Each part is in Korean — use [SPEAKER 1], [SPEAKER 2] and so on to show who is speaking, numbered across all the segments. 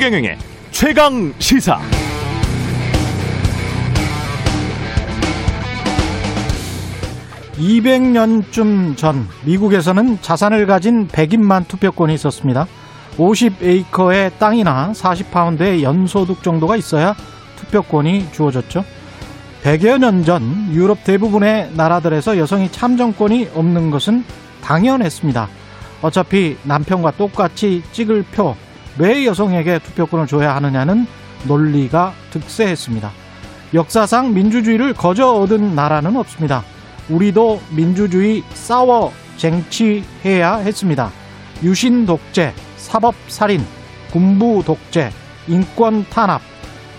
[SPEAKER 1] 최경영의 최강 시사.
[SPEAKER 2] (200년쯤) 전 미국에서는 자산을 가진 백인만 투표권이 있었습니다. 50에이커의 땅이나 40파운드의 연소득 정도가 있어야 투표권이 주어졌죠. 100여 년 전 유럽 대부분의 나라들에서 여성이 참정권이 없는 것은 당연했습니다. 어차피 남편과 똑같이 찍을 표, 왜 여성에게 투표권을 줘야 하느냐는 논리가 득세했습니다. 역사상 민주주의를 거저 얻은 나라는 없습니다. 우리도 민주주의 싸워 쟁취해야 했습니다. 유신 독재, 사법 살인, 군부 독재, 인권 탄압,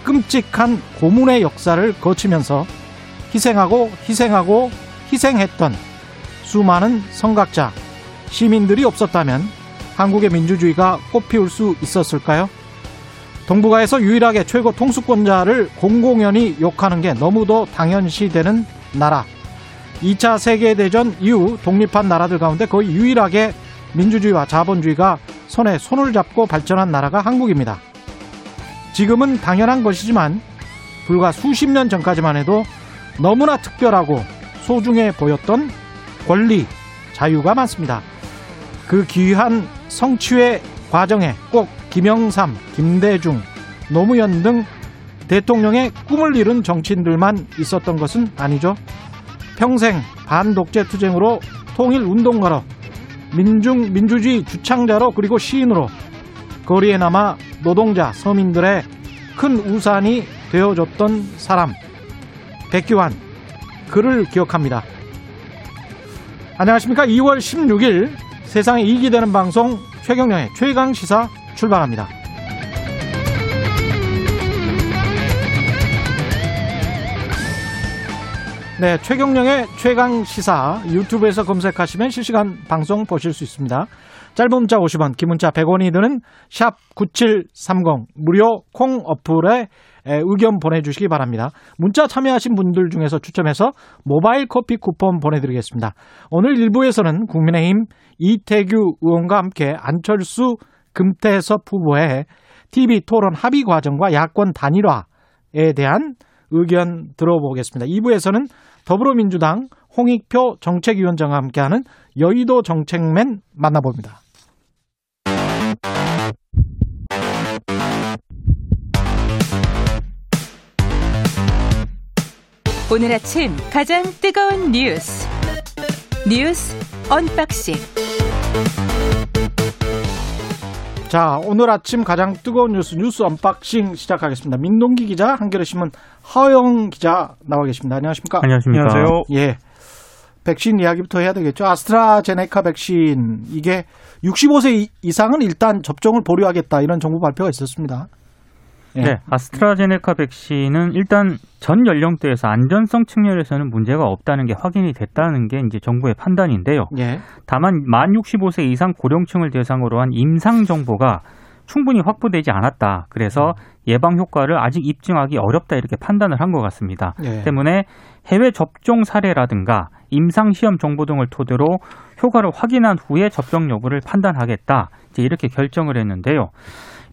[SPEAKER 2] 끔찍한 고문의 역사를 거치면서 희생하고 희생하고 희생했던 수많은 성각자, 시민들이 없었다면 한국의 민주주의가 꽃피울 수 있었을까요? 동북아에서 유일하게 최고 통수권자를 공공연히 욕하는 게 너무도 당연시 되는 나라. 2차 세계대전 이후 독립한 나라들 가운데 거의 유일하게 민주주의와 자본주의가 손에 손을 잡고 발전한 나라가 한국입니다. 지금은 당연한 것이지만 불과 수십 년 전까지만 해도 너무나 특별하고 소중해 보였던 권리, 자유가 많습니다. 그 귀한 성취의 과정에 꼭 김영삼, 김대중, 노무현 등 대통령의 꿈을 이룬 정치인들만 있었던 것은 아니죠. 평생 반독재 투쟁으로 통일 운동가로 민중 민주주의 주창자로 그리고 시인으로 거리에 남아 노동자 서민들의 큰 우산이 되어줬던 사람 백기환 그를 기억합니다. 안녕하십니까. 2월 16일 세상에 이익이 되는 방송 최경령의 최강 시사 출발합니다. 네, 최경령의 최강 시사 유튜브에서 검색하시면 실시간 방송 보실 수 있습니다. 짧은 문자 50원, 긴 문자 100원이 드는 샵 9730 무료 콩 어플에 의견 보내주시기 바랍니다. 문자 참여하신 분들 중에서 추첨해서 모바일 커피 쿠폰 보내드리겠습니다. 오늘 1부에서는 국민의힘 이태규 의원과 함께 안철수 금태섭 후보의 TV 토론 합의 과정과 야권 단일화에 대한 의견 들어보겠습니다. 2부에서는 더불어민주당 홍익표 정책위원장과 함께하는 여의도 정책맨 만나봅니다.
[SPEAKER 3] 오늘 아침 가장 뜨거운 뉴스 뉴스 unboxing
[SPEAKER 2] 자, 오늘 아침 가장 뜨거운 뉴스 뉴스 unboxing 시작하겠습니다. 민동기 기자, 한겨레 신문 하영 기자 나와 계십니다. 안녕하십니까?
[SPEAKER 4] 안녕하십니까?
[SPEAKER 2] 안녕하세요. 예. 백신 이야기부터 해야 되겠죠. 아스트라제네카 백신 이게 65세 이상은 일단 접종을 보류하겠다 이런 정부 발표가 있었습니다.
[SPEAKER 4] 예. 네, 아스트라제네카 백신은 일단 전 연령대에서 안전성 측면에서는 문제가 없다는 게 확인이 됐다는 게 이제 정부의 판단인데요. 예. 다만 만 65세 이상 고령층을 대상으로 한 임상 정보가 충분히 확보되지 않았다. 그래서 예방 효과를 아직 입증하기 어렵다 이렇게 판단을 한 것 같습니다. 예. 때문에 해외 접종 사례라든가 임상 시험 정보 등을 토대로 효과를 확인한 후에 접종 여부를 판단하겠다. 이제 이렇게 결정을 했는데요.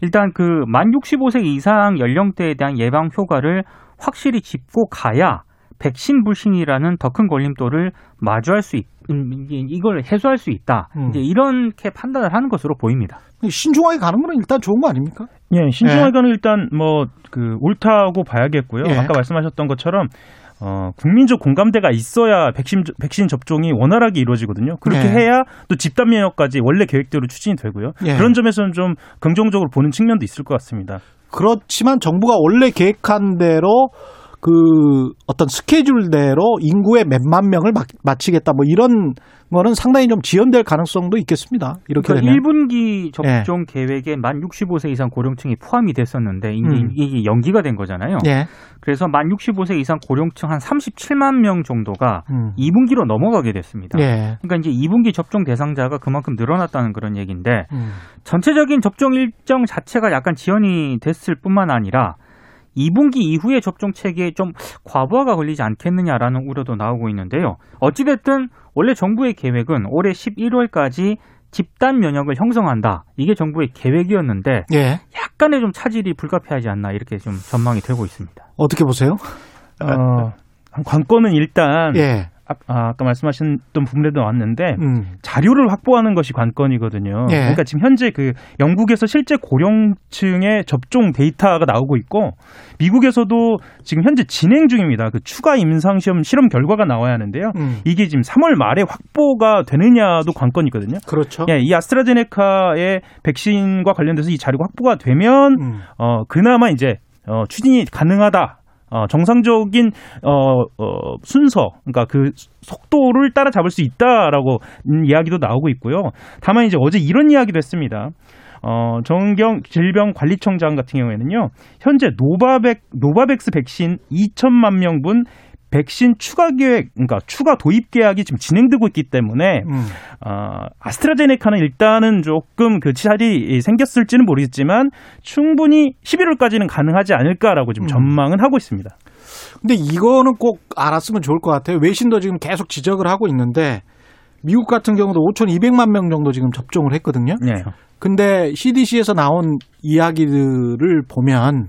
[SPEAKER 4] 일단 그 만 65세 이상 연령대에 대한 예방 효과를 확실히 짚고 가야 백신 불신이라는 더 큰 걸림돌을 마주할 수 있, 음, 이걸 해소할 수 있다. 음. 이제 이렇게 판단을 하는 것으로 보입니다.
[SPEAKER 2] 신중하게 가는 건 일단 좋은 거 아닙니까?
[SPEAKER 5] 예, 신중하게 예. 가는 일단 뭐 그 옳다고 봐야겠고요. 예. 아까 말씀하셨던 것처럼 어, 국민적 공감대가 있어야 백신, 백신 접종이 원활하게 이루어지거든요. 그렇게 네. 해야 또 집단 면역까지 원래 계획대로 추진이 되고요. 네. 그런 점에서는 좀 긍정적으로 보는 측면도 있을 것 같습니다.
[SPEAKER 2] 그렇지만 정부가 원래 계획한 대로 그 어떤 스케줄대로 인구의 몇만 명을 마치겠다 뭐 이런 거는 상당히 좀 지연될 가능성도 있겠습니다. 이렇게 그러니까
[SPEAKER 4] 되면 1분기 접종 네. 계획에 만 65세 이상 고령층이 포함이 됐었는데 이게, 음. 이게 연기가 된 거잖아요. 네. 그래서 만 65세 이상 고령층 한 37만 명 정도가 음. 2분기로 넘어가게 됐습니다. 네. 그러니까 이제 2분기 접종 대상자가 그만큼 늘어났다는 그런 얘기인데 음. 전체적인 접종 일정 자체가 약간 지연이 됐을 뿐만 아니라 2분기 이후에 접종 체계에 좀 과부하가 걸리지 않겠느냐라는 우려도 나오고 있는데요. 어찌됐든 원래 정부의 계획은 올해 11월까지 집단 면역을 형성한다. 이게 정부의 계획이었는데 예. 약간의 좀 차질이 불가피하지 않나 이렇게 좀 전망이 되고 있습니다.
[SPEAKER 2] 어떻게 보세요? 어,
[SPEAKER 5] 관건은 일단 예. 아, 까 말씀하셨던 부분에도 나왔는데 음. 자료를 확보하는 것이 관건이거든요. 예. 그러니까 지금 현재 그 영국에서 실제 고령층의 접종 데이터가 나오고 있고 미국에서도 지금 현재 진행 중입니다. 그 추가 임상 시험 실험 결과가 나와야 하는데요. 음. 이게 지금 3월 말에 확보가 되느냐도 관건이거든요.
[SPEAKER 2] 그렇죠.
[SPEAKER 5] 예, 이 아스트라제네카의 백신과 관련돼서 이 자료가 확보가 되면 음. 어 그나마 이제 어 추진이 가능하다. 어, 정상적인 어, 어, 순서, 그러니까 그 속도를 따라잡을 수 있다라고 이야기도 나오고 있고요. 다만 이제 어제 이런 이야기도 했습니다. 어, 정은경 질병관리청장 같은 경우에는요, 현재 노바백, 노바백스 백신 2천만 명분 백신 추가 계획, 그러니까 추가 도입 계약이 지금 진행되고 있기 때문에 음. 어, 아스트라제네카는 일단은 조금 그 차질이 생겼을지는 모르겠지만 충분히 11월까지는 가능하지 않을까라고 지금 음. 전망은 하고 있습니다.
[SPEAKER 2] 근데 이거는 꼭 알았으면 좋을 것 같아요. 외신도 지금 계속 지적을 하고 있는데 미국 같은 경우도 5,200만 명 정도 지금 접종을 했거든요. 네. 근데 CDC에서 나온 이야기들을 보면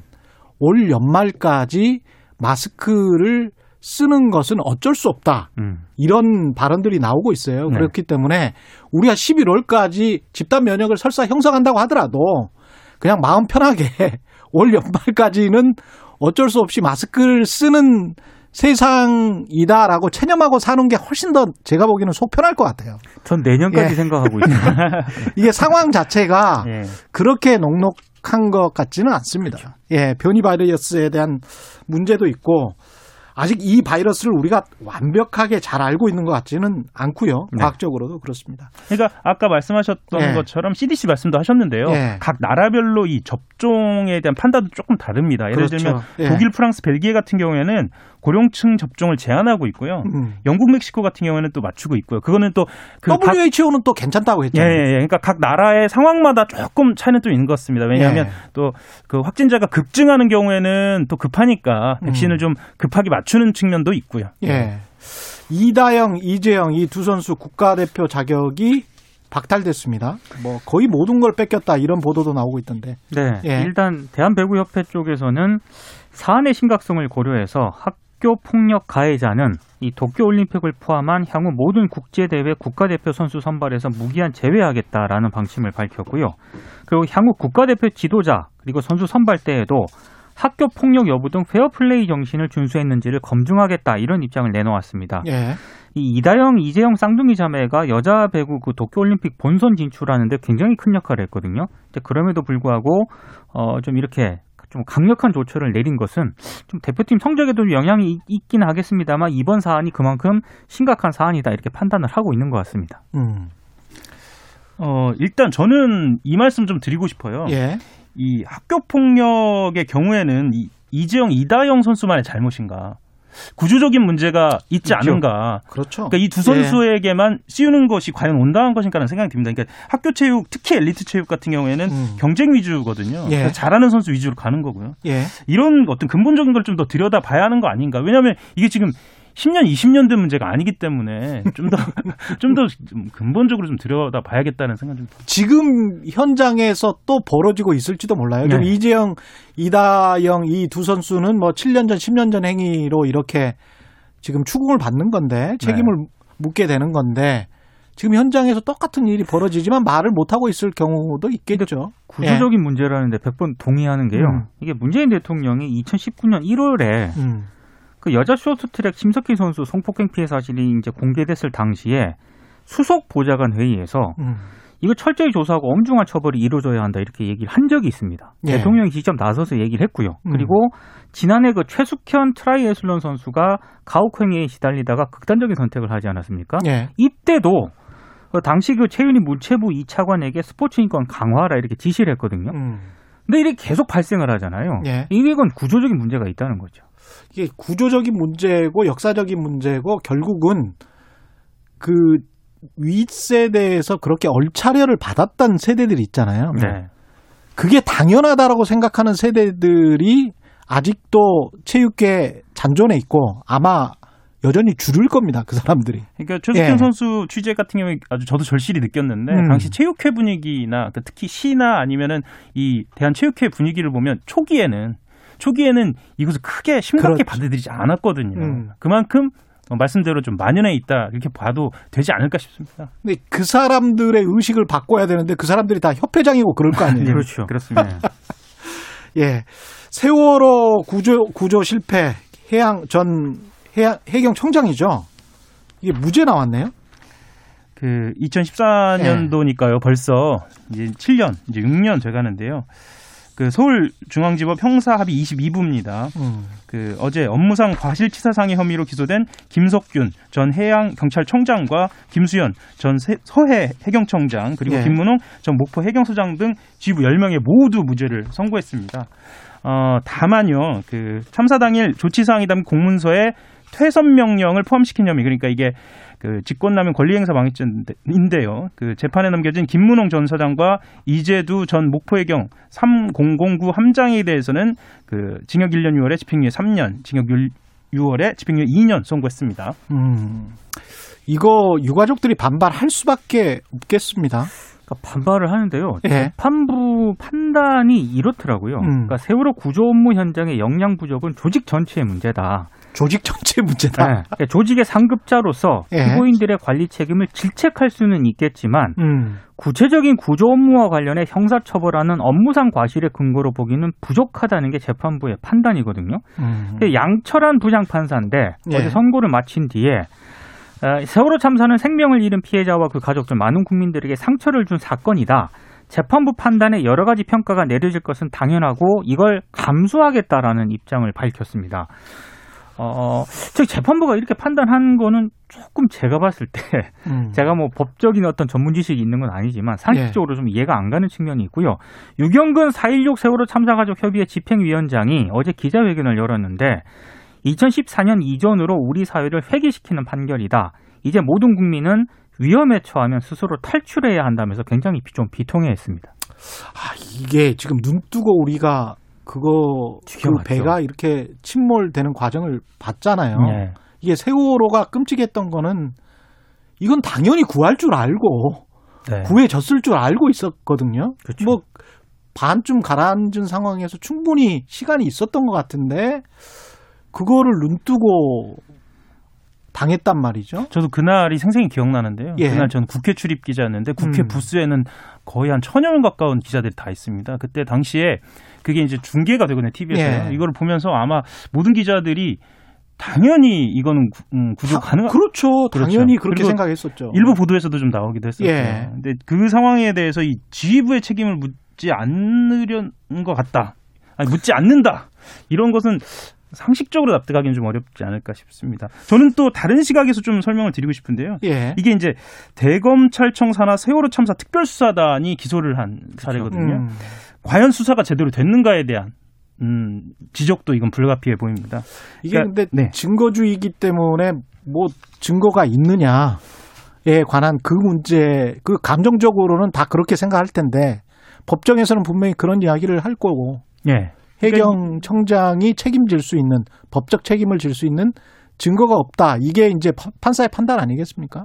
[SPEAKER 2] 올 연말까지 마스크를 쓰는 것은 어쩔 수 없다. 음. 이런 발언들이 나오고 있어요. 네. 그렇기 때문에 우리가 11월까지 집단 면역을 설사 형성한다고 하더라도 그냥 마음 편하게 올 연말까지는 어쩔 수 없이 마스크를 쓰는 세상이다라고 체념하고 사는 게 훨씬 더 제가 보기에는 속 편할 것 같아요.
[SPEAKER 4] 전 내년까지 예. 생각하고 있습니다.
[SPEAKER 2] 이게 상황 자체가 예. 그렇게 녹록한 것 같지는 않습니다. 그렇죠. 예, 변이 바이러스에 대한 문제도 있고 아직 이 바이러스를 우리가 완벽하게 잘 알고 있는 것 같지는 않고요. 네. 과학적으로도 그렇습니다.
[SPEAKER 5] 그러니까 아까 말씀하셨던 네. 것처럼 CDC 말씀도 하셨는데요. 네. 각 나라별로 이 접종에 대한 판단도 조금 다릅니다. 예를 그렇죠. 들면 예. 독일, 프랑스, 벨기에 같은 경우에는 고령층 접종을 제한하고 있고요. 음. 영국, 멕시코 같은 경우에는 또 맞추고 있고요. 그거는 또 그
[SPEAKER 2] WHO는 각, 또 괜찮다고 했죠.
[SPEAKER 5] 예, 예, 예. 그러니까 각 나라의 상황마다 조금 차이는 또 있는 것 같습니다. 왜냐하면 예. 또그 확진자가 급증하는 경우에는 또 급하니까 백신을 음. 좀 급하게 맞추는 측면도 있고요.
[SPEAKER 2] 예. 이다영, 이재영 이 두 선수 국가대표 자격이 박탈됐습니다. 뭐 거의 모든 걸 뺏겼다 이런 보도도 나오고 있던데.
[SPEAKER 4] 네. 예. 일단 대한배구협회 쪽에서는 사안의 심각성을 고려해서 학 학교 폭력 가해자는 이 도쿄 올림픽을 포함한 향후 모든 국제 대회 국가대표 선수 선발에서 무기한 제외하겠다라는 방침을 밝혔고요. 그리고 향후 국가대표 지도자 그리고 선수 선발 때에도 학교 폭력 여부 등 페어플레이 정신을 준수했는지를 검증하겠다 이런 입장을 내놓았습니다. 예. 이 이다영, 이재영 쌍둥이 자매가 여자 배구 그 도쿄올림픽 본선 진출하는데 굉장히 큰 역할을 했거든요. 그럼에도 불구하고 어, 좀 이렇게 좀 강력한 조처를 내린 것은 좀 대표팀 성적에도 영향이 있긴 하겠습니다만 이번 사안이 그만큼 심각한 사안이다 이렇게 판단을 하고 있는 것 같습니다. 음.
[SPEAKER 5] 어, 일단 저는 이 말씀 좀 드리고 싶어요. 예. 이 학교 폭력의 경우에는 이, 이재영, 이다영 선수만의 잘못인가? 구조적인 문제가 있지 있죠. 않은가.
[SPEAKER 2] 그렇죠.
[SPEAKER 5] 그러니까 이 두 선수에게만 씌우는 것이 과연 온당한 것인가라는 생각이 듭니다. 그러니까 학교 체육, 특히 엘리트 체육 같은 경우에는 음. 경쟁 위주거든요. 예. 잘하는 선수 위주로 가는 거고요. 예. 이런 어떤 근본적인 걸 좀 더 들여다 봐야 하는 거 아닌가. 왜냐하면 이게 지금 10년, 20년 된 문제가 아니기 때문에 좀 더 좀 더 근본적으로 좀 들여다 봐야겠다는 생각 좀.
[SPEAKER 2] 지금 현장에서 또 벌어지고 있을지도 몰라요. 네. 이재영, 이다영 이 두 선수는 뭐 7년 전, 10년 전 행위로 이렇게 지금 추궁을 받는 건데 책임을 네. 묻게 되는 건데 지금 현장에서 똑같은 일이 벌어지지만 말을 못 하고 있을 경우도 있겠죠.
[SPEAKER 4] 구조적인 예. 문제라는데 100번 동의하는 게요. 음. 이게 문재인 대통령이 2019년 1월에 음. 그 여자 쇼트트랙 심석희 선수 성폭행 피해 사실이 이제 공개됐을 당시에 수석 보좌관 회의에서 음. 이거 철저히 조사하고 엄중한 처벌이 이루어져야 한다 이렇게 얘기를 한 적이 있습니다. 예. 대통령이 직접 나서서 얘기를 했고요. 음. 그리고 지난해 그 최숙현 트라이애슬론 선수가 가혹행위에 시달리다가 극단적인 선택을 하지 않았습니까? 예. 이때도 그 당시 그 최윤희 문체부 2차관에게 스포츠 인권 강화라 이렇게 지시를 했거든요. 음. 근데 이렇게 계속 발생을 하잖아요. 예. 이건 구조적인 문제가 있다는 거죠.
[SPEAKER 2] 이게 구조적인 문제고 역사적인 문제고 결국은 그 윗세대에서 그렇게 얼차려를 받았던 세대들이 있잖아요. 네. 그게 당연하다라고 생각하는 세대들이 아직도 체육계 잔존에 있고 아마 여전히 줄을 겁니다. 그 사람들이.
[SPEAKER 5] 그러니까 최석현 예. 선수 취재 같은 경우에 아주 저도 절실히 느꼈는데 음. 당시 체육회 분위기나 그러니까 특히 시나 아니면은 이 대한 체육회 분위기를 보면 초기에는 초기에는 이것을 크게 심각하게 그렇죠. 받아들이지 않았거든요. 음. 그만큼 말씀대로 좀 만연해 있다 이렇게 봐도 되지 않을까 싶습니다.
[SPEAKER 2] 근데 그 사람들의 의식을 바꿔야 되는데 그 사람들이 다 협회장이고 그럴 거 아니에요.
[SPEAKER 4] 그렇죠. 그렇습니다.
[SPEAKER 2] 예. 세월호 구조 구조 실패 해양 전 해양 해경 청장이죠. 이게 무죄 나왔네요.
[SPEAKER 5] 그 2014년도니까요. 예. 벌써 이제 7년, 이제 6년 돼 가는데요. 그 서울중앙지법 형사합의 22부입니다. 음. 그 어제 업무상 과실치사상의 혐의로 기소된 김석균 전 해양경찰청장과 김수현 전 서해 해경청장 그리고 예. 김문홍 전 목포 해경소장 등 지부 10명의 모두 무죄를 선고했습니다. 어, 다만요, 그 참사 당일 조치사항이 담긴 공문서에 퇴선 명령을 포함시킨 혐의, 그러니까 이게 그 직권남용 권리행사 방해죄인데요. 그 재판에 넘겨진 김문홍 전 사장과 이재두 전 목포해경 3009 함장에 대해서는 그 징역 1년 6월에 집행유예 3년, 징역 6월에 집행유예 2년 선고했습니다. 음.
[SPEAKER 2] 이거 유가족들이 반발할 수밖에 없겠습니다.
[SPEAKER 4] 그러니까 반발을 하는데요. 예. 재판부 판단이 이렇더라고요. 음. 그러니까 세월호 구조 업무 현장의 역량 부족은 조직 전체의 문제다.
[SPEAKER 2] 조직 전체 문제다. 네.
[SPEAKER 4] 그러니까 조직의 상급자로서 예. 피고인들의 관리 책임을 질책할 수는 있겠지만 음. 구체적인 구조 업무와 관련해 형사처벌하는 업무상 과실의 근거로 보기는 부족하다는 게 재판부의 판단이거든요. 음. 양철한 부장판사인데 예. 어제 선고를 마친 뒤에 어, 세월호 참사는 생명을 잃은 피해자와 그 가족들 많은 국민들에게 상처를 준 사건이다. 재판부 판단에 여러 가지 평가가 내려질 것은 당연하고 이걸 감수하겠다라는 입장을 밝혔습니다. 어, 즉 재판부가 이렇게 판단한 거는 조금 제가 봤을 때 음. 제가 뭐 법적인 어떤 전문 지식이 있는 건 아니지만 상식적으로 예. 좀 이해가 안 가는 측면이 있고요. 유경근 4.16 세월호 참사가족 협의회 집행위원장이 어제 기자회견을 열었는데 2014년 이전으로 우리 사회를 회귀시키는 판결이다. 이제 모든 국민은 위험에 처하면 스스로 탈출해야 한다면서 굉장히 좀 비통해했습니다.
[SPEAKER 2] 아 이게 지금 눈 뜨고 우리가 그거 그 배가 이렇게 침몰되는 과정을 봤잖아요. 네. 이게 세월호가 끔찍했던 거는 이건 당연히 구할 줄 알고 네. 구해졌을 줄 알고 있었거든요. 그렇죠. 뭐 반쯤 가라앉은 상황에서 충분히 시간이 있었던 것 같은데 그거를 눈뜨고 당했단 말이죠.
[SPEAKER 5] 저도 그날이 생생히 기억나는데요. 예. 그날 저는 국회 출입 기자였는데 국회 음. 부스에는 거의 한 천여 명 가까운 기자들이 다 있습니다. 그때 당시에 그게 이제 중계가 되거든요, TV에서. 예. 이걸 보면서 아마 모든 기자들이 당연히 이거는 구, 음, 구조 가능
[SPEAKER 2] 그렇죠. 그렇죠. 당연히 그렇게 생각했었죠.
[SPEAKER 5] 일부 보도에서도 좀 나오기도 했었죠. 예. 근데 그 상황에 대해서 이 지휘부의 책임을 묻지 않으려는 것 같다. 아니, 묻지 않는다. 이런 것은 상식적으로 납득하기는 좀 어렵지 않을까 싶습니다. 저는 또 다른 시각에서 좀 설명을 드리고 싶은데요. 예. 이게 이제 대검찰청 산하 세월호 참사 특별수사단이 기소를 한 그렇죠. 사례거든요. 음. 과연 수사가 제대로 됐는가에 대한 음, 지적도 이건 불가피해 보입니다.
[SPEAKER 2] 이게 그러니까, 근데 네. 증거주의이기 때문에 뭐 증거가 있느냐 에 관한 그 문제, 그 감정적으로는 다 그렇게 생각할 텐데 법정에서는 분명히 그런 이야기를 할 거고. 예. 해경 청장이 책임질 수 있는 법적 책임을 질 수 있는 증거가 없다. 이게 이제 판사의 판단 아니겠습니까?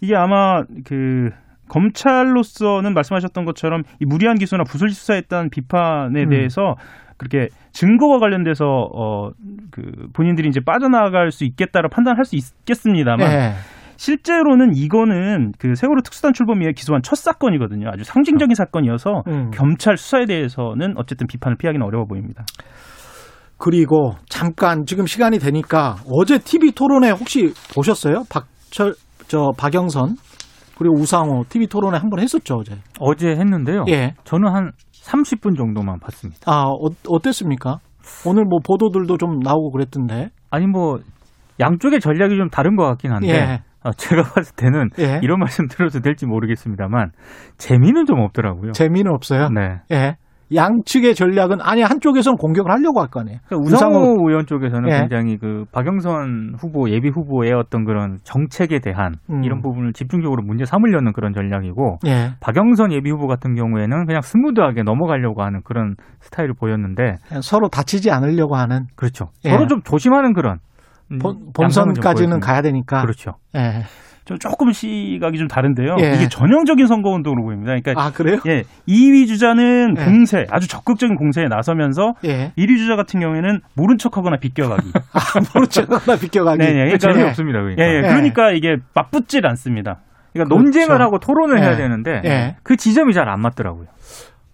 [SPEAKER 5] 이게 아마 그 검찰로서는 말씀하셨던 것처럼 이 무리한 기소나 부설 수사했다는 비판에 음. 대해서 그렇게 증거와 관련돼서 어그 본인들이 이제 빠져나갈 수 있겠다라 판단할 수 있겠습니다만 네. 실제로는 이거는 그 세월호 특수단 출범이에 기소한 첫 사건이거든요. 아주 상징적인 사건이어서 음. 검찰 수사에 대해서는 어쨌든 비판을 피하기는 어려워 보입니다.
[SPEAKER 2] 그리고 잠깐 지금 시간이 되니까 어제 TV 토론회 혹시 보셨어요? 박철 저 박영선 그리고 우상호 TV 토론회 한번 했었죠 어제.
[SPEAKER 4] 어제 했는데요. 예. 저는 한 30분 정도만 봤습니다.
[SPEAKER 2] 아 어, 어땠습니까? 오늘 뭐 보도들도 좀 나오고 그랬던데.
[SPEAKER 4] 아니 뭐 양쪽의 전략이 좀 다른 것 같긴 한데. 예. 아, 제가 봤을 때는 예. 이런 말씀 드려도 될지 모르겠습니다만 재미는 좀 없더라고요.
[SPEAKER 2] 재미는 없어요. 네. 예. 양측의 전략은 아니 한쪽에서는 공격을 하려고 할 거 아니에요.
[SPEAKER 4] 그러니까 우상호 의원 쪽에서는 예. 굉장히 그 박영선 후보 예비 후보의 어떤 그런 정책에 대한 음. 이런 부분을 집중적으로 문제 삼으려는 그런 전략이고 예. 박영선 예비 후보 같은 경우에는 그냥 스무드하게 넘어가려고 하는 그런 스타일을 보였는데
[SPEAKER 2] 서로 다치지 않으려고 하는
[SPEAKER 4] 그렇죠. 예. 서로 좀 조심하는 그런
[SPEAKER 2] 본, 본선까지는 가야 되니까.
[SPEAKER 4] 그렇죠.
[SPEAKER 5] 예. 좀 조금 시각이 좀 다른데요. 예. 이게 전형적인 선거 운동으로 보입니다. 그러니까
[SPEAKER 2] 아 그래요?
[SPEAKER 5] 예, 2위 주자는 예. 공세, 아주 적극적인 공세에 나서면서 예. 1위 주자 같은 경우에는 모른 척하거나 비껴가기.
[SPEAKER 2] 아, 모른 척하거나 비껴가기.
[SPEAKER 5] 네, 네.
[SPEAKER 4] 그러니까 재미 없습니다. 그러니까.
[SPEAKER 5] 예, 예. 그러니까 이게 맞붙질 않습니다.
[SPEAKER 4] 그러니까 그렇죠. 논쟁을 하고 토론을 해야 예. 되는데 예. 그 지점이 잘 안 맞더라고요.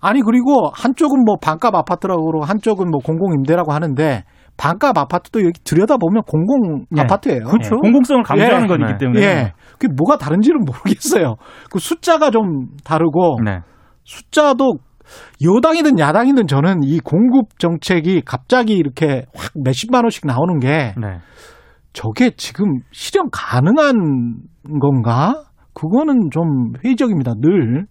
[SPEAKER 2] 아니 그리고 한쪽은 뭐 반값 아파트라고 한쪽은 뭐 공공 임대라고 하는데 반값 아파트도 여기 들여다보면 공공 예. 아파트예요.
[SPEAKER 5] 그렇죠. 예. 공공성을 강조하는 예. 거기 때문에. 예.
[SPEAKER 2] 그게 뭐가 다른지는 모르겠어요. 그 숫자가 좀 다르고 네. 숫자도 여당이든 야당이든 저는 이 공급 정책이 갑자기 이렇게 확 몇십만 원씩 나오는 게 네. 저게 지금 실현 가능한 건가? 그거는 좀 회의적입니다. 늘.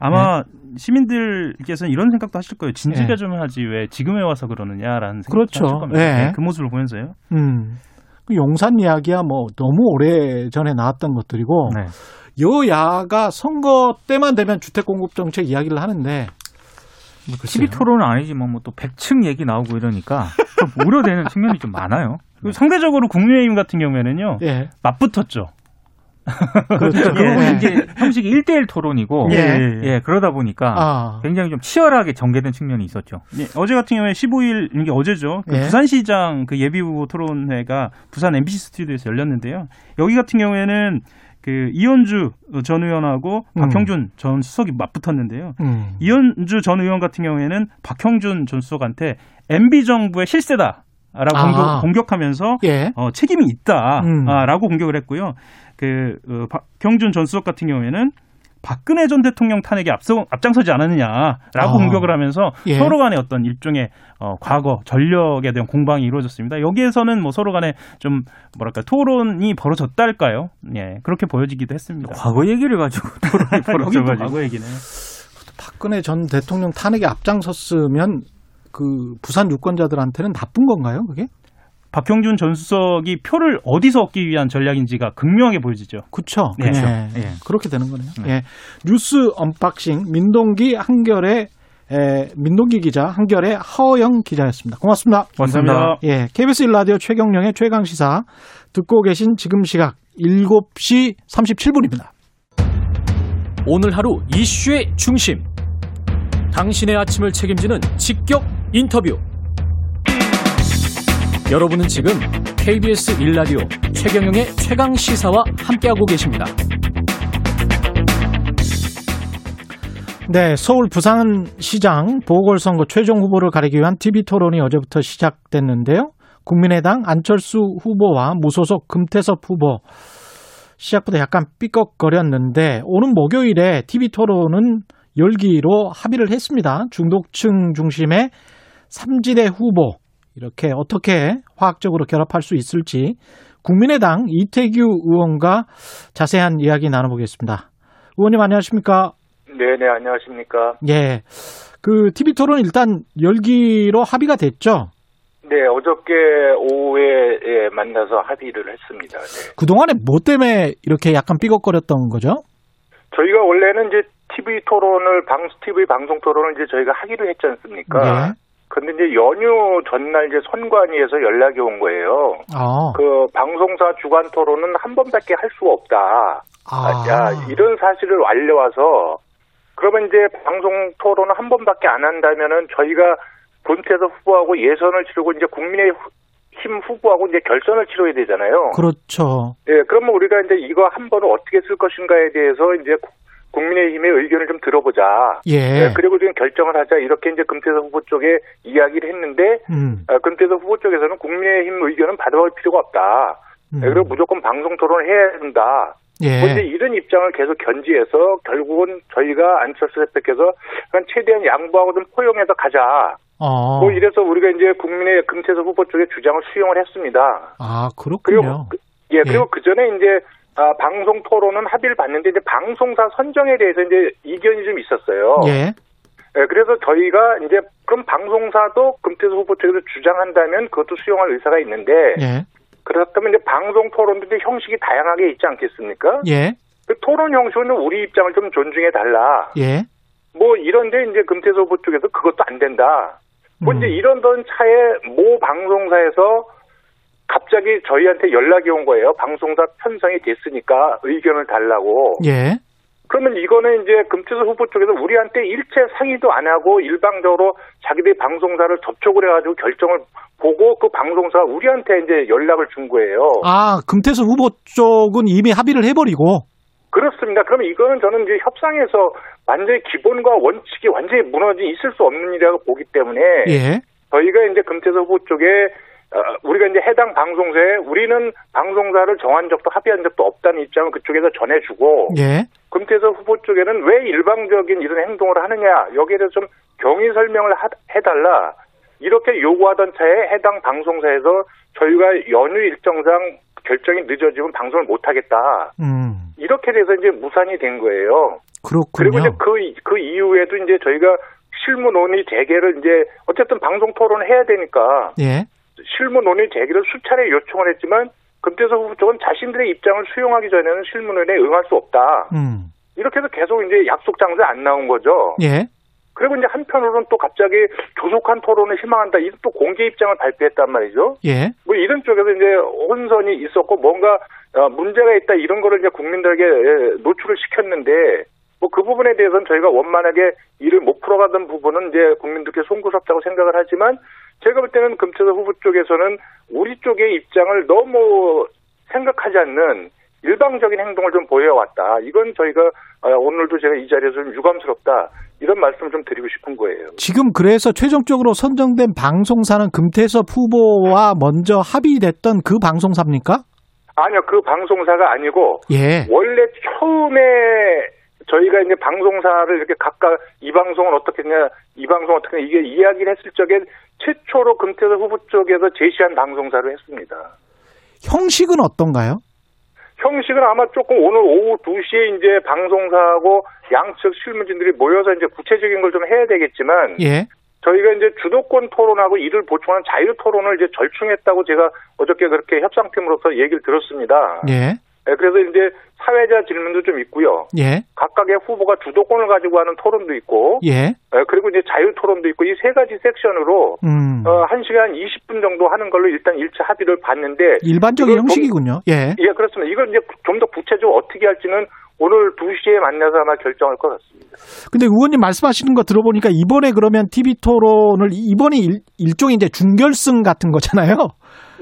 [SPEAKER 5] 아마 네. 시민들께서는 이런 생각도 하실 거예요. 진지가 네. 좀 하지 왜 지금에 와서 그러느냐라는 생각도 그렇죠. 하실 겁니다. 네. 네. 그 모습을 보면서요. 음.
[SPEAKER 2] 그 용산 이야기야 뭐 너무 오래 전에 나왔던 것들이고 네. 여야가 선거 때만 되면 주택 공급 정책 이야기를 하는데
[SPEAKER 4] 뭐 TV 토론은 아니지만 뭐 또 100층 얘기 나오고 이러니까 좀 우려되는 측면이 좀 많아요.
[SPEAKER 5] 상대적으로 국민의힘 같은 경우에는요. 예. 맞붙었죠.
[SPEAKER 4] 그렇죠. 예. 이제 형식이 1대1 토론이고 예. 예. 예. 그러다 보니까 아. 굉장히 좀 치열하게 전개된 측면이 있었죠.
[SPEAKER 5] 예. 어제 같은 경우에 15일 이게 어제죠. 그 예. 부산시장 그 예비 후보 토론회가 부산 MBC 스튜디오에서 열렸는데요. 여기 같은 경우에는 그 이현주 전 의원하고 음. 박형준 전 수석이 맞붙었는데요. 음. 이현주 전 의원 같은 경우에는 박형준 전 수석한테 MB 정부의 실세다. 라고 아. 공격, 하면서 예. 어, 책임이 있다라고 음. 공격을 했고요. 그 어, 박경준 전 수석 같은 경우에는 박근혜 전 대통령 탄핵에 앞서 앞장서지 않았느냐라고 아. 공격을 하면서 예. 서로 간의 어떤 일종의 어, 과거 전력에 대한 공방이 이루어졌습니다. 여기에서는 뭐 서로 간에 좀 뭐랄까 토론이 벌어졌달까요? 예 그렇게 보여지기도 했습니다.
[SPEAKER 4] 과거 얘기를 가지고 토론이 벌어져가지고
[SPEAKER 5] 과거 얘기는
[SPEAKER 2] 박근혜 전 대통령 탄핵에 앞장섰으면 그 부산 유권자들한테는 나쁜 건가요? 그게?
[SPEAKER 5] 박형준 전 수석이 표를 어디서 얻기 위한 전략인지가 극명하게 보여지죠.
[SPEAKER 2] 그렇죠. 네. 네. 네. 그렇게 되는 거네요. 네. 예. 뉴스 unboxing 민동기 한겨레 에, 민동기 기자 한겨레 허영 기자였습니다. 고맙습니다.
[SPEAKER 5] 감사합니다.
[SPEAKER 2] 예, KBS 1라디오 최경영의 최강 시사 듣고 계신 지금 시각 7시 37분입니다.
[SPEAKER 1] 오늘 하루 이슈의 중심. 당신의 아침을 책임지는 직격 인터뷰. 여러분은 지금 KBS 일라디오 최경영의 최강 시사와 함께하고 계십니다.
[SPEAKER 2] 네, 서울 부산시장 보궐선거 최종 후보를 가리기 위한 TV 토론이 어제부터 시작됐는데요. 국민의당 안철수 후보와 무소속 금태섭 후보 시작부터 약간 삐걱거렸는데 오는 목요일에 TV 토론은 열기로 합의를 했습니다. 중독층 중심의 삼지대 후보 이렇게 어떻게 화학적으로 결합할 수 있을지 국민의당 이태규 의원과 자세한 이야기 나눠보겠습니다. 의원님 안녕하십니까?
[SPEAKER 6] 네네 안녕하십니까?
[SPEAKER 2] 예. 그 TV 토론 일단 열기로 합의가 됐죠?
[SPEAKER 6] 네, 어저께 오후에 예, 만나서 합의를 했습니다. 네.
[SPEAKER 2] 그동안에 뭐 때문에 이렇게 약간 삐걱거렸던 거죠?
[SPEAKER 6] 저희가 원래는 이제 TV 토론을 방 TV 방송 토론을 이제 저희가 하기로 했지 않습니까? 네. 근데 이제 연휴 전날 이제 선관위에서 연락이 온 거예요. 아. 그 방송사 주간 토론은 한 번밖에 할 수가 없다. 아. 야, 이런 사실을 알려와서 그러면 이제 방송 토론을 한 번밖에 안 한다면은 저희가 군태에서 후보하고 예선을 치르고 이제 국민의 힘 후보하고 이제 결선을 치러야 되잖아요.
[SPEAKER 2] 그렇죠.
[SPEAKER 6] 예, 그러면 우리가 이제 이거 한 번을 어떻게 쓸 것인가에 대해서 이제 국민의힘의 의견을 좀 들어보자. 예. 네, 그리고 지금 결정을 하자 이렇게 이제 금태섭 후보 쪽에 이야기를 했는데 음. 어, 금태섭 후보 쪽에서는 국민의힘 의견은 받아볼 필요가 없다. 네, 음. 네, 그리고 무조건 방송 토론을 해야 된다. 예. 뭐 이런 입장을 계속 견지해서 결국은 저희가 안철수 대표께서 최대한 양보하고 좀 포용해서 가자. 어. 뭐 이래서 우리가 이제 국민의 금태섭 후보 쪽의 주장을 수용을 했습니다.
[SPEAKER 2] 아 그렇군요.
[SPEAKER 6] 그리고 그, 예, 그리고 예. 그 전에 이제 아, 방송 토론은 합의를 봤는데 이제 방송사 선정에 대해서 이제 이견이 좀 있었어요. 예. 네, 그래서 저희가 이제 그럼 방송사도 금태수 후보 쪽에서 주장한다면 그것도 수용할 의사가 있는데 예. 그렇다면 이제 방송 토론도 이제 형식이 다양하게 있지 않겠습니까? 예. 그 토론 형식은 우리 입장을 좀 존중해 달라. 예. 뭐 이런데 이제 금태수 후보 쪽에서 그것도 안 된다. 뭐 음. 이제 이런 차에 모 방송사에서 갑자기 저희한테 연락이 온 거예요. 방송사 편성이 됐으니까 의견을 달라고. 예. 그러면 이거는 이제 금태섭 후보 쪽에서 우리한테 일체 상의도 안 하고 일방적으로 자기들 방송사를 접촉을 해가지고 결정을 보고 그 방송사가 우리한테 이제 연락을 준 거예요.
[SPEAKER 2] 아, 금태섭 후보 쪽은 이미 합의를 해버리고?
[SPEAKER 6] 그렇습니다. 그러면 이거는 저는 이제 협상에서 완전히 기본과 원칙이 완전히 무너지 있을 수 없는 일이라고 보기 때문에 예. 저희가 이제 금태섭 후보 쪽에 어, 우리가 이제 해당 방송사에 우리는 방송사를 정한 적도 합의한 적도 없다는 입장을 그쪽에서 전해주고 예. 금태섭 후보 쪽에는 왜 일방적인 이런 행동을 하느냐 여기에 대해서 좀 경위 설명을 하, 해달라 이렇게 요구하던 차에 해당 방송사에서 저희가 연휴 일정상 결정이 늦어지면 방송을 못하겠다. 음. 이렇게 돼서 이제 무산이 된 거예요.
[SPEAKER 2] 그렇군요.
[SPEAKER 6] 그리고 이제 그, 그 이후에도 이제 저희가 실무 논의 재개를 이제 어쨌든 방송 토론을 해야 되니까 예. 실무 논의 재개를 수차례 요청을 했지만 금태섭 후보 쪽은 자신들의 입장을 수용하기 전에는 실무 논의에 응할 수 없다. 음. 이렇게 해서 계속 이제 약속 장소에 안 나온 거죠. 예. 그리고 이제 한편으로는 또 갑자기 조속한 토론을 희망한다. 이런 또 공개 입장을 발표했단 말이죠. 예. 뭐 이런 쪽에서 이제 혼선이 있었고 뭔가 어, 문제가 있다 이런 거를 이제 국민들에게 예, 노출을 시켰는데 뭐 그 부분에 대해서는 저희가 원만하게 일을 못 풀어가던 부분은 이제 국민들께 송구스럽다고 생각을 하지만 제가 볼 때는 금태섭 후보 쪽에서는 우리 쪽의 입장을 너무 생각하지 않는 일방적인 행동을 좀 보여왔다. 이건 저희가 어, 오늘도 제가 이 자리에서 좀 유감스럽다. 이런 말씀을 좀 드리고 싶은 거예요.
[SPEAKER 2] 지금 그래서 최종적으로 선정된 방송사는 금태섭 후보와 먼저 합의됐던 그 방송사입니까?
[SPEAKER 6] 아니요, 그 방송사가 아니고 예. 원래 처음에 저희가 이제 방송사를 이렇게 각각 이 방송은 어떻게 했냐, 이 방송 은 어떻게 이게 이야기를 했을 적에 최초로 금태섭 후보 쪽에서 제시한 방송사를 했습니다.
[SPEAKER 2] 형식은 어떤가요?
[SPEAKER 6] 형식은 아마 조금 오늘 오후 2시에 이제 방송사하고 양측 실무진들이 모여서 이제 구체적인 걸 좀 해야 되겠지만 예. 저희가 이제 주도권 토론하고 이를 보충하는 자유 토론을 이제 절충했다고 제가 어저께 그렇게 협상팀으로서 얘기를 들었습니다. 예. 네, 그래서 이제 사회자 질문도 좀 있고요. 예. 각각의 후보가 주도권을 가지고 하는 토론도 있고, 예. 네, 그리고 이제 자유 토론도 있고 이 세 가지 섹션으로 음. 어, 1시간 20분 정도 하는 걸로 일단 일차 합의를 봤는데
[SPEAKER 2] 일반적인 형식이군요. 예.
[SPEAKER 6] 예, 그렇습니다. 이걸 이제 좀 더 구체적으로 어떻게 할지는 오늘 2시에 만나서 아마 결정할 것 같습니다.
[SPEAKER 2] 근데 의원님 말씀하시는 거 들어보니까 이번에 그러면 TV 토론을 이번에 일, 일종의 이제 중결승 같은 거잖아요.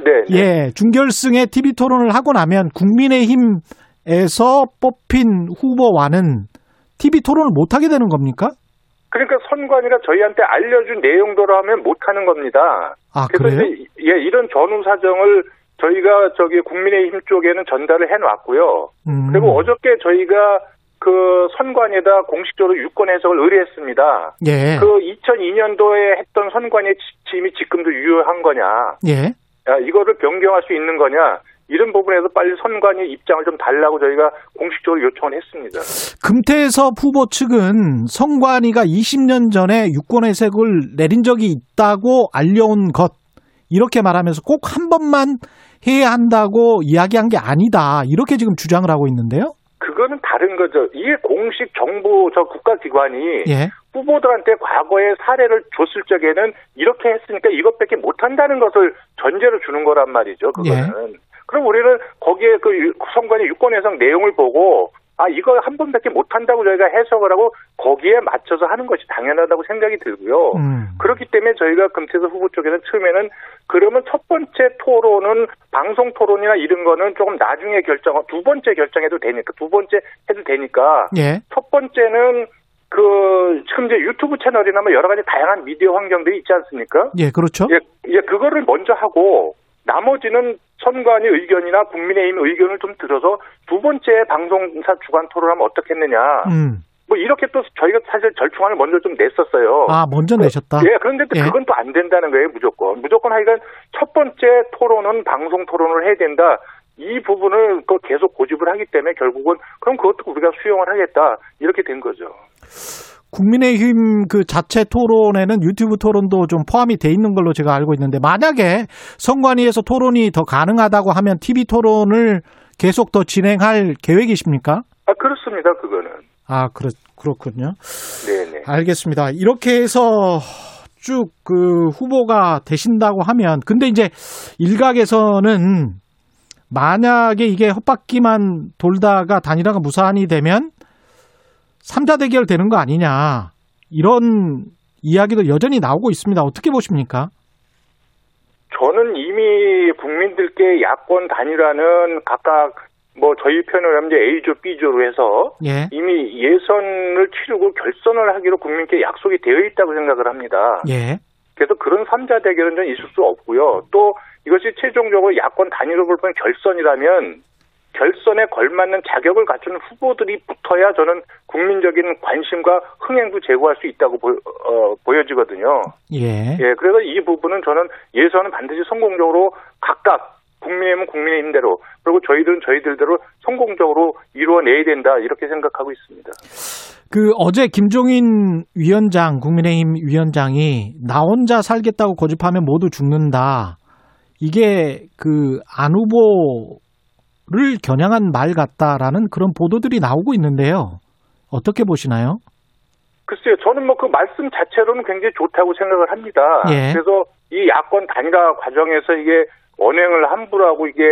[SPEAKER 2] 네, 네. 예, 중결승에 TV 토론을 하고 나면 국민의힘에서 뽑힌 후보와는 TV 토론을 못 하게 되는 겁니까?
[SPEAKER 6] 그러니까 선관위가 저희한테 알려준 내용대로 하면 못 하는 겁니다.
[SPEAKER 2] 아, 그래서 그래요?
[SPEAKER 6] 예, 이런 전후 사정을 저희가 저기 국민의힘 쪽에는 전달을 해놨고요. 음. 그리고 어저께 저희가 그 선관위에다 공식적으로 유권 해석을 의뢰했습니다. 예. 그 2002년도에 했던 선관위 지침이 지금도 유효한 거냐? 예. 야, 이거를 변경할 수 있는 거냐? 이런 부분에서 빨리 선관위 입장을 좀 달라고 저희가 공식적으로 요청을 했습니다.
[SPEAKER 2] 금태섭 후보 측은 선관위가 20년 전에 유권 해석을 내린 적이 있다고 알려온 것 이렇게 말하면서 꼭 한 번만 해야 한다고 이야기한 게 아니다 이렇게 지금 주장을 하고 있는데요.
[SPEAKER 6] 그거는 다른 거죠. 이게 공식 정부 저 국가기관이 예. 후보들한테 과거의 사례를 줬을 적에는 이렇게 했으니까 이것밖에 못한다는 것을 전제로 주는 거란 말이죠. 그거는. 예. 그럼 우리는 거기에 그 선관위 유권 해석 내용을 보고 아 이거 한 번밖에 못한다고 저희가 해석을 하고 거기에 맞춰서 하는 것이 당연하다고 생각이 들고요. 음. 그렇기 때문에 저희가 금태섭 후보 쪽에는 처음에는 그러면 첫 번째 토론은 방송 토론이나 이런 거는 조금 나중에 결정, 두 번째 결정해도 되니까 두 번째 해도 되니까 예. 첫 번째는 그 지금 이제 유튜브 채널이나 뭐 여러 가지 다양한 미디어 환경들이 있지 않습니까?
[SPEAKER 2] 예, 그렇죠.
[SPEAKER 6] 예, 예 그거를 먼저 하고 나머지는 선관위 의견이나 국민의힘 의견을 좀 들어서 두 번째 방송사 주관 토론하면 어떻겠느냐. 음. 뭐 이렇게 또 저희가 사실 절충안을 먼저 좀 냈었어요.
[SPEAKER 2] 아 먼저 내셨다.
[SPEAKER 6] 예, 그런데 또 예. 그건 또 안 된다는 거예요, 무조건. 무조건 하여간 첫 번째 토론은 방송 토론을 해야 된다. 이 부분을 또 계속 고집을 하기 때문에 결국은 그럼 그것도 우리가 수용을 하겠다 이렇게 된 거죠.
[SPEAKER 2] 국민의힘 그 자체 토론에는 유튜브 토론도 좀 포함이 돼 있는 걸로 제가 알고 있는데 만약에 선관위에서 토론이 더 가능하다고 하면 TV 토론을 계속 더 진행할 계획이십니까?
[SPEAKER 6] 아 그렇습니다. 그거는.
[SPEAKER 2] 아 그렇 그렇군요. 네네. 알겠습니다. 이렇게 해서 쭉 그 후보가 되신다고 하면 근데 이제 일각에서는 만약에 이게 헛바퀴만 돌다가 단일화가 무산이 되면 3자 대결 되는 거 아니냐 이런 이야기도 여전히 나오고 있습니다. 어떻게 보십니까?
[SPEAKER 6] 저는 이미 국민들께 야권 단일화는 각각 뭐 저희 편을 하면 이제 A조, B조로 해서 예. 이미 예선을 치르고 결선을 하기로 국민께 약속이 되어 있다고 생각을 합니다. 예. 그래서 그런 3자 대결은 좀 있을 수 없고요. 또 이것이 최종적으로 야권 단일화 불판 결선이라면 결선에 걸맞는 자격을 갖춘 후보들이 붙어야 저는 국민적인 관심과 흥행도 제고할 수 있다고 보, 어, 여지거든요 예. 예. 그래서 이 부분은 저는 예선은 반드시 성공적으로 각각 국민의힘은 국민의힘대로 그리고 저희들은 저희들대로 성공적으로 이루어내야 된다 이렇게 생각하고 있습니다.
[SPEAKER 2] 그 어제 김종인 위원장 국민의힘 위원장이 나 혼자 살겠다고 고집하면 모두 죽는다. 이게 그 안 후보 를 겨냥한 말 같다라는 그런 보도들이 나오고 있는데요. 어떻게 보시나요?
[SPEAKER 6] 글쎄요, 저는 뭐 그 말씀 자체로는 굉장히 좋다고 생각을 합니다. 예. 그래서 이 야권 단일화 과정에서 이게 언행을 함부로 하고 이게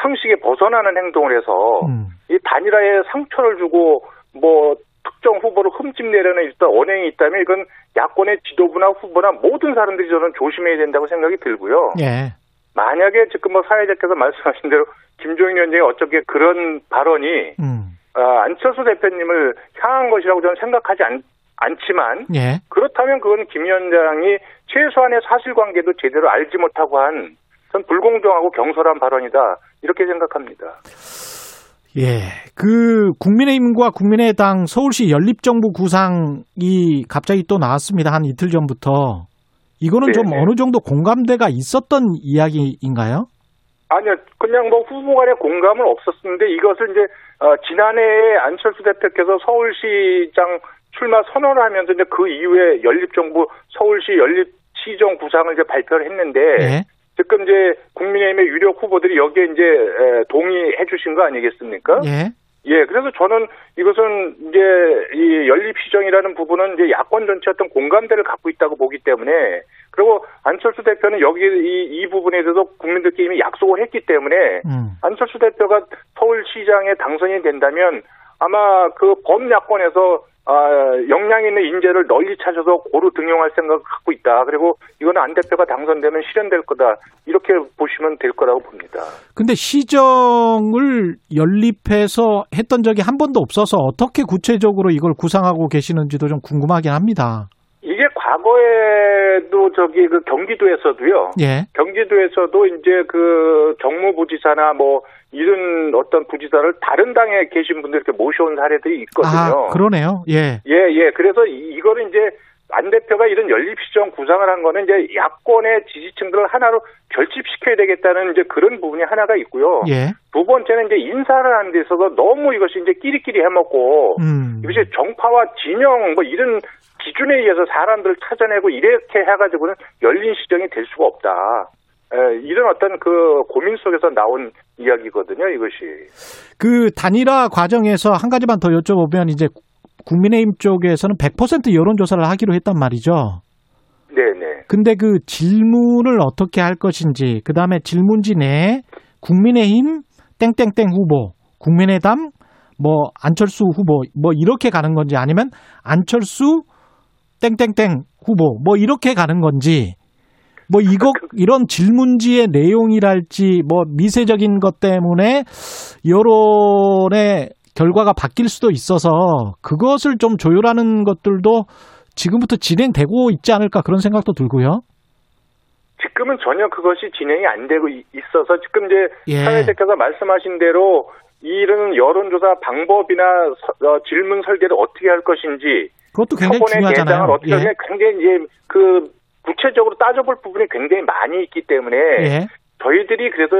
[SPEAKER 6] 상식에 벗어나는 행동을 해서 음. 이 단일화에 상처를 주고 뭐 특정 후보를 흠집내려는 일단 언행이 있다면 이건 야권의 지도부나 후보나 모든 사람들이 저는 조심해야 된다고 생각이 들고요. 예. 만약에 지금 뭐 사회자께서 말씀하신 대로 김종인 위원장이 어떻게 그런 발언이 음. 어, 안철수 대표님을 향한 것이라고 저는 생각하지 않, 않지만 예. 그렇다면 그건 김 위원장이 최소한의 사실관계도 제대로 알지 못하고 한 불공정하고 경솔한 발언이다 이렇게 생각합니다.
[SPEAKER 2] 예, 그 국민의힘과 국민의당 서울시 연립정부 구상이 갑자기 또 나왔습니다. 한 이틀 전부터 이거는 네네. 좀 어느 정도 공감대가 있었던 이야기인가요?
[SPEAKER 6] 아니요, 그냥 뭐 후보 간의 공감은 없었는데 이것을 이제 어, 지난해에 안철수 대표께서 서울시장 출마 선언을 하면서 이제 그 이후에 연립정부 서울시 연립시정 구상을 이제 발표를 했는데 네. 지금 이제 국민의힘의 유력 후보들이 여기에 이제 동의해 주신 거 아니겠습니까? 예. 예, 그래서 저는 이것은 이제 이 연립 시정이라는 부분은 이제 야권 전체 어떤 공감대를 갖고 있다고 보기 때문에 그리고 안철수 대표는 여기 이, 이 부분에 대해서 국민들께 이미 약속을 했기 때문에 음. 안철수 대표가 서울시장에 당선이 된다면 아마 그 범야권에서 아, 역량 있는 인재를 널리 찾아서 고루 등용할 생각을 갖고 있다. 그리고 이거는 안 대표가 당선되면 실현될 거다. 이렇게 보시면 될 거라고 봅니다.
[SPEAKER 2] 근데 시정을 연립해서 했던 적이 한 번도 없어서 어떻게 구체적으로 이걸 구상하고 계시는지도 좀 궁금하긴 합니다.
[SPEAKER 6] 이게 과거에도 저기 그 경기도에서도요. 예. 경기도에서도 이제 그 정무부지사나 뭐 이런 어떤 부지사를 다른 당에 계신 분들 이렇게 모셔온 사례들이 있거든요.
[SPEAKER 2] 아, 그러네요. 예.
[SPEAKER 6] 예, 예. 그래서 이거를 이제 안 대표가 이런 연립시정 구상을 한 거는 이제 야권의 지지층들을 하나로 결집시켜야 되겠다는 이제 그런 부분이 하나가 있고요. 예. 두 번째는 이제 인사를 하는 데 있어서 너무 이것이 이제 끼리끼리 해먹고 음. 이것이 정파와 진영 뭐 이런 기준에 의해서 사람들을 찾아내고 이렇게 해가지고는 열린 시정이 될 수가 없다. 에, 이런 어떤 그 고민 속에서 나온 이야기거든요, 이것이.
[SPEAKER 2] 그 단일화 과정에서 한 가지만 더 여쭤보면 이제 국민의힘 쪽에서는 100% 여론조사를 하기로 했단 말이죠.
[SPEAKER 6] 네네.
[SPEAKER 2] 근데 그 질문을 어떻게 할 것인지, 그 다음에 질문지 내에 국민의힘 땡땡땡 후보, 국민의당 뭐 안철수 후보 뭐 이렇게 가는 건지 아니면 안철수 땡땡땡 후보 뭐 이렇게 가는 건지 뭐 이거 이런 질문지의 내용이랄지 뭐 미세적인 것 때문에 여론의 결과가 바뀔 수도 있어서 그것을 좀 조율하는 것들도 지금부터 진행되고 있지 않을까 그런 생각도 들고요.
[SPEAKER 6] 지금은 전혀 그것이 진행이 안 되고 있어서 지금 이제 예. 사회대표가 말씀하신 대로 이런 여론조사 방법이나 어, 질문 설계를 어떻게 할 것인지
[SPEAKER 2] 그것도 굉장히 중요하잖아요.
[SPEAKER 6] 어떻게 예. 굉장히 이제 그 구체적으로 따져볼 부분이 굉장히 많이 있기 때문에 예. 저희들이 그래서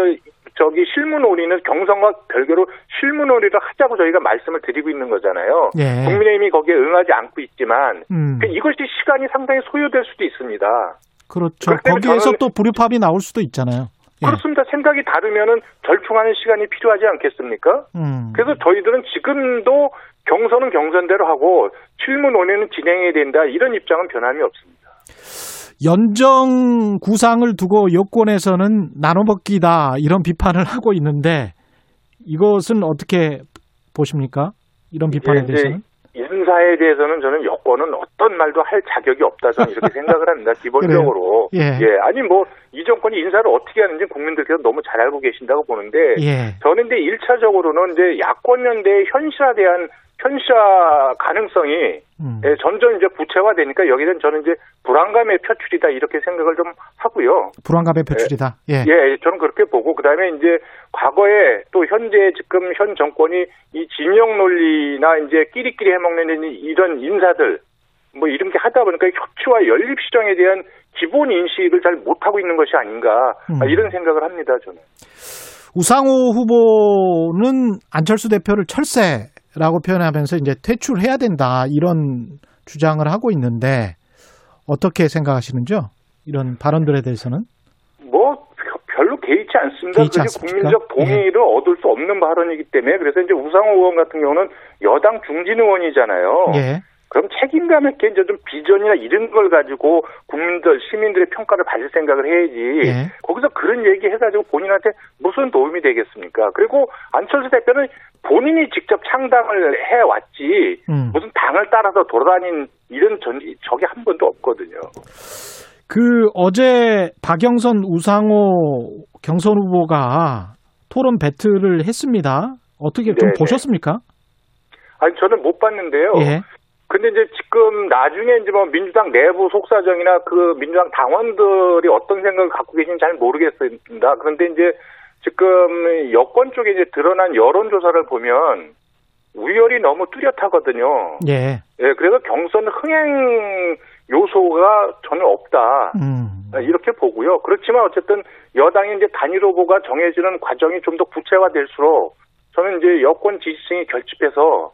[SPEAKER 6] 저기 실무놀이는 경선과 별개로 실무놀이를 하자고 저희가 말씀을 드리고 있는 거잖아요. 예. 국민의힘이 거기에 응하지 않고 있지만 음. 그 이것이 시간이 상당히 소요될 수도 있습니다.
[SPEAKER 2] 그렇죠. 거기에서 또 불협합이 나올 수도 있잖아요.
[SPEAKER 6] 예. 그렇습니다. 생각이 다르면은 절충하는 시간이 필요하지 않겠습니까? 음. 그래서 저희들은 지금도 경선은 경선대로 하고 실무 논의는 진행해야 된다 이런 입장은 변함이 없습니다.
[SPEAKER 2] 연정 구상을 두고 여권에서는 나눠먹기다 이런 비판을 하고 있는데 이것은 어떻게 보십니까? 이런 비판에 대해서는?
[SPEAKER 6] 인사에 대해서는 저는 여권은 어떤 말도 할 자격이 없다 저는 이렇게 생각을 합니다. 기본적으로. 예. 예. 아니 뭐 이 정권이 인사를 어떻게 하는지 국민들께서 너무 잘 알고 계신다고 보는데 예. 저는 이제 1차적으로는 이제 야권 연대의 현실화대한 현실화 가능성이 음. 예, 점점 이제 구체화되니까 여기는 저는 이제 불안감의 표출이다 이렇게 생각을 좀 하고요.
[SPEAKER 2] 불안감의 표출이다.
[SPEAKER 6] 예, 예, 저는 그렇게 보고 그다음에 이제 과거에 또 현재 지금 현 정권이 이 진영 논리나 이제 끼리끼리 해먹는 이런 인사들 뭐 이런 게 하다 보니까 협치와 연립 시정에 대한 기본 인식을 잘 못하고 있는 것이 아닌가 음. 이런 생각을 합니다 저는.
[SPEAKER 2] 우상호 후보는 안철수 대표를 철새 라고 표현하면서 이제 퇴출해야 된다 이런 주장을 하고 있는데 어떻게 생각하시는지요? 이런 발언들에 대해서는?
[SPEAKER 6] 뭐 별로 개의치 않습니다. 개의치 그게 국민적 동의를 예. 얻을 수 없는 발언이기 때문에 그래서 이제 우상호 의원 같은 경우는 여당 중진 의원이잖아요. 예. 그럼 책임감 있게 이제 좀 비전이나 이런 걸 가지고 국민들, 시민들의 평가를 받을 생각을 해야지. 네. 거기서 그런 얘기 해가지고 본인한테 무슨 도움이 되겠습니까? 그리고 안철수 대표는 본인이 직접 창당을 해왔지, 음. 무슨 당을 따라서 돌아다닌 이런 전, 적이 한 번도 없거든요.
[SPEAKER 2] 그 어제 박영선 우상호 경선 후보가 토론 배틀을 했습니다. 어떻게 좀 네네. 보셨습니까?
[SPEAKER 6] 아니 저는 못 봤는데요. 예. 근데 이제 지금 나중에 이제 뭐 민주당 내부 속사정이나 그 민주당 당원들이 어떤 생각을 갖고 계신지 잘 모르겠습니다. 그런데 이제 지금 여권 쪽에 이제 드러난 여론조사를 보면 우열이 너무 뚜렷하거든요. 예. 예, 그래서 경선 흥행 요소가 전혀 없다. 음. 이렇게 보고요. 그렇지만 어쨌든 여당의 이제 단일 후보가 정해지는 과정이 좀 더 구체화될수록 저는 이제 여권 지지층이 결집해서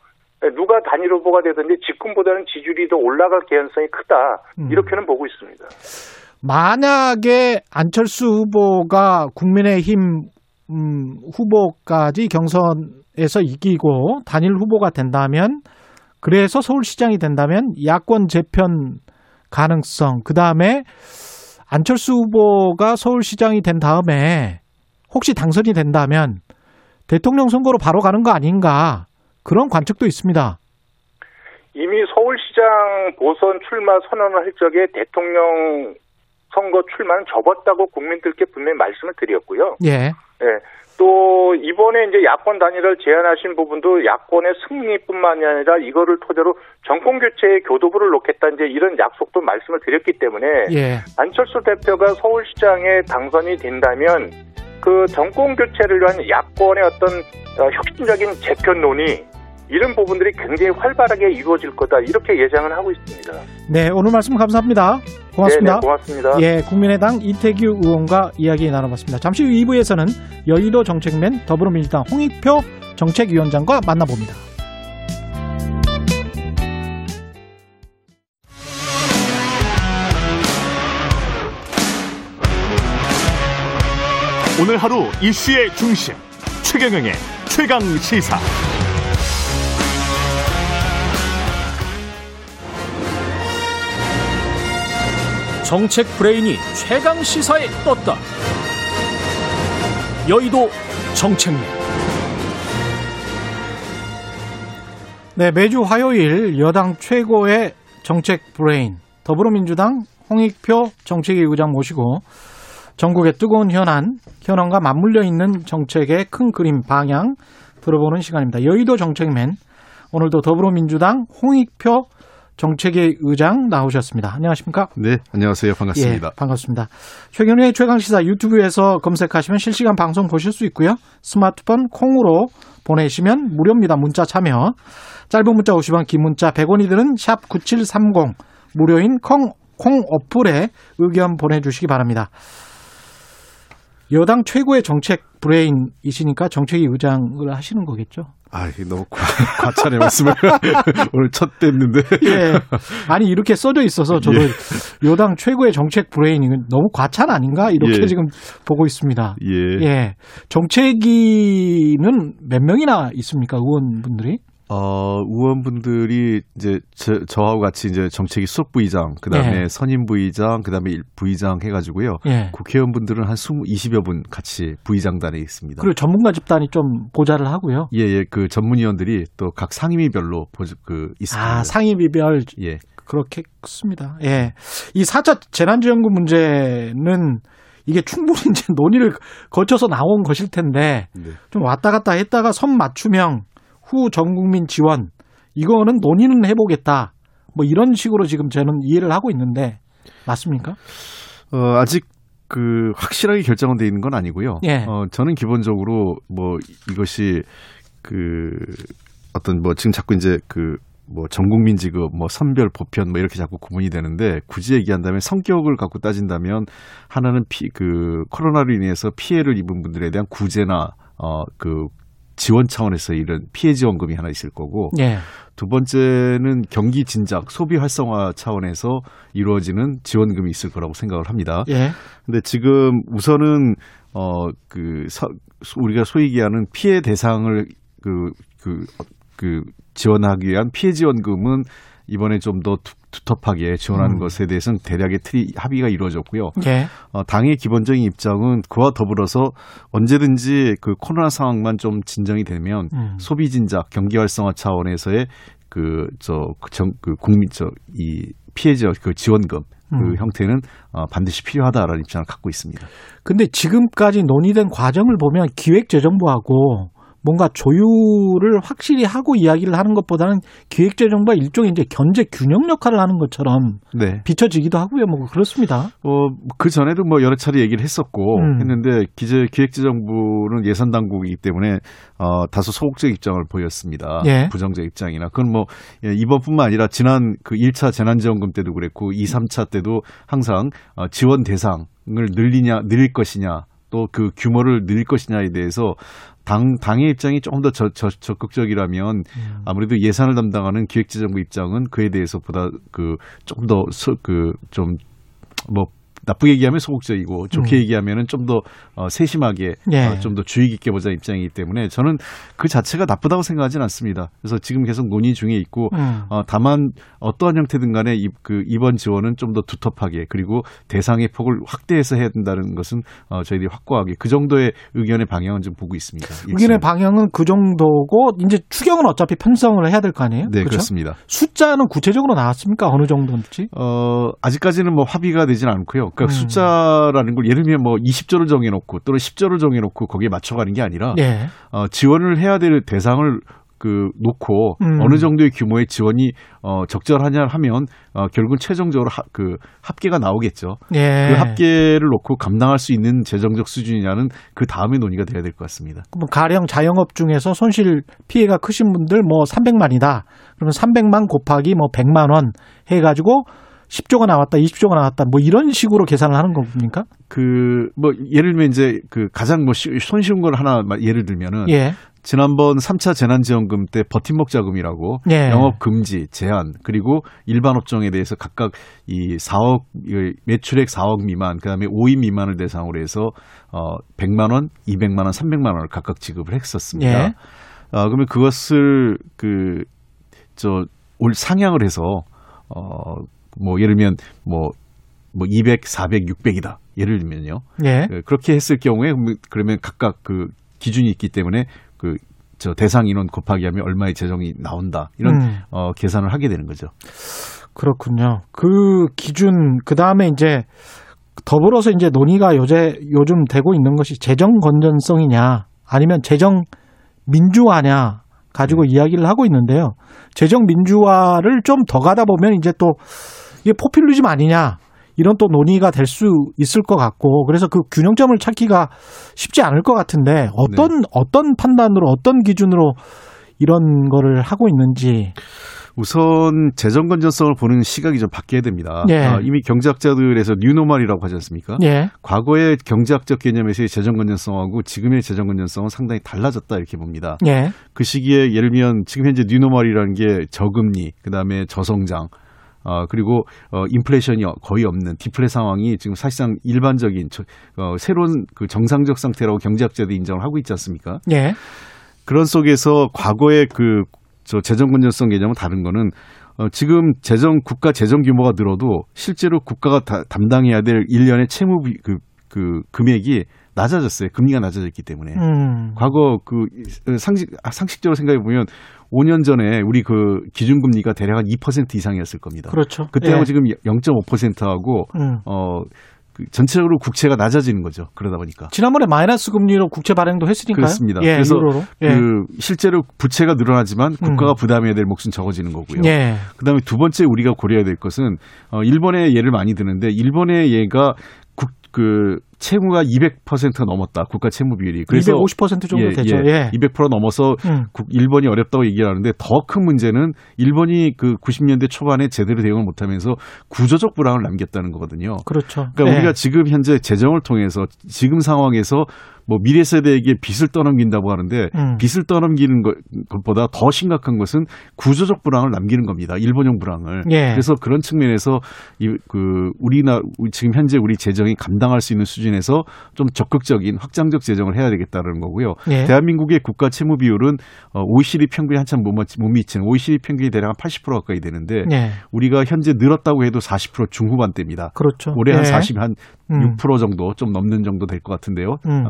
[SPEAKER 6] 누가 단일 후보가 되든지 지금보다는 지지율이 더 올라갈 개연성이 크다. 음. 이렇게는 보고 있습니다.
[SPEAKER 2] 만약에 안철수 후보가 국민의힘 음, 후보까지 경선에서 이기고 단일 후보가 된다면 그래서 서울시장이 된다면 야권 재편 가능성 그 다음에 안철수 후보가 서울시장이 된 다음에 혹시 당선이 된다면 대통령 선거로 바로 가는 거 아닌가 그런 관측도 있습니다.
[SPEAKER 6] 이미 서울시장 보선 출마 선언을 할 적에 대통령 선거 출마는 접었다고 국민들께 분명히 말씀을 드렸고요. 예. 예. 또 이번에 이제 야권 단일을 제안하신 부분도 야권의 승리뿐만이 아니라 이거를 토대로 정권 교체의 교도부를 놓겠다 이제 이런 약속도 말씀을 드렸기 때문에 예. 안철수 대표가 서울시장에 당선이 된다면 그 정권 교체를 위한 야권의 어떤 어, 혁신적인 재편 논의 이런 부분들이 굉장히 활발하게 이루어질 거다 이렇게 예상을 하고 있습니다.
[SPEAKER 2] 네, 오늘 말씀 감사합니다. 고맙습니다.
[SPEAKER 6] 네, 네, 고맙습니다.
[SPEAKER 2] 예, 국민의당 이태규 의원과 이야기 나눠봤습니다. 잠시 후 2부에서는 여의도 정책맨 더불어민주당 홍익표 정책위원장과 만나봅니다.
[SPEAKER 7] 오늘 하루 이슈의 중심 최경영의 최강 시사.
[SPEAKER 1] 정책 브레인이 최강 시사에 떴다. 여의도 정책맨.
[SPEAKER 2] 네, 매주 화요일 여당 최고의 정책 브레인 더불어민주당 홍익표 정책위 의장 모시고 전국의 뜨거운 현안, 현안과 맞물려 있는 정책의 큰 그림 방향 들어보는 시간입니다. 여의도 정책맨 오늘도 더불어민주당 홍익표 정책위 의장 나오셨습니다. 안녕하십니까?
[SPEAKER 8] 네, 안녕하세요. 반갑습니다.
[SPEAKER 2] 예, 반갑습니다. 최경련의 최강시사 유튜브에서 검색하시면 실시간 방송 보실 수 있고요. 스마트폰 콩으로 보내시면 무료입니다. 문자 참여. 짧은 문자 50원, 긴 문자 100원이 드는 샵 9730 무료인 콩, 콩 어플에 의견 보내주시기 바랍니다. 여당 최고의 정책 브레인이시니까 정책위 의장을 하시는 거겠죠?
[SPEAKER 8] 아, 너무 과, 찬의 말씀을 오늘 첫 뗐는데. 예.
[SPEAKER 2] 아니, 이렇게 써져 있어서 저도 예. 여당 최고의 정책 브레인이 너무 과찬 아닌가? 이렇게 예. 지금 보고 있습니다. 예. 예. 정책위는 몇 명이나 있습니까? 의원분들이?
[SPEAKER 8] 어, 의원분들이 이제 저, 하고 같이 이제 정책위 수석 부의장, 그다음에 예. 선임 부의장, 그다음에 부의장 해 가지고요. 예. 국회의원분들은 한 20, 20여 분 같이 부의장단에 있습니다.
[SPEAKER 2] 그리고 전문가 집단이 좀 보좌를 하고요.
[SPEAKER 8] 예, 예. 그 전문위원들이 또 각 상임위별로 그 있습니다.
[SPEAKER 2] 아, 상임위별 예. 그렇겠습니다. 예. 이 4차 재난지원금 문제는 이게 충분히 이제 논의를 거쳐서 나온 것일 텐데 네. 좀 왔다 갔다 했다가 선 맞춤형 후 전국민 지원 이거는 논의는 해보겠다. 뭐 이런 식으로 지금 저는 이해를 하고 있는데 맞습니까?
[SPEAKER 8] 어, 아직 그 확실하게 결정은 돼 있는 건 아니고요. 예. 어, 저는 기본적으로 뭐 이것이 그 어떤 뭐 지금 자꾸 이제 그 뭐 전국민 지급, 뭐 선별 보편 뭐 이렇게 자꾸 구분이 되는데 굳이 얘기한다면 성격을 갖고 따진다면 하나는 피 그 코로나로 인해서 피해를 입은 분들에 대한 구제나 어그 지원 차원에서 이런 피해 지원금이 하나 있을 거고 예. 두 번째는 경기 진작 소비 활성화 차원에서 이루어지는 지원금이 있을 거라고 생각을 합니다. 예. 근데 지금 우선은 어그 우리가 소위 얘기하는 피해 대상을 그 그, 그 지원하기 위한 피해 지원금은 이번에 좀 더 두텁하게 지원하는 음. 것에 대해서는 대략의 틀이 합의가 이루어졌고요. 예. 어, 당의 기본적인 입장은 그와 더불어서 언제든지 그 코로나 상황만 좀 진정이 되면 음. 소비 진작 경기 활성화 차원에서의 그저그 그 국민 저이 피해자 그 지원금 그 음. 형태는 어, 반드시 필요하다라는 입장을 갖고 있습니다.
[SPEAKER 2] 근데 지금까지 논의된 과정을 보면 기획재정부하고 뭔가 조율을 확실히 하고 이야기를 하는 것보다는 기획재정부가 일종의 이제 견제 균형 역할을 하는 것처럼 네. 비춰지기도 하고요. 뭐 그렇습니다.
[SPEAKER 8] 어, 그 전에도 뭐 여러 차례 얘기를 했었고 음. 했는데 기재 기획재정부는 예산 당국이기 때문에 어, 다소 소극적 입장을 보였습니다. 예. 부정적 입장이나 그건 뭐 예, 이번뿐만 아니라 지난 그 1차 재난지원금 때도 그랬고 2, 3차 때도 항상 어, 지원 대상을 늘리냐 늘릴 것이냐 또그 규모를 늘릴 것이냐에 대해서 당 당의 입장이 조금 더 저, 저, 적극적이라면 음. 아무래도 예산을 담당하는 기획재정부 입장은 그에 대해서 보다 그 조금 더그좀뭐 나쁘게 얘기하면 소극적이고 좋게 음. 얘기하면은 좀 더 어, 세심하게 예. 어, 좀더 주의 깊게 보자 입장이기 때문에 저는 그 자체가 나쁘다고 생각하지는 않습니다. 그래서 지금 계속 논의 중에 있고 음. 어, 다만 어떠한 형태든 간에 이, 그 이번 지원은 좀 더 두텁하게 그리고 대상의 폭을 확대해서 해야 된다는 것은 어, 저희들이 확고하게 그 정도의 의견의 방향은 좀 보고 있습니다.
[SPEAKER 2] 의견의 방향은 그 정도고 이제 추경은 어차피 편성을 해야 될 거 아니에요?
[SPEAKER 8] 네, 그렇죠? 그렇습니다
[SPEAKER 2] 숫자는 구체적으로 나왔습니까? 어느 정도인지?
[SPEAKER 8] 어, 아직까지는 뭐 합의가 되지는 않고요. 그러니까 음. 숫자라는 걸 예를 들면 뭐 20조를 정해놓고 또는 10조를 정해놓고 거기에 맞춰가는 게 아니라 네. 어, 지원을 해야 될 대상을 그 놓고 음. 어느 정도의 규모의 지원이 어 적절하냐 하면 어 결국은 최종적으로 하, 그 합계가 나오겠죠. 예. 그 합계를 놓고 감당할 수 있는 재정적 수준이냐는 그 다음에 논의가 돼야 될 것 같습니다.
[SPEAKER 2] 뭐 가령 자영업 중에서 손실 피해가 크신 분들 뭐 300만이다. 그러면 300만 곱하기 뭐 100만 원 해가지고 10조가 나왔다, 20조가 나왔다, 뭐 이런 식으로 계산을 하는 겁니까?
[SPEAKER 8] 그, 뭐, 예를 들면 이제 그 가장 뭐 손쉬운 걸 하나 예를 들면은. 예. 지난번 3차 재난지원금 때 버팀목 자금이라고 예. 영업 금지, 제한, 그리고 일반 업종에 대해서 각각 이 4억, 매출액 4억 미만, 그 다음에 5인 미만을 대상으로 해서 어, 100만 원, 200만 원, 300만 원을 각각 지급을 했었습니다. 예. 어, 그러면 그것을 그, 저, 올 상향을 해서 어, 뭐 예를 들면 뭐, 뭐 200, 400, 600이다. 예를 들면요. 예. 그, 그렇게 했을 경우에 그러면 각각 그 기준이 있기 때문에 그저 대상 인원 곱하기 하면 얼마의 재정이 나온다. 이런 음. 어, 계산을 하게 되는 거죠.
[SPEAKER 2] 그렇군요. 그 기준 그 다음에 이제 더불어서 이제 논의가 요새 요즘 되고 있는 것이 재정 건전성이냐 아니면 재정 민주화냐 가지고 네. 이야기를 하고 있는데요. 재정 민주화를 좀 더 가다 보면 이제 또 이게 포퓰리즘 아니냐 이런 또 논의가 될 수 있을 것 같고 그래서 그 균형점을 찾기가 쉽지 않을 것 같은데 어떤 네. 어떤 판단으로 어떤 기준으로 이런 거를 하고 있는지
[SPEAKER 8] 우선 재정 건전성을 보는 시각이 좀 바뀌어야 됩니다. 예. 아, 이미 경제학자들에서 new normal이라고 하지 않습니까? 예. 과거의 경제학적 개념에서의 재정 건전성하고 지금의 재정 건전성은 상당히 달라졌다 이렇게 봅니다. 예. 그 시기에 예를 들면 지금 현재 new normal이라는 게 저금리, 그다음에 저성장, 어, 그리고 어, 인플레이션이 거의 없는 디플레 상황이 지금 사실상 일반적인 어, 새로운 그 정상적 상태라고 경제학자들이 인정을 하고 있지 않습니까? 예. 그런 속에서 과거의 그 저 재정 건전성 개념은 다른 거는 어, 지금 재정 국가 재정 규모가 늘어도 실제로 국가가 다, 담당해야 될 1년의 채무 그, 그 금액이 낮아졌어요. 금리가 낮아졌기 때문에. 음. 과거 그 상식 상식적으로 생각해 보면 5년 전에 우리 그 기준금리가 대략 한 2% 이상이었을 겁니다.
[SPEAKER 2] 그렇죠.
[SPEAKER 8] 그때하고 예. 지금 0.5%하고 음. 어 그 전체적으로 국채가 낮아지는 거죠. 그러다 보니까.
[SPEAKER 2] 지난번에 마이너스 금리로 국채 발행도 했으니까요.
[SPEAKER 8] 그렇습니다. 예, 그래서 예. 그 실제로 부채가 늘어나지만 국가가 음. 부담해야 될 몫은 적어지는 거고요. 예. 그다음에 두 번째 우리가 고려해야 될 것은 어 일본의 예를 많이 드는데 일본의 예가 그 채무가 200%가 넘었다. 국가 채무 비율이.
[SPEAKER 2] 그래서 250% 정도 예, 되죠. 예.
[SPEAKER 8] 200% 넘어서 음. 일본이 어렵다고 얘기를 하는데 더 큰 문제는 일본이 그 90년대 초반에 제대로 대응을 못 하면서 구조적 불황을 남겼다는 거거든요.
[SPEAKER 2] 그렇죠.
[SPEAKER 8] 그러니까 예. 우리가 지금 현재 재정을 통해서 지금 상황에서 뭐 미래 세대에게 빚을 떠넘긴다고 하는데 음. 빚을 떠넘기는 것, 것보다 더 심각한 것은 구조적 불황을 남기는 겁니다. 일본형 불황을. 예. 그래서 그런 측면에서 이 그 우리나 지금 현재 우리 재정이 감당할 수 있는 수준에서 좀 적극적인 확장적 재정을 해야 되겠다는 거고요. 예. 대한민국의 국가 채무 비율은 OECD 평균이 한참 못, 못 미치는 OECD 평균이 대략 한80% 가까이 되는데 예. 우리가 현재 늘었다고 해도 40% 중후반대입니다.
[SPEAKER 2] 그렇죠.
[SPEAKER 8] 올해 한 40, 예. 한 음. 6% 정도 좀 넘는 정도 될 것 같은데요. 음.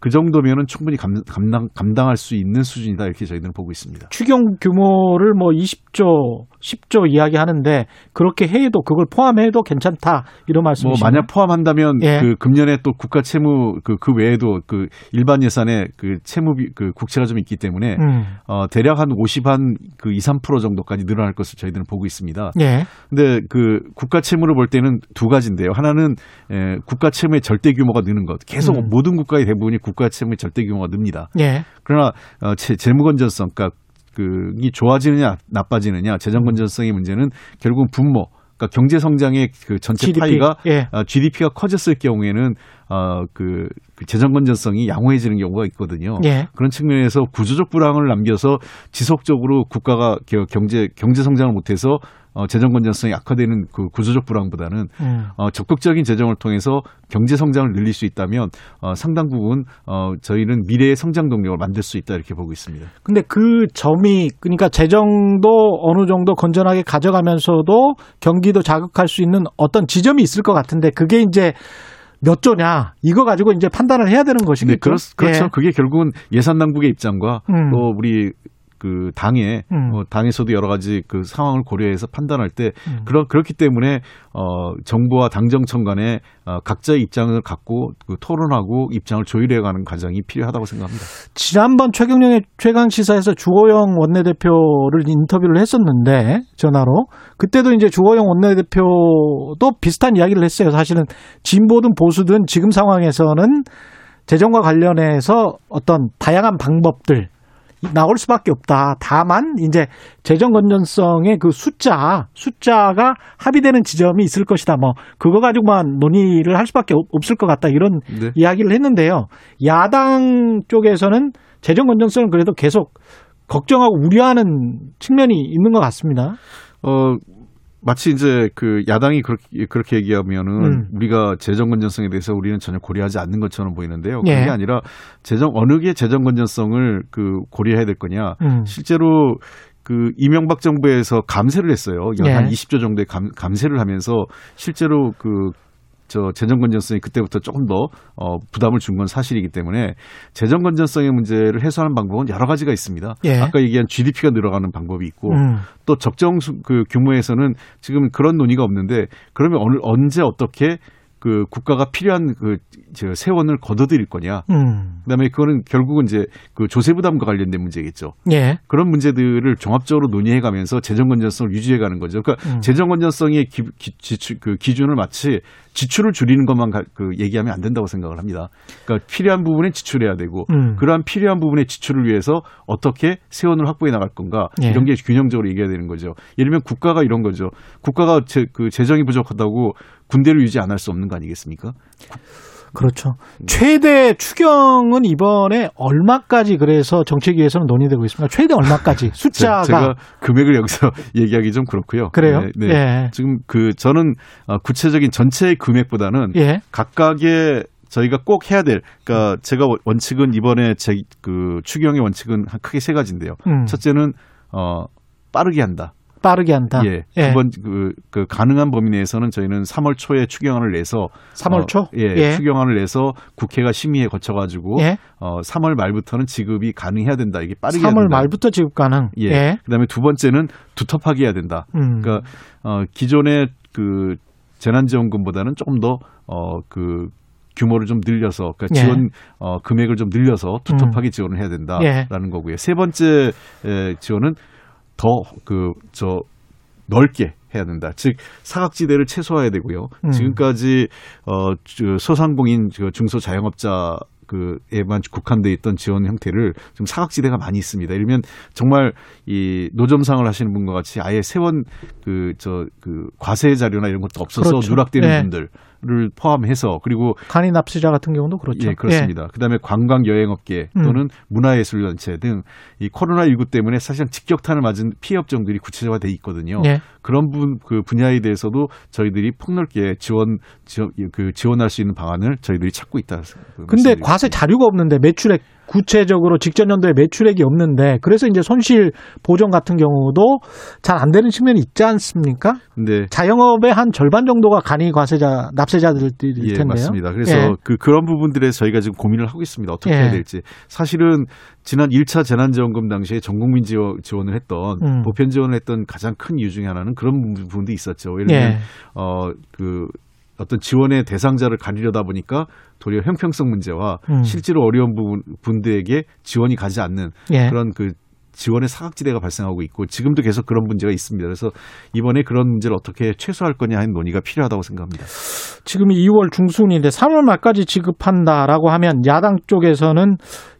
[SPEAKER 8] 그 정도면은 충분히 감, 당 감당할 수 있는 수준이다 이렇게 저희들은 보고 있습니다.
[SPEAKER 2] 추경 규모를 뭐 20조, 10조 이야기하는데 그렇게 해도 그걸 포함해도 괜찮다 이런 말씀이시죠?
[SPEAKER 8] 뭐 만약 포함한다면 예. 그 금년에 또 국가 채무 그, 그 외에도 그 일반 예산에 그 채무비 그 국채가 좀 있기 때문에 음. 어 대략 한 50 한 그 2, 3% 정도까지 늘어날 것을 저희들은 보고 있습니다. 예. 근데 그 국가 채무를 볼 때는 두 가지인데요. 하나는 에, 국가 채무의 절대 규모가 느는 것. 계속 음. 모든 국가의 대부분이 국가 채무의 절대 규모가 늡니다. 예. 그러나 어, 재무 건전성, 그러니까 그이 좋아지느냐 나빠지느냐 재정 건전성의 문제는 결국은 분모 그러니까 경제 성장의 그 전체 GDP. 파이가 예. 어, GDP가 커졌을 경우에는 어그 그 재정 건전성이 양호해지는 경우가 있거든요. 예. 그런 측면에서 구조적 불황을 남겨서 지속적으로 국가가 경제 경제 성장을 못해서 어, 재정 건전성이 악화되는 그 구조적 불황보다는 음. 어, 적극적인 재정을 통해서 경제 성장을 늘릴 수 있다면 어, 상당 부분 어, 저희는 미래의 성장 동력을 만들 수 있다 이렇게 보고 있습니다.
[SPEAKER 2] 근데 그 점이 그러니까 재정도 어느 정도 건전하게 가져가면서도 경기도 자극할 수 있는 어떤 지점이 있을 것 같은데 그게 이제 몇 조냐 이거 가지고 이제 판단을 해야 되는 것이겠죠. 네,
[SPEAKER 8] 그렇, 그렇죠. 예. 그게 결국은 예산 당국의 입장과 음. 또 우리 그 당에 음. 어, 당에서도 여러 가지 그 상황을 고려해서 판단할 때 음. 그런 그렇기 때문에 어 정부와 당정청 간에 어, 각자의 입장을 갖고 그 토론하고 입장을 조율해 가는 과정이 필요하다고 생각합니다.
[SPEAKER 2] 지난번 최경영의 최강 시사에서 주호영 원내대표를 인터뷰를 했었는데 전화로 그때도 이제 주호영 원내대표도 비슷한 이야기를 했어요. 사실은 진보든 보수든 지금 상황에서는 재정과 관련해서 어떤 다양한 방법들 나올 수밖에 없다. 다만 이제 재정 건전성의 그 숫자 숫자가 합의되는 지점이 있을 것이다. 뭐 그거 가지고만 논의를 할 수밖에 없을 것 같다. 이런 네. 이야기를 했는데요. 야당 쪽에서는 재정 건전성을 그래도 계속 걱정하고 우려하는 측면이 있는 것 같습니다.
[SPEAKER 8] 어 마치 이제 그 야당이 그렇게 그렇게 얘기하면은 음. 우리가 재정 건전성에 대해서 우리는 전혀 고려하지 않는 것처럼 보이는데요. 그게 예. 아니라 재정 어느 게 재정 건전성을 그 고려해야 될 거냐. 음. 실제로 그 이명박 정부에서 감세를 했어요. 예. 한 20조 정도의 감, 감세를 하면서 실제로 그 저 재정 건전성이 그때부터 조금 더 어, 부담을 준 건 사실이기 때문에 재정 건전성의 문제를 해소하는 방법은 여러 가지가 있습니다. 예. 아까 얘기한 GDP가 늘어가는 방법이 있고 음. 또 적정 그 규모에서는 지금 그런 논의가 없는데 그러면 어느 언제 어떻게 그 국가가 필요한 그 세원을 거둬들일 거냐. 음. 그다음에 그거는 결국은 이제 그 조세 부담과 관련된 문제겠죠. 예. 그런 문제들을 종합적으로 논의해 가면서 재정 건전성을 유지해 가는 거죠. 그러니까 음. 재정 건전성의 기, 기, 지출, 그 기준을 마치 지출을 줄이는 것만 가, 그 얘기하면 안 된다고 생각을 합니다. 그러니까 필요한 부분에 지출해야 되고 음. 그러한 필요한 부분의 지출을 위해서 어떻게 세원을 확보해 나갈 건가 예. 이런 게 균형적으로 얘기해야 되는 거죠. 예를 들면 국가가 이런 거죠. 국가가 제, 그 재정이 부족하다고 군대를 유지 안 할 수 없는 거 아니겠습니까?
[SPEAKER 2] 그렇죠. 최대 추경은 이번에 얼마까지 그래서 정책위에서는 논의되고 있습니까? 최대 얼마까지 숫자가
[SPEAKER 8] 제가 금액을 여기서 얘기하기 좀 그렇고요.
[SPEAKER 2] 그래요?
[SPEAKER 8] 네. 네. 예. 지금 그 저는 어, 구체적인 전체 금액보다는 예. 각각의 저희가 꼭 해야 될, 그러니까 제가 원칙은 이번에 제 그 추경의 원칙은 크게 세 가지인데요. 음. 첫째는 어 빠르게 한다.
[SPEAKER 2] 빠르게 한다.
[SPEAKER 8] 예. 예. 두번 그, 그 가능한 범위 내에서는 저희는 3월 초에 추경안을 내서
[SPEAKER 2] 3월 초? 어,
[SPEAKER 8] 예, 예, 추경안을 내서 국회가 심의에 거쳐 가지고 예. 어 3월 말부터는 지급이 가능해야 된다. 이게 빠르게 3월
[SPEAKER 2] 된다. 말부터 지급 가능.
[SPEAKER 8] 예. 예. 그다음에 두 번째는 두텁하게 해야 된다. 음. 그러니까 어 기존의 그 재난 지원금보다는 조금 더어그 규모를 좀 늘려서 그러니까 예. 지원 어 금액을 좀 늘려서 두텁하게 음. 지원을 해야 된다라는 예. 거고요. 세 번째 에, 지원은 더 그 저 넓게 해야 된다. 즉 사각지대를 최소화해야 되고요. 음. 지금까지 어 소상공인 중소 자영업자 그에만 국한돼 있던 지원 형태를 좀 사각지대가 많이 있습니다. 이러면 정말 이 노점상을 하시는 분과 같이 아예 세원 그 저그 그 과세 자료나 이런 것도 없어서 그렇죠. 누락되는 네. 분들 를 포함해서 그리고
[SPEAKER 2] 간이 납세자 같은 경우도 그렇죠.
[SPEAKER 8] 예, 그렇습니다. 예. 그다음에 관광 여행업계 음. 또는 음. 문화예술 단체 등 이 코로나 19 때문에 사실상 직격탄을 맞은 피해 업종들이 구체화돼 있거든요. 예. 그런 분그 분야에 대해서도 저희들이 폭넓게 지원 지원 그 지원할 수 있는 방안을 저희들이 찾고 있다.
[SPEAKER 2] 근데 과세 자료가 없는데 매출액 구체적으로 직전 연도에 매출액이 없는데 그래서 이제 손실 보전 같은 경우도 잘 안 되는 측면이 있지 않습니까? 네. 자영업의 한 절반 정도가 간이 과세자 납세자들일 예, 텐데요.
[SPEAKER 8] 맞습니다. 그래서 예. 그 그런 부분들에 저희가 지금 고민을 하고 있습니다. 어떻게 예. 해야 될지. 사실은 지난 1차 재난지원금 당시에 전 국민 지원, 을 했던 음. 보편 지원을 했던 가장 큰 이유 중에 하나는 그런 부분도 있었죠. 예를 들면 예. 어그 어떤 지원의 대상자를 가리려다 보니까 도리어 형평성 문제와 음. 실제로 어려운 부분 분들에게 지원이 가지 않는 예. 그런 그 지원의 사각지대가 발생하고 있고 지금도 계속 그런 문제가 있습니다. 그래서 이번에 그런 문제를 어떻게 최소화할 거냐 하는 논의가 필요하다고 생각합니다.
[SPEAKER 2] 지금 2월 중순인데 3월 말까지 지급한다라고 하면 야당 쪽에서는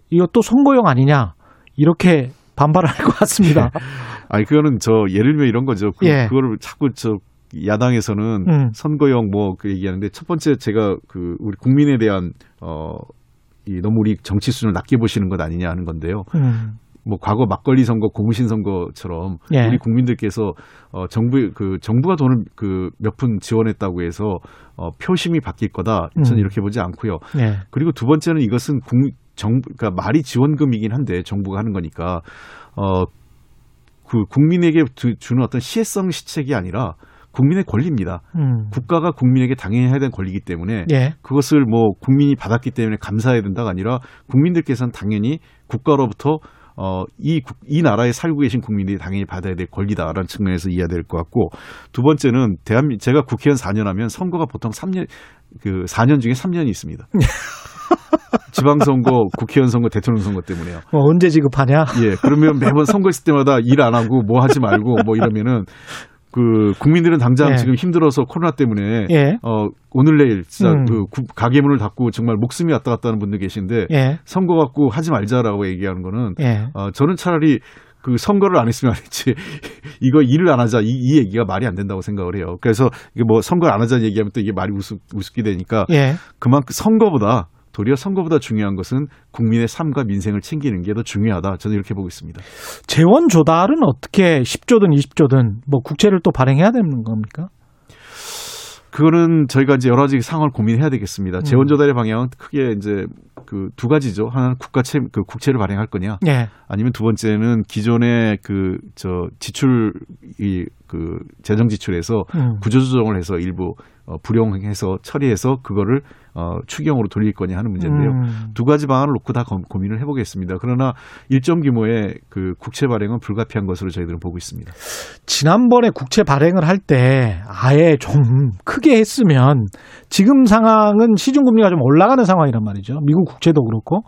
[SPEAKER 2] 이것도 선거용 아니냐 이렇게 반발할 것 같습니다.
[SPEAKER 8] 아니 그거는 저 예를 들면 이런 거죠. 그, 예. 그거를 자꾸 저 야당에서는 음. 선거용 뭐 그 얘기하는데 첫 번째 제가 그 우리 국민에 대한 어 이 너무 우리 정치 수준을 낮게 보시는 것 아니냐 하는 건데요. 음. 뭐 과거 막걸리 선거, 고무신 선거처럼 예. 우리 국민들께서 어 정부 그 정부가 돈을 그 몇 푼 지원했다고 해서 어 표심이 바뀔 거다. 저는 음. 이렇게 보지 않고요. 예. 그리고 두 번째는 이것은 국 정부 그러니까 말이 지원금이긴 한데 정부가 하는 거니까 어그 국민에게 주는 어떤 시혜성 시책이 아니라 국민의 권리입니다. 음. 국가가 국민에게 당연히 해야 되는 권리이기 때문에 예. 그것을 뭐 국민이 받았기 때문에 감사해야 된다가 아니라 국민들께서는 당연히 국가로부터 어, 이, 이 나라에 살고 계신 국민들이 당연히 받아야 될 권리다라는 측면에서 이해해야 될 것 같고 두 번째는 대한민 제가 국회의원 4년 하면 선거가 보통 3년 그 4년 중에 3년이 있습니다. 지방선거, 국회의원 선거, 대통령 선거 때문에요.
[SPEAKER 2] 어, 언제 지급하냐?
[SPEAKER 8] 예. 그러면 매번 선거했을 때마다 일 안 하고 뭐 하지 말고 뭐 이러면은 그 국민들은 당장 예. 지금 힘들어서 코로나 때문에 예. 어 오늘 내일 진짜 음. 그 가게 문을 닫고 정말 목숨이 왔다 갔다 하는 분들 계신데 예. 선거 갖고 하지 말자라고 얘기하는 거는 예. 어 저는 차라리 그 선거를 안 했으면 안 했지 이거 일을 안 하자 이, 이, 얘기가 말이 안 된다고 생각을 해요. 그래서 이게 뭐 선거를 안 하자는 얘기하면 또 이게 말이 우습, 우습게 되니까 예. 그만큼 선거보다 도리어 선거보다 중요한 것은 국민의 삶과 민생을 챙기는 게 더 중요하다. 저는 이렇게 보고 있습니다.
[SPEAKER 2] 재원 조달은 어떻게 10조든 20조든 뭐 국채를 또 발행해야 되는 겁니까?
[SPEAKER 8] 그거는 저희가 이제 여러 가지 상황을 고민해야 되겠습니다. 음. 재원 조달의 방향은 크게 이제 그 두 가지죠. 하나는 국가 채 그 국채를 발행할 거냐, 네. 아니면 두 번째는 기존의 그 저 지출 이 그 재정 지출에서 음. 구조 조정을 해서 일부 어, 불용해서 처리해서 그거를 어, 추경으로 돌릴 거냐 하는 문제인데요. 음. 두 가지 방안을 놓고 다 고민을 해보겠습니다. 그러나 일정 규모의 그 국채 발행은 불가피한 것으로 저희들은 보고 있습니다.
[SPEAKER 2] 지난번에 국채 발행을 할 때 아예 좀 크게 했으면 지금 상황은 시중금리가 좀 올라가는 상황이란 말이죠. 미국 국채도 그렇고.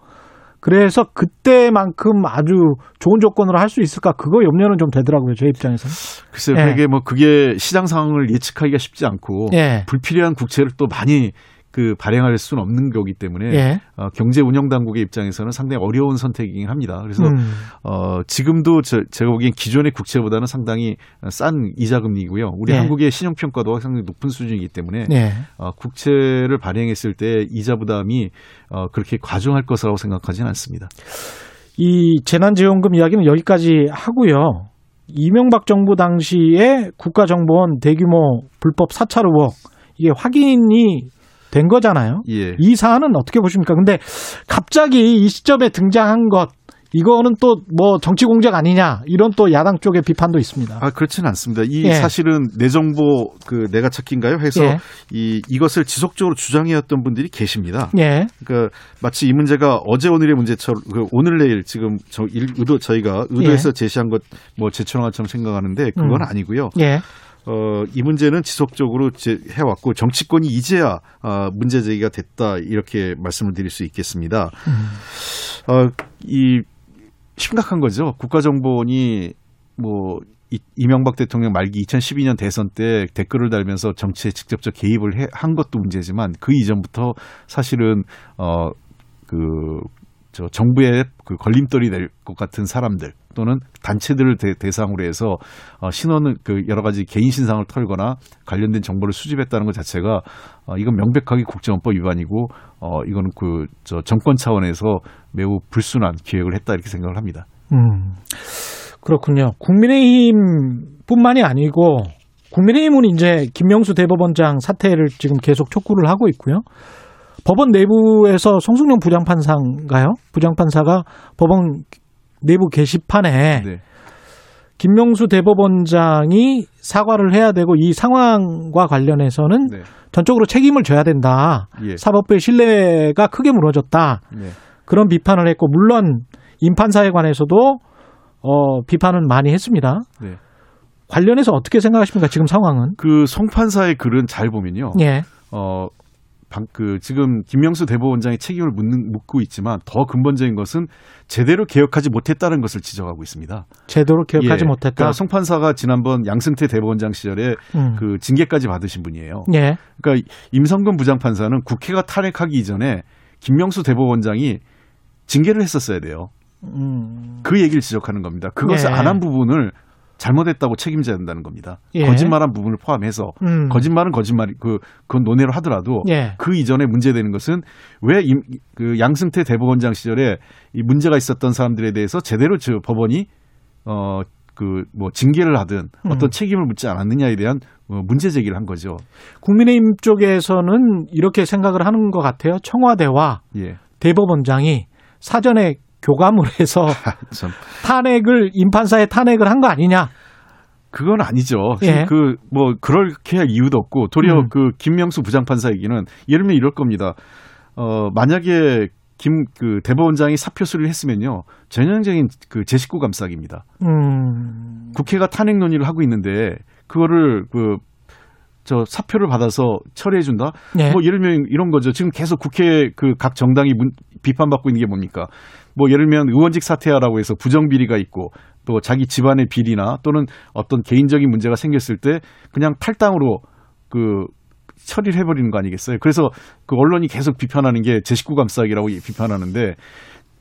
[SPEAKER 2] 그래서 그때만큼 아주 좋은 조건으로 할 수 있을까 그거 염려는 좀 되더라고요 제 입장에서는.
[SPEAKER 8] 글쎄요, 예. 그게 뭐 그게 시장 상황을 예측하기가 쉽지 않고 예. 불필요한 국채를 또 많이 그 발행할 수는 없는 거기 때문에 예. 어, 경제 운영 당국의 입장에서는 상당히 어려운 선택이긴 합니다. 그래서 음. 어, 지금도 저, 제가 보기엔 기존의 국채보다는 상당히 싼 이자 금리고요. 우리 예. 한국의 신용 평가도 상당히 높은 수준이기 때문에 예. 어, 국채를 발행했을 때 이자 부담이 어, 그렇게 과중할 것이라고 생각하지는 않습니다.
[SPEAKER 2] 이 재난지원금 이야기는 여기까지 하고요. 이명박 정부 당시에 국가정보원 대규모 불법 사찰 의혹 이게 확인이 된 거잖아요. 예. 이 사안은 어떻게 보십니까? 근데 갑자기 이 시점에 등장한 것 이거는 또 뭐 정치 공작 아니냐 이런 또 야당 쪽의 비판도 있습니다.
[SPEAKER 8] 아 그렇지는 않습니다. 이 예. 사실은 내 정보 그 내가 찾기인가요? 해서 예. 이 이것을 지속적으로 주장해왔던 분들이 계십니다. 예. 그러니까 마치 이 문제가 어제 오늘의 문제처럼 그 오늘 내일 지금 저 의도 저희가 의도해서 예. 제시한 것 뭐 제출한 것처럼 생각하는데 그건 음. 아니고요. 예. 어, 이 문제는 지속적으로 해왔고 정치권이 이제야 어, 문제 제기가 됐다 이렇게 말씀을 드릴 수 있겠습니다. 음. 어, 이 심각한 거죠. 국가정보원이 뭐 이명박 대통령 말기 2012년 대선 때 댓글을 달면서 정치에 직접적 개입을 해, 한 것도 문제지만 그 이전부터 사실은 어 그 저 정부의 그 걸림돌이 될 것 같은 사람들 또는 단체들을 대, 상으로 해서 어, 신원을 그 여러 가지 개인 신상을 털거나 관련된 정보를 수집했다는 것 자체가 어, 이건 명백하게 국정원법 위반이고 어, 이거는 그 저 정권 차원에서 매우 불순한 기획을 했다 이렇게 생각을 합니다. 음.
[SPEAKER 2] 그렇군요. 국민의힘뿐만이 아니고 국민의힘은 이제 김명수 대법원장 사퇴를 지금 계속 촉구를 하고 있고요. 법원 내부에서 송승용 부장판사인가요? 부장판사가 법원 내부 게시판에 네. 김명수 대법원장이 사과를 해야 되고 이 상황과 관련해서는 네. 전적으로 책임을 져야 된다. 예. 사법부의 신뢰가 크게 무너졌다. 네. 그런 비판을 했고 물론 임판사에 관해서도 어, 비판은 많이 했습니다. 네. 관련해서 어떻게 생각하십니까? 지금 상황은?
[SPEAKER 8] 그 송판사의 글은 잘 보면요. 예. 어, 방, 그 지금 김명수 대법원장의 책임을 묻는, 묻고 있지만 더 근본적인 것은 제대로 개혁하지 못했다는 것을 지적하고 있습니다.
[SPEAKER 2] 제대로 개혁하지 예, 못했다.
[SPEAKER 8] 그러니까 송 판사가 지난번 양승태 대법원장 시절에 음. 그 징계까지 받으신 분이에요. 예. 그러니까 임성근 부장판사는 국회가 탄핵하기 이전에 김명수 대법원장이 징계를 했었어야 돼요. 음. 그 얘기를 지적하는 겁니다. 그것을 예. 안한 부분을 잘못했다고 책임져야 된다는 겁니다. 예. 거짓말한 부분을 포함해서 음. 거짓말은 거짓말 그 그건 논의를 하더라도 예. 그 이전에 문제되는 것은 왜그 양승태 대법원장 시절에 이 문제가 있었던 사람들에 대해서 제대로 저 법원이 어 그 뭐 징계를 하든 음. 어떤 책임을 묻지 않았느냐에 대한 어, 문제 제기를 한 거죠.
[SPEAKER 2] 국민의힘 쪽에서는 이렇게 생각을 하는 것 같아요. 청와대와 예. 대법원장이 사전에 교감을 해서 탄핵을 임판사의 탄핵을 한 거 아니냐?
[SPEAKER 8] 그건 아니죠. 예. 그뭐 그렇게 할 이유도 없고 도리어 음. 그 김명수 부장판사 얘기는 예를 들면 이럴 겁니다. 어 만약에 김 그 대법원장이 사표 수리를 했으면요 전형적인 그 제 식구 감싸기입니다. 음. 국회가 탄핵 논의를 하고 있는데 그거를 그 저 사표를 받아서 처리해 준다. 예. 뭐 예를 들면 이런 거죠. 지금 계속 국회 그 각 정당이 문, 비판받고 있는 게 뭡니까? 뭐 예를 들면 의원직 사퇴하라고 해서 부정 비리가 있고 또 자기 집안의 비리나 또는 어떤 개인적인 문제가 생겼을 때 그냥 탈당으로 그 처리를 해버리는 거 아니겠어요? 그래서 그 언론이 계속 비판하는 게 제 식구 감싸기라고 비판하는데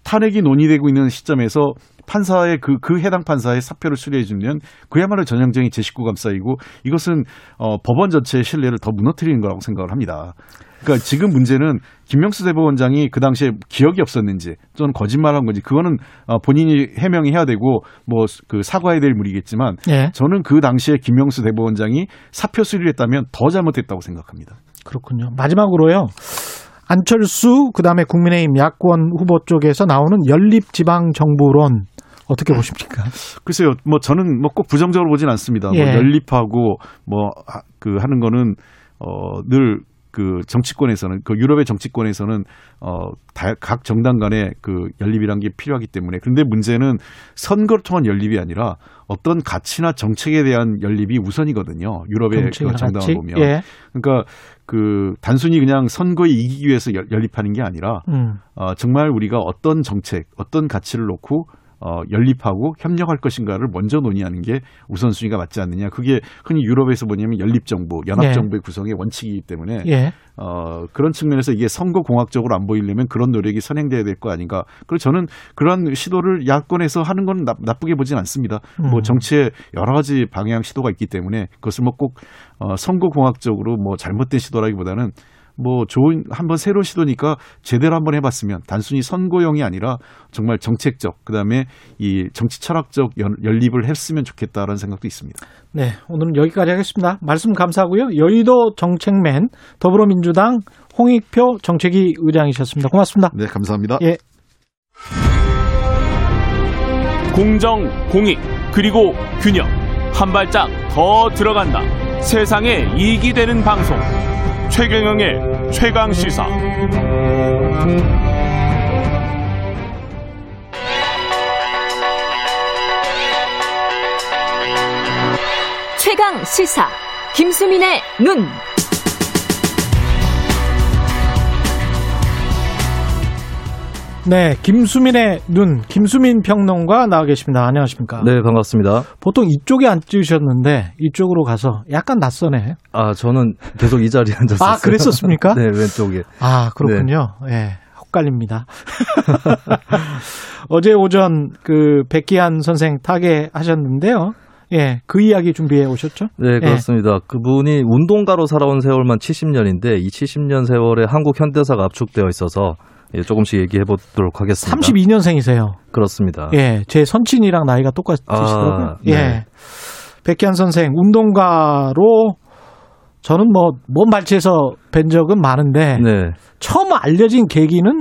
[SPEAKER 8] 탄핵이 논의되고 있는 시점에서 판사의 그, 그 해당 판사의 사표를 수리해주면 그야말로 전형적인 제 식구 감싸이고 이것은 어, 법원 전체의 신뢰를 더 무너뜨리는 거라고 생각을 합니다. 그러니까 지금 문제는 김명수 대법원장이 그 당시에 기억이 없었는지 또는 거짓말한 건지 그거는 어, 본인이 해명이 해야 되고 뭐 그 사과해야 될 물이겠지만 예. 저는 그 당시에 김명수 대법원장이 사표 수리를 했다면 더 잘못했다고 생각합니다.
[SPEAKER 2] 그렇군요. 마지막으로요. 안철수 그다음에 국민의힘 야권 후보 쪽에서 나오는 연립지방정부론 어떻게 보십니까?
[SPEAKER 8] 글쎄요, 뭐 저는 뭐 꼭 부정적으로 보진 않습니다. 뭐 예. 뭐 연립하고 뭐 그 하는 거는 어늘 그 정치권에서는 그 유럽의 정치권에서는 어각 정당 간의 그 연립이란 게 필요하기 때문에 그런데 문제는 선거를 통한 연립이 아니라 어떤 가치나 정책에 대한 연립이 우선이거든요. 유럽의 그 정당을 보면 예. 그러니까 그 단순히 그냥 선거에 이기기 위해서 연립하는 게 아니라 음. 어, 정말 우리가 어떤 정책, 어떤 가치를 놓고 어, 연립하고 협력할 것인가를 먼저 논의하는 게 우선순위가 맞지 않느냐. 그게 흔히 유럽에서 뭐냐면 연립정부, 연합정부의 예. 구성의 원칙이기 때문에 예. 어, 그런 측면에서 이게 선거 공학적으로 안 보이려면 그런 노력이 선행돼야 될 거 아닌가. 그리고 저는 그런 시도를 야권에서 하는 건 나, 나쁘게 보진 않습니다. 뭐 음. 뭐 정치에 여러 가지 방향 시도가 있기 때문에 그것을 뭐 꼭 어, 선거 공학적으로 뭐 잘못된 시도라기보다는 뭐 좋은 한번 새로 시도니까 제대로 한번 해봤으면 단순히 선거용이 아니라 정말 정책적 그다음에 이 정치 철학적 연립을 했으면 좋겠다라는 생각도 있습니다.
[SPEAKER 2] 네, 오늘은 여기까지 하겠습니다. 말씀 감사하고요. 여의도 정책맨 더불어민주당 홍익표 정책위 의장이셨습니다. 고맙습니다.
[SPEAKER 8] 네, 감사합니다.
[SPEAKER 2] 예.
[SPEAKER 7] 공정, 공익, 그리고 균형. 한 발짝 더 들어간다. 세상에 이익이 되는 방송. 최경영의 최강 시사.
[SPEAKER 9] 최강 시사. 김수민의 눈.
[SPEAKER 2] 네, 김수민의 눈, 김수민 평론가 나와 계십니다. 안녕하십니까?
[SPEAKER 10] 네, 반갑습니다.
[SPEAKER 2] 보통 이쪽에 앉으셨는데 이쪽으로 가서 약간 낯서네.
[SPEAKER 10] 아, 저는 계속 이 자리에 앉았었어요.
[SPEAKER 2] 아, 그랬었습니까?
[SPEAKER 10] 네, 왼쪽에.
[SPEAKER 2] 아, 그렇군요. 예. 네. 헷갈립니다. 어제 오전 그 백기한 선생 타계하셨는데요. 예, 그 이야기 준비해 오셨죠?
[SPEAKER 10] 네, 그렇습니다. 예. 그분이 운동가로 살아온 세월만 70년인데 이 70년 세월에 한국 현대사가 압축되어 있어서 예, 조금씩 얘기해 보도록 하겠습니다.
[SPEAKER 2] 32년생이세요.
[SPEAKER 10] 그렇습니다.
[SPEAKER 2] 예, 제 선친이랑 나이가 똑같으시더라고요. 아, 네. 예. 백현 선생, 운동가로 저는 뭐, 먼 발치에서 뵌 적은 많은데, 네. 처음 알려진 계기는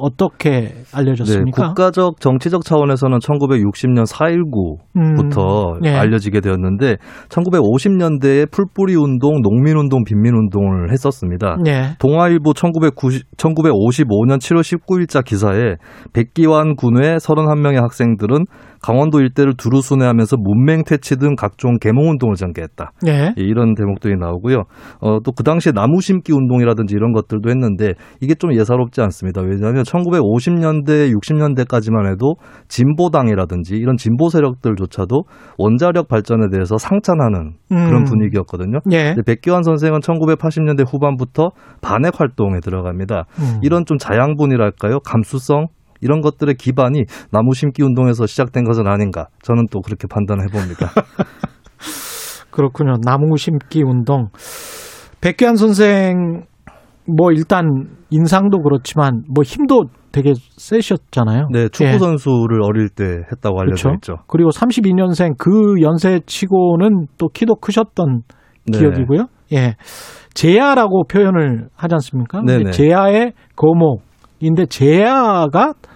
[SPEAKER 2] 어떻게 알려졌습니까?
[SPEAKER 10] 네, 국가적 정치적 차원에서는 1960년 4.19부터 음, 네. 알려지게 되었는데 1950년대에 풀뿌리 운동, 농민 운동, 빈민 운동을 했었습니다. 네. 동아일보 1990, 1955년 7월 19일자 기사에 백기환 군의 31명의 학생들은 강원도 일대를 두루 순회하면서 문맹 퇴치 등 각종 계몽 운동을 전개했다. 네. 예, 이런 대목들이 나오고요. 어, 또 그 당시에 나무 심기 운동이라든지 이런 것들도 했는데 이게 좀 예사롭지 않습니다. 왜냐하면 1950년대, 60년대까지만 해도 진보당이라든지 이런 진보 세력들조차도 원자력 발전에 대해서 상찬하는 음. 그런 분위기였거든요. 예. 백기환 선생은 1980년대 후반부터 반핵 활동에 들어갑니다. 음. 이런 좀 자양분이랄까요? 감수성 이런 것들의 기반이 나무 심기 운동에서 시작된 것은 아닌가 저는 또 그렇게 판단해 봅니다.
[SPEAKER 2] 그렇군요. 나무 심기 운동. 백규환 선생 뭐 일단 인상도 그렇지만 뭐 힘도 되게 세셨잖아요.
[SPEAKER 10] 네, 축구 예. 선수를 어릴 때 했다고 알려져 그렇죠? 있죠.
[SPEAKER 2] 그리고 32년생 그 연세치고는 또 키도 크셨던 네. 기억이고요. 예. 제야라고 표현을 하지 않습니까? 네네. 제야의 거목인데 제야가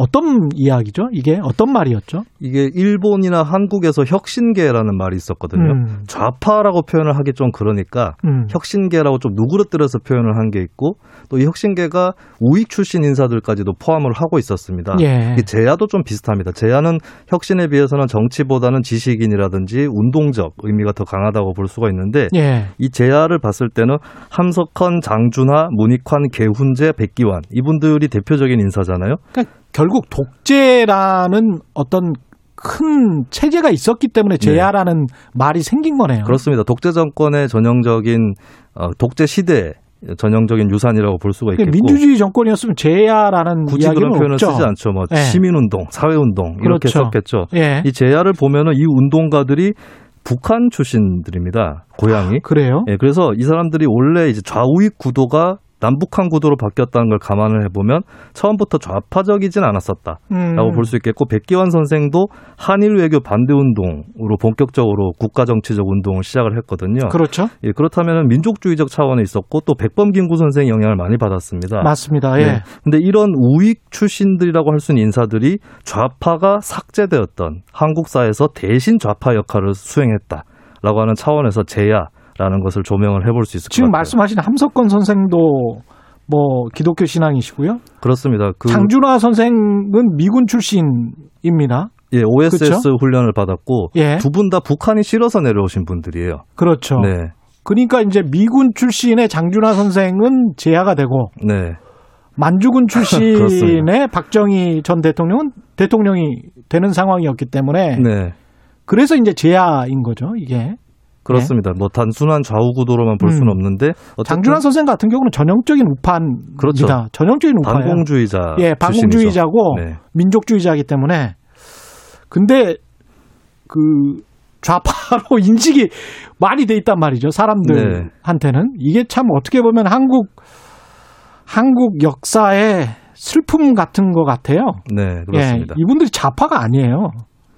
[SPEAKER 2] 어떤 이야기죠? 이게 어떤 말이었죠?
[SPEAKER 10] 이게 일본이나 한국에서 혁신계라는 말이 있었거든요. 음. 좌파라고 표현을 하기 좀 그러니까 음. 혁신계라고 좀 누그러뜨려서 표현을 한 게 있고 또 이 혁신계가 우익 출신 인사들까지도 포함을 하고 있었습니다. 예. 제야도 좀 비슷합니다. 제야는 혁신에 비해서는 정치보다는 지식인이라든지 운동적 의미가 더 강하다고 볼 수가 있는데 예. 이 제야를 봤을 때는 함석헌, 장준하, 문익환, 개훈재, 백기환 이분들이 대표적인 인사잖아요.
[SPEAKER 2] 그러니까 결국 독재라는 어떤 큰 체제가 있었기 때문에 제야라는 네. 말이 생긴 거네요.
[SPEAKER 10] 그렇습니다. 독재 정권의 전형적인 어, 독재 시대 전형적인 유산이라고 볼 수가 있겠고
[SPEAKER 2] 민주주의 정권이었으면 제야라는
[SPEAKER 10] 굳이 그런 표현을 없죠. 쓰지 않죠. 뭐 네. 시민운동, 사회운동 이렇게 그렇죠. 썼겠죠. 네. 이 제야를 보면은 이 운동가들이 북한 출신들입니다. 고향이. 아,
[SPEAKER 2] 그래요?
[SPEAKER 10] 예, 그래서 이 사람들이 원래 이제 좌우익 구도가 남북한 구도로 바뀌었다는 걸 감안을 해보면 처음부터 좌파적이진 않았었다라고 음. 볼수 있겠고 백기환 선생도 한일 외교 반대 운동으로 본격적으로 국가 정치적 운동을 시작을 했거든요.
[SPEAKER 2] 그렇죠.
[SPEAKER 10] 예, 그렇다면 민족주의적 차원에 있었고 또 백범김구 선생 영향을 많이 받았습니다.
[SPEAKER 2] 맞습니다. 예. 네.
[SPEAKER 10] 근데 이런 우익 출신들이라고 할 수 있는 인사들이 좌파가 삭제되었던 한국사에서 대신 좌파 역할을 수행했다 라고 하는 차원에서 제야 라는 것을 조명을 해볼 수 있을 것
[SPEAKER 2] 같아요.
[SPEAKER 10] 지금
[SPEAKER 2] 말씀하신 함석권 선생도 뭐 기독교 신앙이시고요.
[SPEAKER 10] 그렇습니다.
[SPEAKER 2] 그 장준하 선생은 미군 출신입니다.
[SPEAKER 10] 예, OSS 그렇죠? 훈련을 받았고 예. 두분 다 북한이 싫어서 내려오신 분들이에요.
[SPEAKER 2] 그렇죠. 네. 그러니까 이제 미군 출신의 장준하 선생은 제야가 되고 네. 만주군 출신의 박정희 전 대통령은 대통령이 되는 상황이었기 때문에 네. 그래서 이제 제야인 거죠, 이게.
[SPEAKER 10] 그렇습니다. 네. 뭐 단순한 좌우 구도로만 볼 수는 음. 없는데
[SPEAKER 2] 장준환 선생 같은 경우는 전형적인 우파입니다.
[SPEAKER 10] 그렇죠.
[SPEAKER 2] 전형적인 우파예요.
[SPEAKER 10] 반공주의자.
[SPEAKER 2] 예, 반공주의자고 네. 민족주의자이기 때문에 근데 그 좌파로 인식이 많이 돼 있단 말이죠. 사람들한테는 네. 이게 참 어떻게 보면 한국 한국 역사의 슬픔 같은 것 같아요.
[SPEAKER 10] 네, 그렇습니다.
[SPEAKER 2] 예, 이분들이 좌파가 아니에요.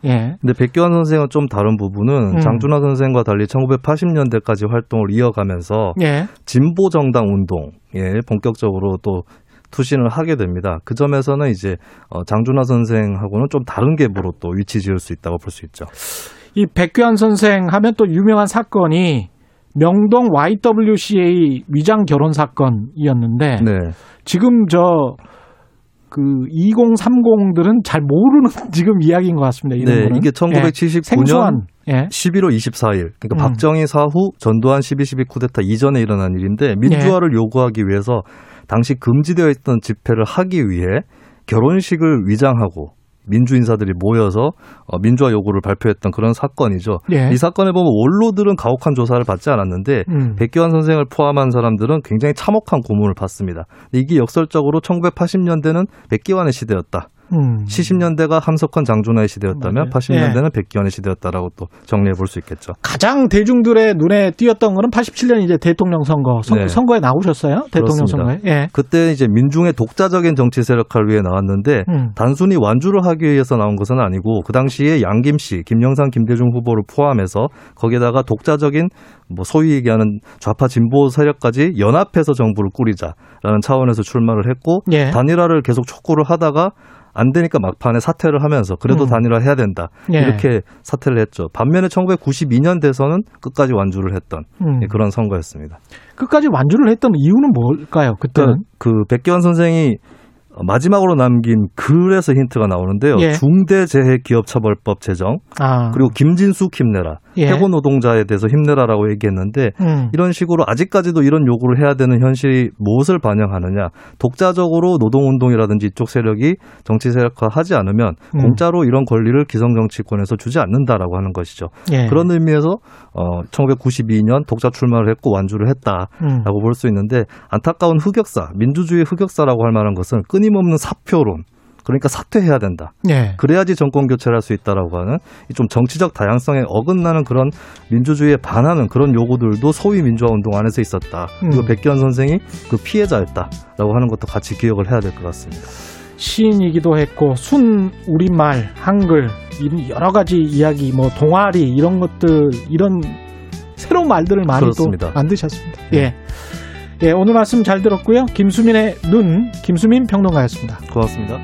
[SPEAKER 10] 예. 근데 백교환 선생은 좀 다른 부분은 음. 장준하 선생과 달리 1980년대까지 활동을 이어가면서 예. 진보 정당 운동 예, 본격적으로 또 투신을 하게 됩니다. 그 점에서는 이제 어, 장준하 선생하고는 좀 다른 갭으로 또 위치 지을 수 있다고 볼 수 있죠.
[SPEAKER 2] 이 백규환 선생 하면 또 유명한 사건이 명동 YWCA 위장 결혼 사건이었는데 네. 지금 저 그 2030들은 잘 모르는 지금 이야기인 것 같습니다.
[SPEAKER 10] 네, 이게 1979년 예. 11월 24일, 그러니까 음. 박정희 사후 전두환 12.12 쿠데타 이전에 일어난 일인데 민주화를 예. 요구하기 위해서 당시 금지되어 있던 집회를 하기 위해 결혼식을 위장하고 민주 인사들이 모여서 어, 민주화 요구를 발표했던 그런 사건이죠. 예. 이 사건에 보면 원로들은 가혹한 조사를 받지 않았는데 음. 백기환 선생을 포함한 사람들은 굉장히 참혹한 고문을 받습니다. 이게 역설적으로 1980년대는 백기환의 시대였다. 음. 70년대가 함석헌 장준하의 시대였다면 맞아요. 80년대는 네. 백기환의 시대였다라고 또 정리해 볼 수 있겠죠.
[SPEAKER 2] 가장 대중들의 눈에 띄었던 거는 87년 이제 대통령 선거 선, 네. 선거에 나오셨어요? 대통령 그렇습니다. 선거에. 예.
[SPEAKER 10] 그때 이제 민중의 독자적인 정치 세력화를 위해 나왔는데 음. 단순히 완주를 하기 위해서 나온 것은 아니고 그 당시에 양김 씨, 김영삼, 김대중 후보를 포함해서 거기에다가 독자적인 뭐 소위 얘기하는 좌파 진보 세력까지 연합해서 정부를 꾸리자라는 차원에서 출마를 했고 예. 단일화를 계속 촉구를 하다가 안 되니까 막판에 사퇴를 하면서 그래도 음. 단일화 해야 된다. 예. 이렇게 사퇴를 했죠. 반면에 1992년 대선은 끝까지 완주를 했던 음. 그런 선거였습니다.
[SPEAKER 2] 끝까지 완주를 했던 이유는 뭘까요? 그때는
[SPEAKER 10] 그, 그 백기환 선생이 마지막으로 남긴 글에서 힌트가 나오는데요. 예. 중대재해기업처벌법 제정 아. 그리고 김진숙 힘내라 예. 해고 노동자에 대해서 힘내라라고 얘기했는데 음. 이런 식으로 아직까지도 이런 요구를 해야 되는 현실이 무엇을 반영하느냐 독자적으로 노동운동이라든지 이쪽 세력이 정치 세력화하지 않으면 음. 공짜로 이런 권리를 기성 정치권에서 주지 않는다라고 하는 것이죠. 예. 그런 의미에서 어, 1992년 독자 출마를 했고 완주를 했다라고 음. 볼수 있는데 안타까운 흑역사 민주주의 흑역사라고 할 만한 것은 끊 임없는 사표론 그러니까 사퇴해야 된다. 네. 그래야지 정권 교체를 할 수 있다라고 하는 좀 정치적 다양성에 어긋나는 그런 민주주의에 반하는 그런 요구들도 소위 민주화 운동 안에서 있었다. 음. 그리고 백기현 선생이 그 피해자였다라고 하는 것도 같이 기억을 해야 될 것 같습니다.
[SPEAKER 2] 시인이기도 했고 순 우리말 한글 여러 가지 이야기 뭐 동아리 이런 것들 이런 새로운 말들을 많이 그렇습니다. 또 만드셨습니다. 네. 예. 예, 오늘 말씀 잘 들었고요. 김수민의 눈 김수민 평론가였습니다.
[SPEAKER 10] 고맙습니다.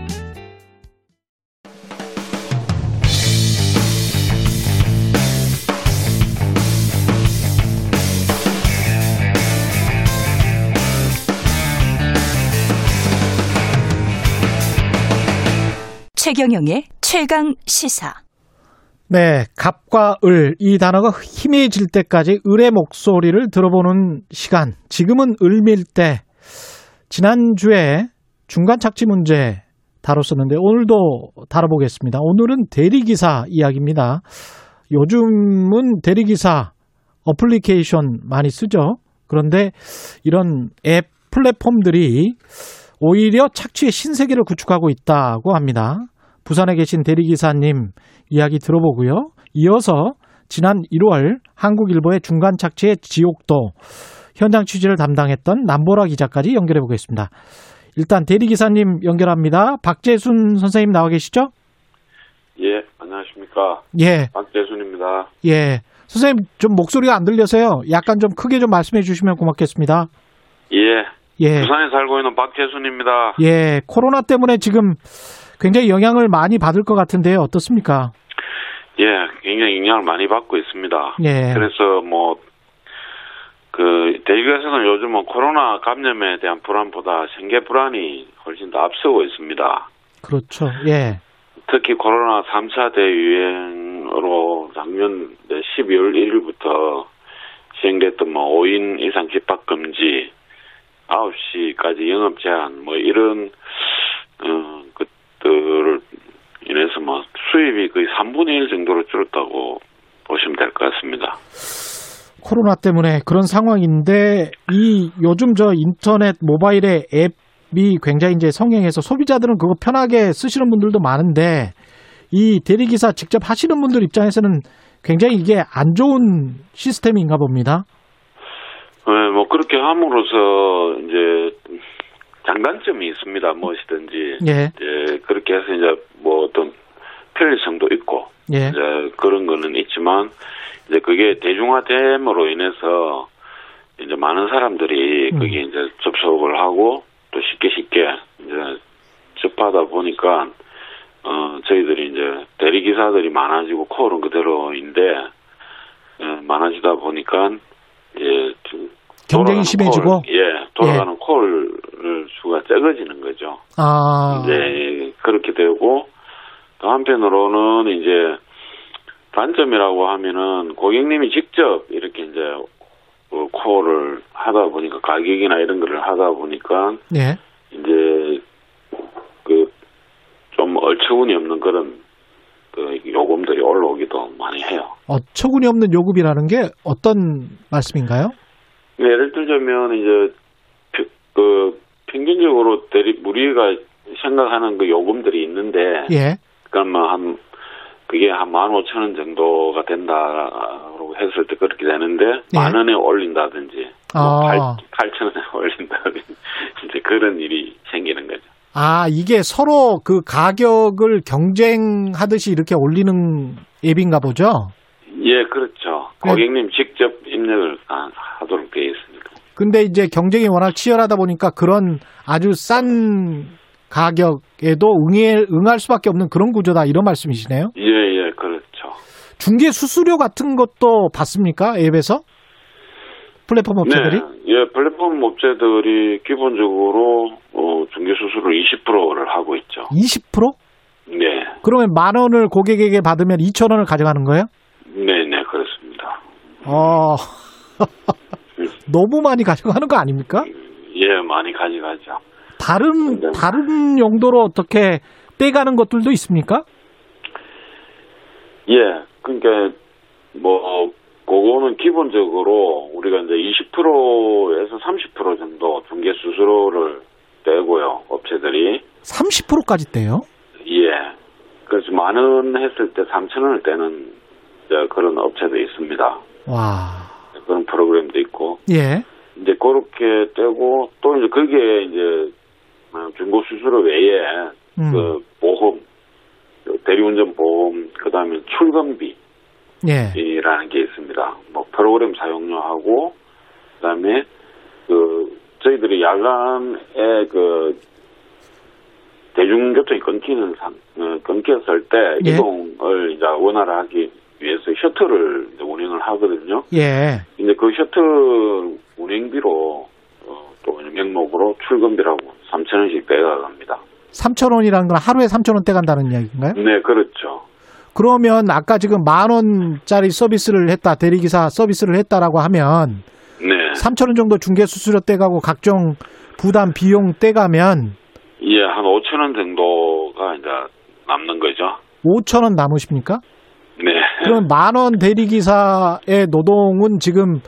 [SPEAKER 9] 최경영의 최강 시사.
[SPEAKER 2] 네, 갑과 을, 이 단어가 희미해질 때까지 을의 목소리를 들어보는 시간. 지금은 을밀 때. 지난주에 중간 착지 문제 다뤘었는데 오늘도 다뤄보겠습니다. 오늘은 대리기사 이야기입니다. 요즘은 대리기사 어플리케이션 많이 쓰죠. 그런데 이런 앱 플랫폼들이 오히려 착취의 신세계를 구축하고 있다고 합니다. 부산에 계신 대리기사님 이야기 들어보고요. 이어서 지난 1월 한국일보의 중간 착취의 지옥도 현장 취재를 담당했던 남보라 기자까지 연결해 보겠습니다. 일단 대리기사님 연결합니다. 박재순 선생님 나와 계시죠?
[SPEAKER 11] 예, 안녕하십니까.
[SPEAKER 2] 예.
[SPEAKER 11] 박재순입니다.
[SPEAKER 2] 예. 선생님 좀 목소리가 안 들려서요. 약간 좀 크게 좀 말씀해 주시면 고맙겠습니다.
[SPEAKER 11] 예. 예. 부산에 살고 있는 박재순입니다.
[SPEAKER 2] 예. 코로나 때문에 지금 굉장히 영향을 많이 받을 것 같은데요. 어떻습니까?
[SPEAKER 11] 예, 굉장히 영향을 많이 받고 있습니다.
[SPEAKER 2] 예.
[SPEAKER 11] 그래서 뭐, 그, 대기에서는 요즘은 코로나 감염에 대한 불안보다 생계 불안이 훨씬 더 앞서고 있습니다.
[SPEAKER 2] 그렇죠. 예.
[SPEAKER 11] 특히 코로나 3차 대유행으로 작년 12월 1일부터 시행됐던 뭐 5인 이상 집합 금지, 9시까지 영업 제한, 뭐 이런, 어, 그, 것들을 인해서 뭐 수입이 거의 3분의 1 정도로 줄었다고 보시면 될 것 같습니다.
[SPEAKER 2] 코로나 때문에 그런 상황인데 이 요즘 저 인터넷 모바일의 앱이 굉장히 이제 성행해서 소비자들은 그거 편하게 쓰시는 분들도 많은데 이 대리기사 직접 하시는 분들 입장에서는 굉장히 이게 안 좋은 시스템인가 봅니다.
[SPEAKER 11] 네, 뭐 그렇게 함으로써 이제 장단점이 있습니다. 무엇이든지.
[SPEAKER 2] 예.
[SPEAKER 11] 예, 그렇게 해서 이제 뭐 어떤 편리성도 있고.
[SPEAKER 2] 예.
[SPEAKER 11] 이제 그런 거는 있지만 이제 그게 대중화됨으로 인해서 이제 많은 사람들이 음. 거기에 이제 접속을 하고 또 쉽게 쉽게 이제 접하다 보니까 어 저희들이 이제 대리 기사들이 많아지고 콜은 그대로인데 예, 많아지다 보니까 예
[SPEAKER 2] 경쟁이 심해지고
[SPEAKER 11] 콜, 예 돌아가는 예. 콜 수가 적어지는 거죠.
[SPEAKER 2] 아
[SPEAKER 11] 이제 그렇게 되고 또 한편으로는 이제 단점이라고 하면은 고객님이 직접 이렇게 이제 어, 콜을 하다 보니까 가격이나 이런 거를 하다 보니까
[SPEAKER 2] 예.
[SPEAKER 11] 이제 그 좀 얼처구니 없는 그런 그 요금들이 올라오기도 많이 해요.
[SPEAKER 2] 어처구니 없는 요금이라는 게 어떤 말씀인가요?
[SPEAKER 11] 예를 들자면 이제 그 평균적으로 대리 우리가 생각하는 그 요금들이 있는데
[SPEAKER 2] 예.
[SPEAKER 11] 그러니까 뭐한 그게 한 만 오천 원 정도가 된다고 했을 때 그렇게 되는데 예. 만 원에 올린다든지 뭐 아. 8, 천 원에 올린다든지 이제 그런 일이 생기는 거죠.
[SPEAKER 2] 아 이게 서로 그 가격을 경쟁하듯이 이렇게 올리는 앱인가 보죠?
[SPEAKER 11] 예, 그렇죠. 네. 고객님 직접 입력을 하도록 되어 있습니다.
[SPEAKER 2] 근데 이제 경쟁이 워낙 치열하다 보니까 그런 아주 싼 가격에도 응해, 응할 수밖에 없는 그런 구조다 이런 말씀이시네요?
[SPEAKER 11] 예, 예, 그렇죠.
[SPEAKER 2] 중개 수수료 같은 것도 받습니까? 앱에서? 플랫폼 업체들이?
[SPEAKER 11] 네, 예, 플랫폼 업체들이 기본적으로 어, 중개 수수료 20%를 하고 있죠.
[SPEAKER 2] 20%?
[SPEAKER 11] 네.
[SPEAKER 2] 그러면 만 원을 고객에게 받으면 2천 원을 가져가는 거예요? 어, 너무 많이 가져가는 거 아닙니까?
[SPEAKER 11] 예, 많이 가져가죠.
[SPEAKER 2] 다른 네. 다른 용도로 어떻게 빼가는 것들도 있습니까?
[SPEAKER 11] 예, 그러니까 뭐 그거는 기본적으로 우리가 이제 20%에서 30% 정도 중개 수수료를 떼고요, 업체들이.
[SPEAKER 2] 30%까지 떼요?
[SPEAKER 11] 예. 그래서 만 원 했을 때 3천 원을 떼는 그런 업체도 있습니다.
[SPEAKER 2] 와.
[SPEAKER 11] 그런 프로그램도 있고.
[SPEAKER 2] 예.
[SPEAKER 11] 이제 그렇게 떼고 또 이제 그게 이제 어, 중고 수수료 외에 음. 그 보험, 그 대리운전 보험, 그다음에 출근비 예. 이라는 게 있습니다. 뭐 프로그램 사용료하고 그다음에 그 저희들이 야간에 그 대중교통이 끊기는 상, 어, 끊겼을 때 예. 이동을 이제 원활하게 위해서 셔틀을 운행을 하거든요.
[SPEAKER 2] 예.
[SPEAKER 11] 이제 그 셔틀 운행비로 어, 또 명목으로 출근비라고 3천 원씩 빼가갑니다.
[SPEAKER 2] 3천 원이라는 건 하루에 3천 원 떼 간다는 이야기인가요?
[SPEAKER 11] 네, 그렇죠.
[SPEAKER 2] 그러면 아까 지금 만 원짜리 서비스를 했다, 대리기사 서비스를 했다라고 하면
[SPEAKER 11] 네.
[SPEAKER 2] 3천 원 정도 중개 수수료 떼가고 각종 부담 비용 떼가면
[SPEAKER 11] 예, 한 5천 원 정도가 이제 남는 거죠.
[SPEAKER 2] 5천 원 남으십니까?
[SPEAKER 11] 네.
[SPEAKER 2] 그럼 만원 대리기사의 노동은 지금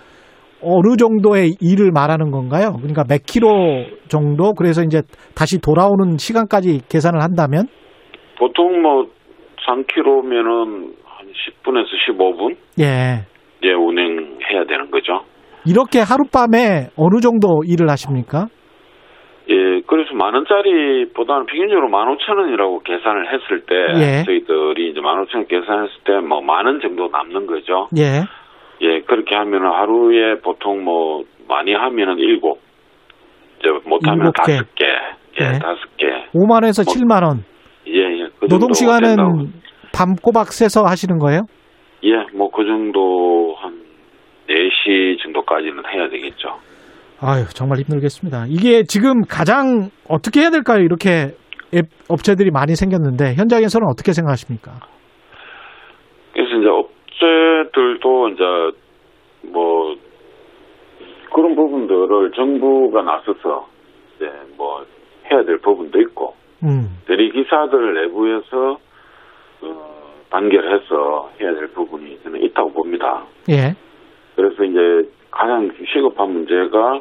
[SPEAKER 2] 어느 정도의 일을 말하는 건가요? 그러니까 몇 킬로 정도? 그래서 이제 다시 돌아오는 시간까지 계산을 한다면?
[SPEAKER 11] 보통 뭐 3킬로면은 한 10분에서 15분?
[SPEAKER 2] 예.
[SPEAKER 11] 예, 운행해야 되는 거죠.
[SPEAKER 2] 이렇게 하룻밤에 어느 정도 일을 하십니까?
[SPEAKER 11] 예, 그래서 만 원짜리보다는 평균적으로 만 오천 원이라고 계산을 했을 때 예. 저희들이 이제 만 오천 원 계산했을 때 뭐 만 원 정도 남는 거죠.
[SPEAKER 2] 예.
[SPEAKER 11] 예, 그렇게 하면 하루에 보통 뭐 많이 하면은 일곱, 이제 못하면 다섯 개, 예, 네. 다섯 개.
[SPEAKER 2] 5만원에서 뭐, 7만 원.
[SPEAKER 11] 예, 예.
[SPEAKER 2] 그 노동 시간은 밤 꼬박 새서 하시는 거예요?
[SPEAKER 11] 예, 뭐 그 정도 한 4시 정도까지는 해야 되겠죠.
[SPEAKER 2] 아유, 정말 힘들겠습니다. 이게 지금 가장 어떻게 해야 될까요? 이렇게 앱 업체들이 많이 생겼는데 현장에서는 어떻게 생각하십니까?
[SPEAKER 11] 그래서 이제 업체들도 이제 뭐 그런 부분들을 정부가 나서서 이제 뭐 해야 될 부분도 있고
[SPEAKER 2] 음.
[SPEAKER 11] 대리 기사들 내부에서 어, 단결해서 해야 될 부분이 저는 있다고 봅니다.
[SPEAKER 2] 예.
[SPEAKER 11] 그래서 이제 가장 시급한 문제가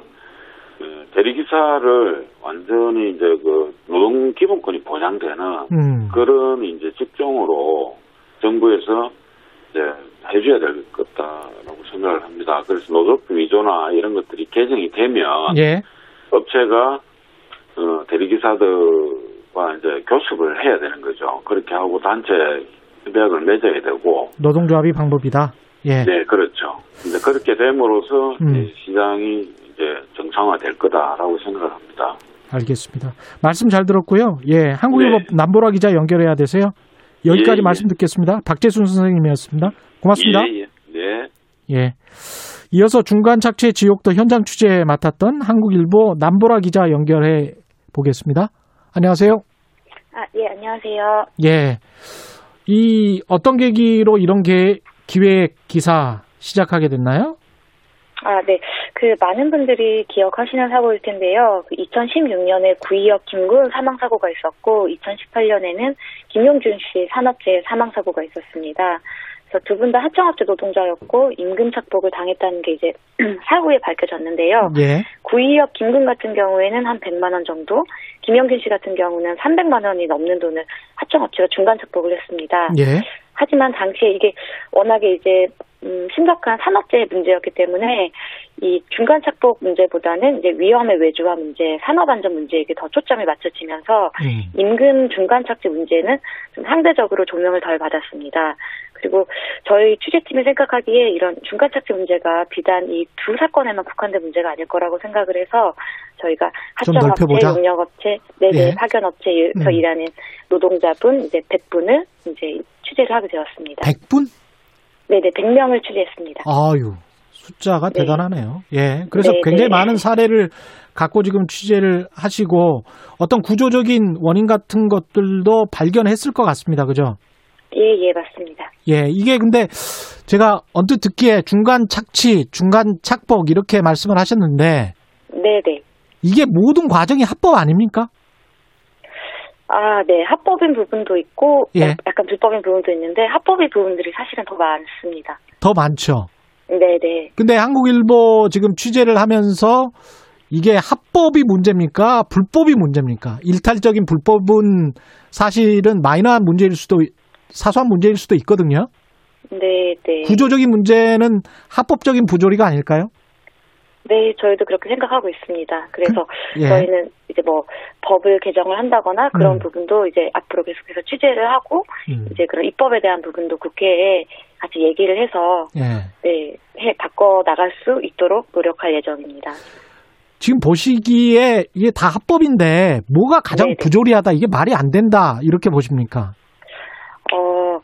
[SPEAKER 11] 그 대리기사를 완전히 이제 그 노동 기본권이 보장되는
[SPEAKER 2] 음.
[SPEAKER 11] 그런 이제 직종으로 정부에서 이제 해줘야 될 것다라고 생각을 합니다. 그래서 노조법 위조나 이런 것들이 개정이 되면
[SPEAKER 2] 예.
[SPEAKER 11] 업체가 어, 대리기사들과 이제 교섭을 해야 되는 거죠. 그렇게 하고 단체 협약을 맺어야 되고
[SPEAKER 2] 노동조합이 방법이다. 예.
[SPEAKER 11] 네, 그렇죠. 이제 그렇게 됨으로써 음. 시장이 이제 정상화될 거다라고 생각을 합니다.
[SPEAKER 2] 알겠습니다. 말씀 잘 들었고요. 예, 한국일보 네. 남보라 기자 연결해야 되세요. 여기까지 예, 예. 말씀 듣겠습니다. 박재순 선생님이었습니다. 고맙습니다.
[SPEAKER 11] 예, 예. 네.
[SPEAKER 2] 예. 이어서 중간 착취의 지옥도 현장 취재 맡았던 한국일보 남보라 기자 연결해 보겠습니다. 안녕하세요.
[SPEAKER 12] 아, 예, 안녕하세요.
[SPEAKER 2] 예. 이 어떤 계기로 이런 게 기획 기사 시작하게 됐나요?
[SPEAKER 12] 아, 네. 그 많은 분들이 기억하시는 사고일 텐데요. 2016년에 그 구이역 김군 사망 사고가 있었고 2018년에는 김용준 씨 산업재해 사망 사고가 있었습니다. 그래서 두 분 다 하청업체 노동자였고 임금 착복을 당했다는 게 이제 사후에 밝혀졌는데요. 예. 구이역 김군 같은 경우에는 한 100만 원 정도, 김영균 씨 같은 경우는 300만 원이 넘는 돈을 하청업체가 중간 착복을 했습니다. 예. 하지만 당시에 이게 워낙에 이제 음, 심각한 산업재해 문제였기 때문에 이 중간 착복 문제보다는 이제 위험의 외주화 문제, 산업 안전 문제에게 더 초점이 맞춰지면서 음. 임금 중간 착지 문제는 좀 상대적으로 조명을 덜 받았습니다. 그리고 저희 취재팀이 생각하기에 이런 중간 착지 문제가 비단 이 두 사건에만 국한된 문제가 아닐 거라고 생각을 해서 저희가 하청업체, 용역업체, 네네 예. 파견업체에서 음. 일하는 노동자분 이제 100분을 이제 취재를 하게 되었습니다.
[SPEAKER 2] 100분?
[SPEAKER 12] 네네, 100명을 취재했습니다.
[SPEAKER 2] 아유, 숫자가 네. 대단하네요. 예. 그래서 네네. 굉장히 많은 사례를 갖고 지금 취재를 하시고 어떤 구조적인 원인 같은 것들도 발견했을 것 같습니다. 그죠?
[SPEAKER 12] 예, 예, 맞습니다.
[SPEAKER 2] 예, 이게 근데 제가 언뜻 듣기에 중간 착취, 중간 착복 이렇게 말씀을 하셨는데
[SPEAKER 12] 네 네.
[SPEAKER 2] 이게 모든 과정이 합법 아닙니까?
[SPEAKER 12] 아, 네. 합법인 부분도 있고 예. 약간 불법인 부분도 있는데 합법인 부분들이 사실은 더 많습니다.
[SPEAKER 2] 더 많죠.
[SPEAKER 12] 네, 네.
[SPEAKER 2] 근데 한국일보 지금 취재를 하면서 이게 합법이 문제입니까? 불법이 문제입니까? 일탈적인 불법은 사실은 마이너한 문제일 수도 사소한 문제일 수도 있거든요.
[SPEAKER 12] 네, 네.
[SPEAKER 2] 구조적인 문제는 합법적인 부조리가 아닐까요?
[SPEAKER 12] 네, 저희도 그렇게 생각하고 있습니다. 그래서 그, 예. 저희는 이제 뭐 법을 개정을 한다거나 그런 음. 부분도 이제 앞으로 계속해서 취재를 하고 음. 이제 그런 입법에 대한 부분도 국회에 같이 얘기를 해서 예. 네, 해 바꿔 나갈 수 있도록 노력할 예정입니다.
[SPEAKER 2] 지금 보시기에 이게 다 합법인데 뭐가 가장 네네. 부조리하다 이게 말이 안 된다 이렇게 보십니까?
[SPEAKER 12] 어,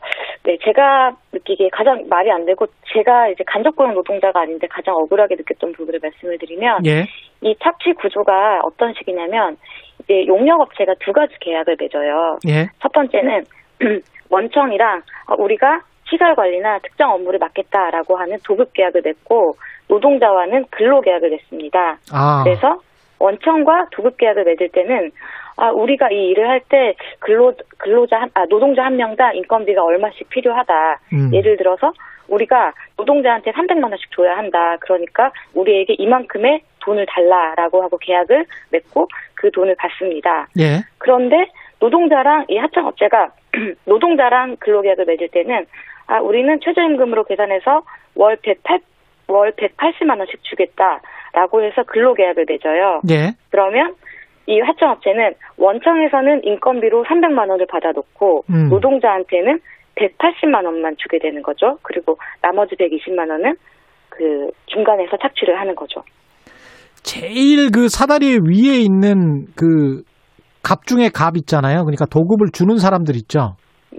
[SPEAKER 12] 네, 제가 느끼기에 가장 말이 안 되고 제가 이제 간접고용 노동자가 아닌데 가장 억울하게 느꼈던 부분을 말씀을 드리면 예. 이 착취 구조가 어떤 식이냐면 이제 용역업체가 두 가지 계약을 맺어요. 예. 첫 번째는 원청이랑 어, 우리가 시설 관리나 특정 업무를 맡겠다라고 하는 도급 계약을 맺고 노동자와는 근로 계약을 맺습니다. 아. 그래서 원청과 도급 계약을 맺을 때는 아, 우리가 이 일을 할 때 근로, 근로자, 한, 아, 노동자 한 명당 인건비가 얼마씩 필요하다. 음. 예를 들어서 우리가 노동자한테 300만원씩 줘야 한다. 그러니까 우리에게 이만큼의 돈을 달라라고 하고 계약을 맺고 그 돈을 받습니다. 예. 그런데 노동자랑 이 하청업체가 노동자랑 근로계약을 맺을 때는 아, 우리는 최저임금으로 계산해서 월 108, 월 180만 원씩 주겠다라고 해서 근로계약을 맺어요. 예. 그러면 이 하청업체는 원청에서는 인건비로 300만 원을 받아놓고 음. 노동자한테는 180만 원만 주게 되는 거죠. 그리고 나머지 120만 원은 그 중간에서 착취를 하는 거죠.
[SPEAKER 2] 제일 그 사다리 위에 있는 그 갑 중에 갑 있잖아요. 그러니까 도급을 주는 사람들 있죠.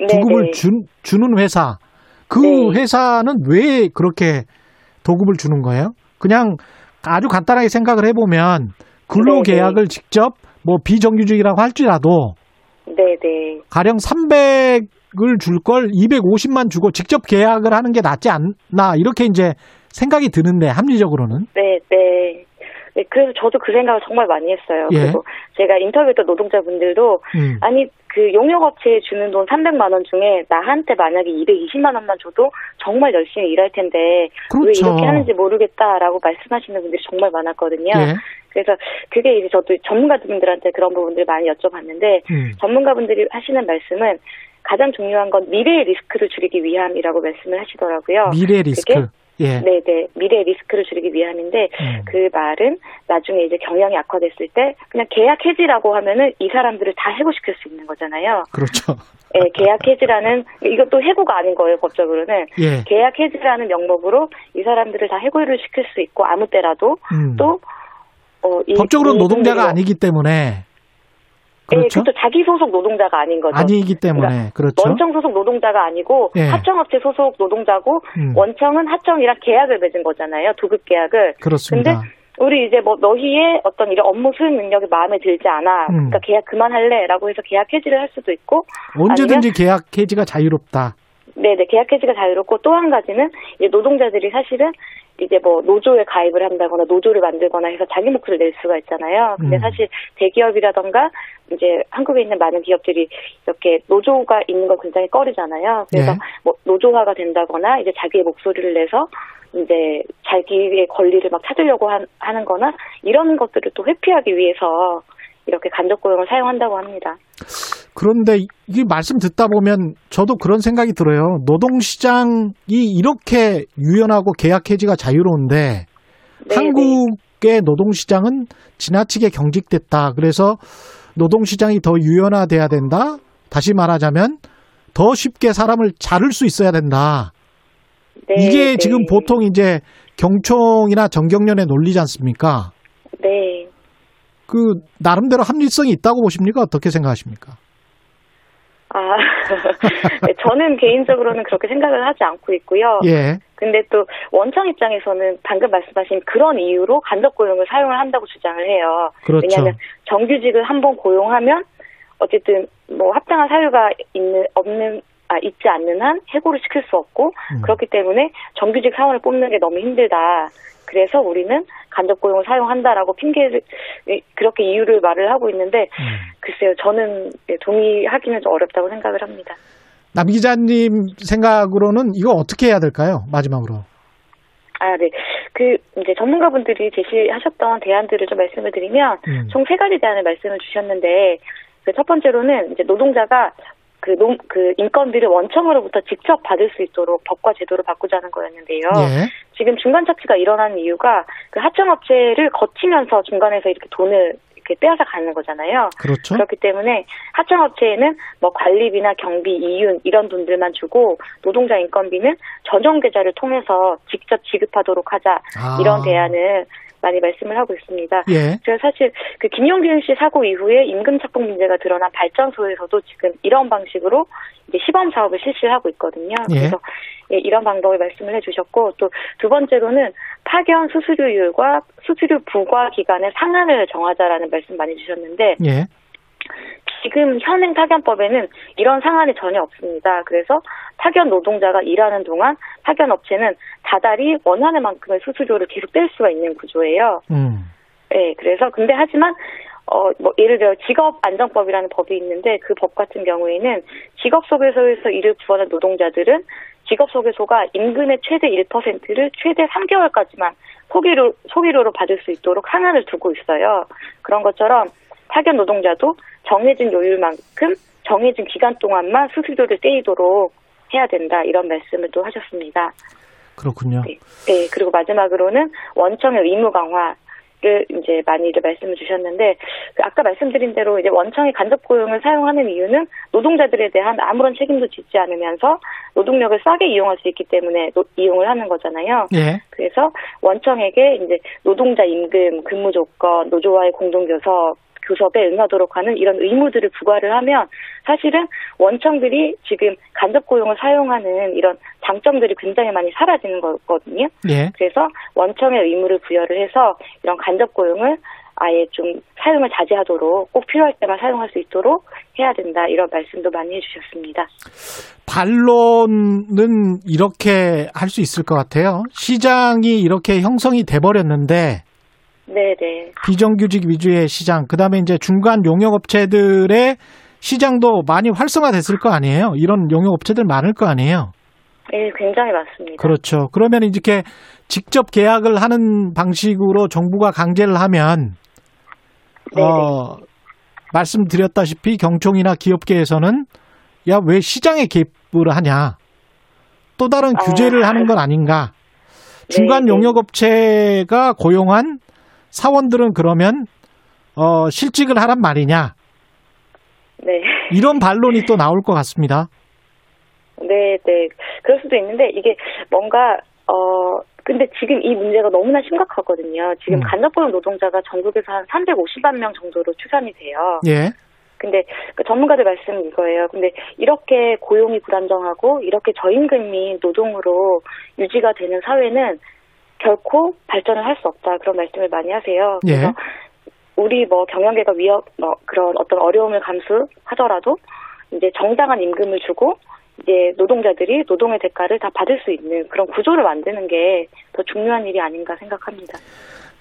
[SPEAKER 2] 도급을 주, 주는 회사. 그 네. 회사는 왜 그렇게 도급을 주는 거예요? 그냥 아주 간단하게 생각을 해보면 근로 계약을 직접 뭐 비정규직이라고 할지라도 네네. 가령 300을 줄 걸 250만 주고 직접 계약을 하는 게 낫지 않나 이렇게 이제 생각이 드는데 합리적으로는
[SPEAKER 12] 네, 네. 네, 그래서 저도 그 생각을 정말 많이 했어요. 예. 그리고 제가 인터뷰했던 노동자분들도 음. 아니 그 용역업체에 주는 돈 300만 원 중에 나한테 만약에 220만 원만 줘도 정말 열심히 일할 텐데 그렇죠. 왜 이렇게 하는지 모르겠다라고 말씀하시는 분들이 정말 많았거든요. 예. 그래서 그게 이제 저도 전문가분들한테 그런 부분들 많이 여쭤봤는데 음. 전문가분들이 하시는 말씀은 가장 중요한 건 미래의 리스크를 줄이기 위함이라고 말씀을 하시더라고요.
[SPEAKER 2] 미래 리스크.
[SPEAKER 12] 예. 네네. 미래 리스크를 줄이기 위함인데, 음. 그 말은 나중에 이제 경영이 악화됐을 때, 그냥 계약 해지라고 하면은 이 사람들을 다 해고시킬 수 있는 거잖아요.
[SPEAKER 2] 그렇죠.
[SPEAKER 12] 예, 계약 해지라는, 이것도 해고가 아닌 거예요, 법적으로는. 예. 계약 해지라는 명목으로 이 사람들을 다 해고를 시킬 수 있고, 아무 때라도, 음. 또,
[SPEAKER 2] 어, 이, 법적으로 이 노동자가 아니기 때문에
[SPEAKER 12] 그렇죠. 예, 그것도 자기 소속 노동자가 아닌 거죠.
[SPEAKER 2] 아니기 때문에 그러니까 그렇죠.
[SPEAKER 12] 원청 소속 노동자가 아니고 예. 하청업체 소속 노동자고 음. 원청은 하청이랑 계약을 맺은 거잖아요. 도급 계약을.
[SPEAKER 2] 그렇습니다.
[SPEAKER 12] 근데 우리 이제 뭐 너희의 어떤 이런 업무 수행 능력이 마음에 들지 않아. 음. 그러니까 계약 그만할래라고 해서 계약 해지를 할 수도 있고
[SPEAKER 2] 언제든지 계약 해지가 자유롭다.
[SPEAKER 12] 네네 계약 해지가 자유롭고 또 한 가지는 노동자들이 사실은 이제 뭐 노조에 가입을 한다거나 노조를 만들거나 해서 자기 목소리를 낼 수가 있잖아요. 근데 음. 사실 대기업이라던가 이제 한국에 있는 많은 기업들이 이렇게 노조가 있는 걸 굉장히 꺼리잖아요. 그래서 네. 뭐 노조화가 된다거나 이제 자기의 목소리를 내서 이제 자기의 권리를 막 찾으려고 한, 하는 거나 이런 것들을 또 회피하기 위해서 이렇게 간접 고용을 사용한다고 합니다.
[SPEAKER 2] 그런데 이 말씀 듣다 보면 저도 그런 생각이 들어요. 노동시장이 이렇게 유연하고 계약 해지가 자유로운데 네, 한국의 노동시장은 지나치게 경직됐다. 그래서 노동시장이 더 유연화돼야 된다. 다시 말하자면 더 쉽게 사람을 자를 수 있어야 된다. 네, 이게 네. 지금 보통 이제 경총이나 정경련의 논리지 않습니까?
[SPEAKER 12] 네.
[SPEAKER 2] 그 나름대로 합리성이 있다고 보십니까? 어떻게 생각하십니까?
[SPEAKER 12] 아, 네, 저는 개인적으로는 그렇게 생각을 하지 않고 있고요.
[SPEAKER 2] 예.
[SPEAKER 12] 근데 또 원청 입장에서는 방금 말씀하신 그런 이유로 간접 고용을 사용을 한다고 주장을 해요.
[SPEAKER 2] 그렇죠.
[SPEAKER 12] 왜냐하면 정규직을 한번 고용하면 어쨌든 뭐 합당한 사유가 있는 없는 아, 있지 않는 한 해고를 시킬 수 없고 음. 그렇기 때문에 정규직 사원을 뽑는 게 너무 힘들다. 그래서 우리는 간접 고용을 사용한다라고 핑계를 그렇게 이유를 말을 하고 있는데 음. 글쎄요 저는 동의하기는 좀 어렵다고 생각을 합니다.
[SPEAKER 2] 남 기자님 생각으로는 이거 어떻게 해야 될까요? 마지막으로.
[SPEAKER 12] 아, 네. 그, 이제 전문가분들이 제시하셨던 대안들을 좀 말씀을 드리면, 음. 총세 가지 대안을 말씀을 주셨는데, 그 첫 번째로는 이제 노동자가 그, 농, 그 인건비를 원청으로부터 직접 받을 수 있도록 법과 제도를 바꾸자는 거였는데요.
[SPEAKER 2] 네.
[SPEAKER 12] 지금 중간 착취가 일어나는 이유가 그 하청업체를 거치면서 중간에서 이렇게 돈을 이렇게 빼앗아 가는 거잖아요.
[SPEAKER 2] 그렇죠.
[SPEAKER 12] 그렇기 때문에 하청업체에는 뭐 관리비나 경비, 이윤 이런 돈들만 주고 노동자 인건비는 전용 계좌를 통해서 직접 지급하도록 하자 아. 이런 대안을 많이 말씀을 하고 있습니다.
[SPEAKER 2] 예.
[SPEAKER 12] 제가 사실 그 김용균 씨 사고 이후에 임금 착복 문제가 드러난 발전소에서도 지금 이런 방식으로 이제 시범 사업을 실시하고 있거든요.
[SPEAKER 2] 예.
[SPEAKER 12] 그래서 예, 이런 방법을 말씀을 해주셨고 또 두 번째로는 파견 수수료율과 수수료 부과 기간의 상한을 정하자라는 말씀 많이 주셨는데
[SPEAKER 2] 예.
[SPEAKER 12] 지금 현행 파견법에는 이런 상한이 전혀 없습니다. 그래서 파견 노동자가 일하는 동안 파견 업체는 다달이 원하는 만큼의 수수료를 계속 뗄 수가 있는 구조예요.
[SPEAKER 2] 음.
[SPEAKER 12] 네, 그래서 근데 하지만 어, 뭐, 예를 들어 직업안정법이라는 법이 있는데 그 법 같은 경우에는 직업소개소에서 일을 구하는 노동자들은 직업소개소가 임금의 최대 1%를 최대 3개월까지만 소기로, 소기료로 받을 수 있도록 상한을 두고 있어요. 그런 것처럼 파견 노동자도 정해진 요율만큼 정해진 기간 동안만 수수료를 떼이도록 해야 된다 이런 말씀을 또 하셨습니다.
[SPEAKER 2] 그렇군요.
[SPEAKER 12] 네, 네 그리고 마지막으로는 원청의 의무 강화. 를 이제 많이들 말씀을 주셨는데 그 아까 말씀드린 대로 이제 원청의 간접 고용을 사용하는 이유는 노동자들에 대한 아무런 책임도 짓지 않으면서 노동력을 싸게 이용할 수 있기 때문에 노, 이용을 하는 거잖아요.
[SPEAKER 2] 예.
[SPEAKER 12] 그래서 원청에게 이제 노동자 임금, 근무 조건, 노조와의 공동 교섭 교섭에 응하도록 하는 이런 의무들을 부과를 하면 사실은 원청들이 지금 간접 고용을 사용하는 이런 장점들이 굉장히 많이 사라지는 거거든요.
[SPEAKER 2] 예.
[SPEAKER 12] 그래서 원청의 의무를 부여를 해서 이런 간접 고용을 아예 좀 사용을 자제하도록 꼭 필요할 때만 사용할 수 있도록 해야 된다 이런 말씀도 많이 해주셨습니다.
[SPEAKER 2] 반론은 이렇게 할 수 있을 것 같아요. 시장이 이렇게 형성이 돼버렸는데
[SPEAKER 12] 네네.
[SPEAKER 2] 비정규직 위주의 시장, 그 다음에 이제 중간 용역업체들의 시장도 많이 활성화됐을 거 아니에요? 이런 용역업체들 많을 거 아니에요?
[SPEAKER 12] 네, 굉장히 많습니다.
[SPEAKER 2] 그렇죠. 그러면 이렇게 직접 계약을 하는 방식으로 정부가 강제를 하면, 네네. 어, 말씀드렸다시피 경총이나 기업계에서는 야, 왜 시장에 개입을 하냐? 또 다른 아, 규제를 하는 건 아닌가? 중간. 용역업체가 고용한 사원들은 그러면 어, 실직을 하란 말이냐?
[SPEAKER 12] 네.
[SPEAKER 2] 이런 반론이 또 나올 것 같습니다.
[SPEAKER 12] 네, 네. 그럴 수도 있는데 이게 뭔가 어 근데 지금 이 문제가 너무나 심각하거든요. 지금 음. 간접고용 노동자가 전국에서 한 350만 명 정도로 추산이 돼요. 예. 근데 그 전문가들 말씀은 이거예요. 근데 이렇게 고용이 불안정하고 이렇게 저임금이 노동으로 유지가 되는 사회는 결코 발전을 할 수 없다 그런 말씀을 많이 하세요. 예. 그래서 예. 우리 뭐 경영계가 위협 뭐 그런 어떤 어려움을 감수하더라도 이제 정당한 임금을 주고 이제 노동자들이 노동의 대가를 다 받을 수 있는 그런 구조를 만드는 게 더 중요한 일이 아닌가 생각합니다.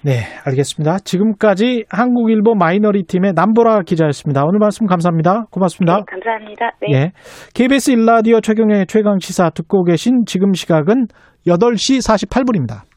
[SPEAKER 2] 네, 알겠습니다. 지금까지 한국일보 마이너리 팀의 남보라 기자였습니다. 오늘 말씀 감사합니다. 고맙습니다.
[SPEAKER 12] 네, 감사합니다. 네.
[SPEAKER 2] 네. KBS 일라디오 최경영의 최강 시사 듣고 계신 지금 시각은 8시 48분입니다.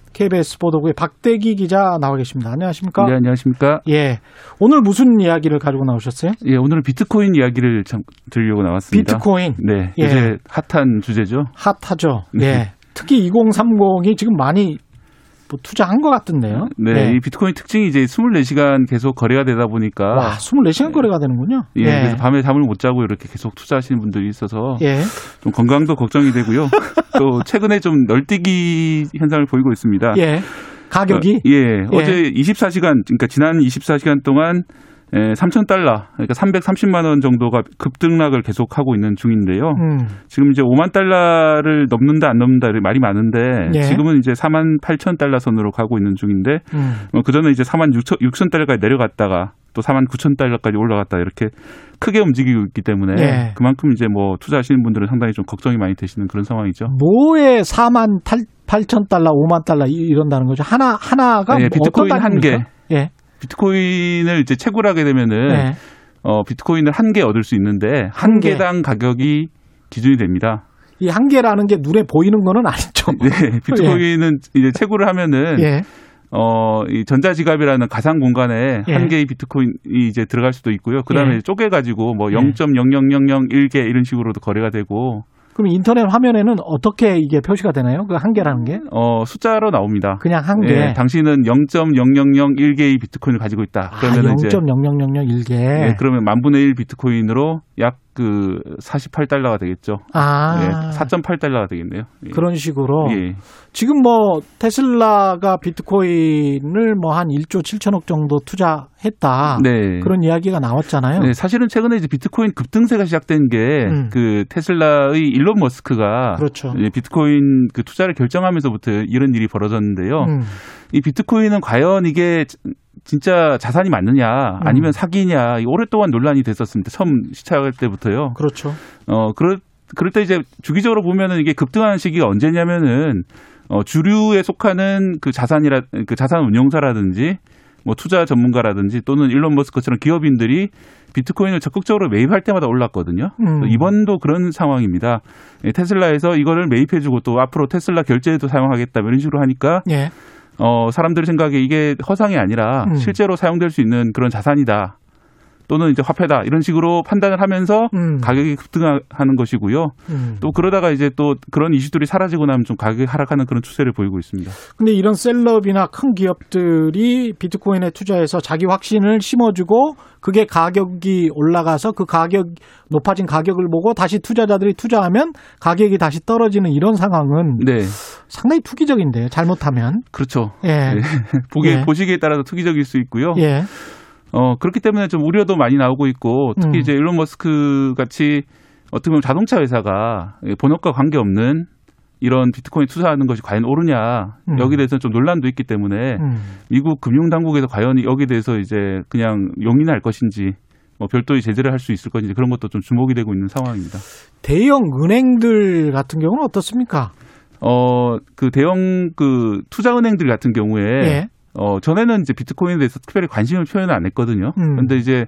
[SPEAKER 2] KBS 보도국의 박대기 기자 나와 계십니다. 안녕하십니까?
[SPEAKER 13] 네, 안녕하십니까?
[SPEAKER 2] 예. 오늘 무슨 이야기를 가지고 나오셨어요?
[SPEAKER 13] 예, 오늘은 비트코인 이야기를 참 들으려고 나왔습니다.
[SPEAKER 2] 비트코인?
[SPEAKER 13] 네. 예. 요새 핫한 주제죠.
[SPEAKER 2] 핫하죠. 네. 예. 특히 2030이 지금 많이 뭐 투자한 것 같던데요.
[SPEAKER 13] 네, 네, 이 비트코인 특징이 이제 24시간 계속 거래가 되다 보니까
[SPEAKER 2] 와, 24시간 거래가 되는군요.
[SPEAKER 13] 예, 예. 그래서 밤에 잠을 못 자고 이렇게 계속 투자하시는 분들이 있어서 예. 좀 건강도 걱정이 되고요. 또 최근에 좀 널뛰기 현상을 보이고 있습니다.
[SPEAKER 2] 예. 가격이?
[SPEAKER 13] 어, 예. 어제 24시간 그러니까 지난 24시간 동안 예, 3천 달러, 그러니까 330만 원 정도가 급등락을 계속하고 있는 중인데요. 음. 지금 이제 5만 달러를 넘는다 안 넘는다 말이 많은데 예. 지금은 이제 4만 8천 달러 선으로 가고 있는 중인데 음. 어, 그 전에 이제 4만 6천 6천 달러까지 내려갔다가 또 4만 9천 달러까지 올라갔다 이렇게 크게 움직이고 있기 때문에 예. 그만큼 이제 뭐 투자하시는 분들은 상당히 좀 걱정이 많이 되시는 그런 상황이죠.
[SPEAKER 2] 뭐에 4만 8천 달러, 5만 달러 이런다는 거죠? 하나 하나가
[SPEAKER 13] 네, 비트코인 한 개. 예. 비트코인을 이제 채굴 하게 되면은 네. 어, 비트코인을 한 개 얻을 수 있는데 한, 한 개당 가격이 기준이 됩니다.
[SPEAKER 2] 이 한 개라는 게 눈에 보이는 거는 아니죠.
[SPEAKER 13] 네, 비트코인은 예. 이제 채굴을 하면은 예. 어, 이 전자지갑이라는 가상 공간에 예. 한 개의 비트코인이 이제 들어갈 수도 있고요. 그 다음에 예. 쪼개가지고 뭐 0.00001개 이런 식으로도 거래가 되고
[SPEAKER 2] 그럼 인터넷 화면에는 어떻게 이게 표시가 되나요? 그 한 개라는 게?
[SPEAKER 13] 어, 숫자로 나옵니다.
[SPEAKER 2] 그냥 한 개. 예,
[SPEAKER 13] 당신은 0.0001개의 비트코인을 가지고 있다.
[SPEAKER 2] 그러면 아, 0.0001개. 예,
[SPEAKER 13] 그러면 만 분의 1 비트코인으로 약그 48달러가 되겠죠. 아. 네, 4.8달러가 되겠네요.
[SPEAKER 2] 예. 그런 식으로. 예. 지금 뭐 테슬라가 비트코인을 뭐 한 1조 7천억 정도 투자했다. 네. 그런 이야기가 나왔잖아요.
[SPEAKER 13] 네, 사실은 최근에 이제 비트코인 급등세가 시작된 게그 음. 그 테슬라의 일론 머스크가 그렇죠. 비트코인 그 투자를 결정하면서부터 이런 일이 벌어졌는데요. 음. 이 비트코인은 과연 이게 진짜 자산이 맞느냐 아니면 음. 사기냐 오랫동안 논란이 됐었습니다. 처음 시작할 때부터요.
[SPEAKER 2] 그렇죠.
[SPEAKER 13] 어 그럴 그럴 때 이제 주기적으로 보면은 이게 급등하는 시기가 언제냐면은 어 주류에 속하는 그 자산이라 그 자산 운용사라든지 뭐 투자 전문가라든지 또는 일론 머스크처럼 기업인들이 비트코인을 적극적으로 매입할 때마다 올랐거든요. 음. 이번도 그런 상황입니다. 예, 테슬라에서 이거를 매입해주고 또 앞으로 테슬라 결제에도 사용하겠다 이런 식으로 하니까 예. 어, 사람들의 생각에 이게 허상이 아니라 음. 실제로 사용될 수 있는 그런 자산이다. 또는 이제 화폐다 이런 식으로 판단을 하면서 음. 가격이 급등하는 것이고요. 음. 또 그러다가 이제 또 그런 이슈들이 사라지고 나면 좀 가격이 하락하는 그런 추세를 보이고 있습니다.
[SPEAKER 2] 근데 이런 셀럽이나 큰 기업들이 비트코인에 투자해서 자기 확신을 심어주고 그게 가격이 올라가서 그 가격 높아진 가격을 보고 다시 투자자들이 투자하면 가격이 다시 떨어지는 이런 상황은 네. 상당히 투기적인데요. 잘못하면
[SPEAKER 13] 그렇죠. 예. 네. 보기 예. 보시기에 따라서 투기적일 수 있고요. 예. 어, 그렇기 때문에 좀 우려도 많이 나오고 있고 특히 음. 이제 일론 머스크 같이 어떻게 보면 자동차 회사가 본업과 관계없는 이런 비트코인 투자하는 것이 과연 옳으냐 음. 여기에 대해서 좀 논란도 있기 때문에 음. 미국 금융 당국에서 과연 여기에 대해서 이제 그냥 용인할 것인지 뭐 별도의 제재를 할 수 있을 것인지 그런 것도 좀 주목이 되고 있는 상황입니다.
[SPEAKER 2] 대형 은행들 같은 경우는 어떻습니까?
[SPEAKER 13] 어, 그 대형 그 투자 은행들 같은 경우에 예. 어, 전에는 이제 비트코인에 대해서 특별히 관심을 표현을 안 했거든요. 음. 근데 이제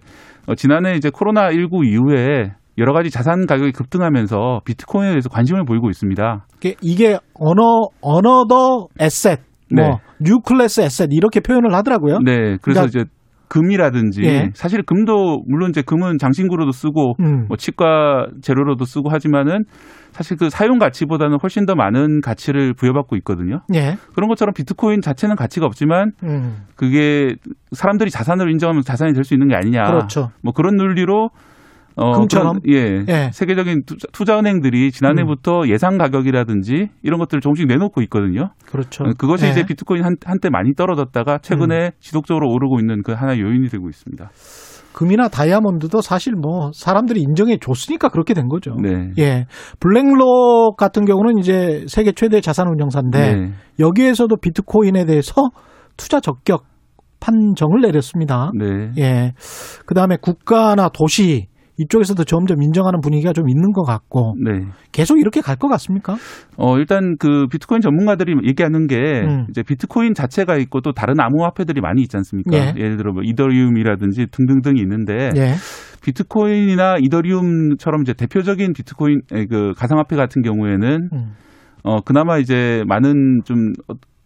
[SPEAKER 13] 어, 지난해 이제 코로나19 이후에 여러 가지 자산 가격이 급등하면서 비트코인에 대해서 관심을 보이고 있습니다.
[SPEAKER 2] 이게 another asset, 뭐 네. new class asset 이렇게 표현을 하더라고요.
[SPEAKER 13] 네, 그래서 그러니까 이제 금이라든지 예. 사실 금도 물론 이제 금은 장신구로도 쓰고 음. 뭐 치과 재료로도 쓰고 하지만은 사실 그 사용 가치보다는 훨씬 더 많은 가치를 부여받고 있거든요. 예. 그런 것처럼 비트코인 자체는 가치가 없지만 음. 그게 사람들이 자산으로 인정하면 자산이 될 수 있는 게 아니냐. 그렇죠. 뭐 그런 논리로
[SPEAKER 2] 어, 금처럼
[SPEAKER 13] 예, 예, 세계적인 투자, 은행들이 지난해부터 음. 예상 가격이라든지 이런 것들을 조금씩 내놓고 있거든요.
[SPEAKER 2] 그렇죠.
[SPEAKER 13] 어, 그것이 예. 이제 비트코인 한, 한때 많이 떨어졌다가 최근에 음. 지속적으로 오르고 있는 그 하나의 요인이 되고 있습니다.
[SPEAKER 2] 금이나 다이아몬드도 사실 뭐 사람들이 인정해 줬으니까 그렇게 된 거죠. 네. 예. 블랙록 같은 경우는 이제 세계 최대 자산 운용사인데 네. 여기에서도 비트코인에 대해서 투자 적격 판정을 내렸습니다. 네. 예. 그다음에 국가나 도시 이쪽에서도 점점 인정하는 분위기가 좀 있는 것 같고 네. 계속 이렇게 갈 것 같습니까?
[SPEAKER 13] 어 일단 그 비트코인 전문가들이 얘기하는 게 음. 이제 비트코인 자체가 있고 또 다른 암호화폐들이 많이 있지 않습니까? 예. 예를 들어 뭐 이더리움이라든지 등등등이 있는데 예. 비트코인이나 이더리움처럼 이제 대표적인 비트코인 그 가상화폐 같은 경우에는 음. 어 그나마 이제 많은 좀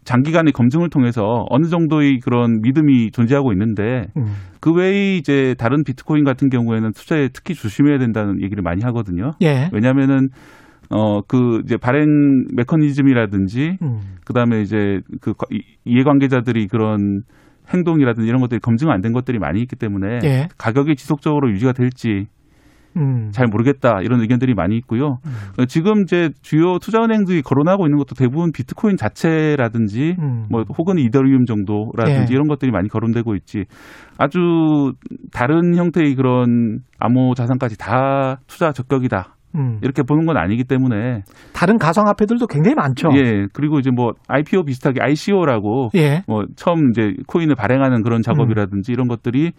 [SPEAKER 13] 장기간의 검증을 통해서 어느 정도의 그런 믿음이 존재하고 있는데 음. 그 외에 이제 다른 비트코인 같은 경우에는 투자에 특히 조심해야 된다는 얘기를 많이 하거든요. 예. 왜냐하면은 어 그 이제 발행 메커니즘이라든지 음. 그 다음에 이제 그 이해관계자들이 그런 행동이라든지 이런 것들이 검증 안 된 것들이 많이 있기 때문에 예. 가격이 지속적으로 유지가 될지 음. 잘 모르겠다 이런 의견들이 많이 있고요. 음. 지금 이제 주요 투자은행들이 거론하고 있는 것도 대부분 비트코인 자체라든지 음. 뭐 혹은 이더리움 정도라든지 예. 이런 것들이 많이 거론되고 있지 아주 다른 형태의 그런 암호 자산까지 다 투자 적격이다. 음. 이렇게 보는 건 아니기 때문에
[SPEAKER 2] 다른 가상화폐들도 굉장히 많죠.
[SPEAKER 13] 예. 그리고 이제 뭐 IPO 비슷하게 ICO라고 예. 뭐 처음 이제 코인을 발행하는 그런 작업이라든지 이런 것들이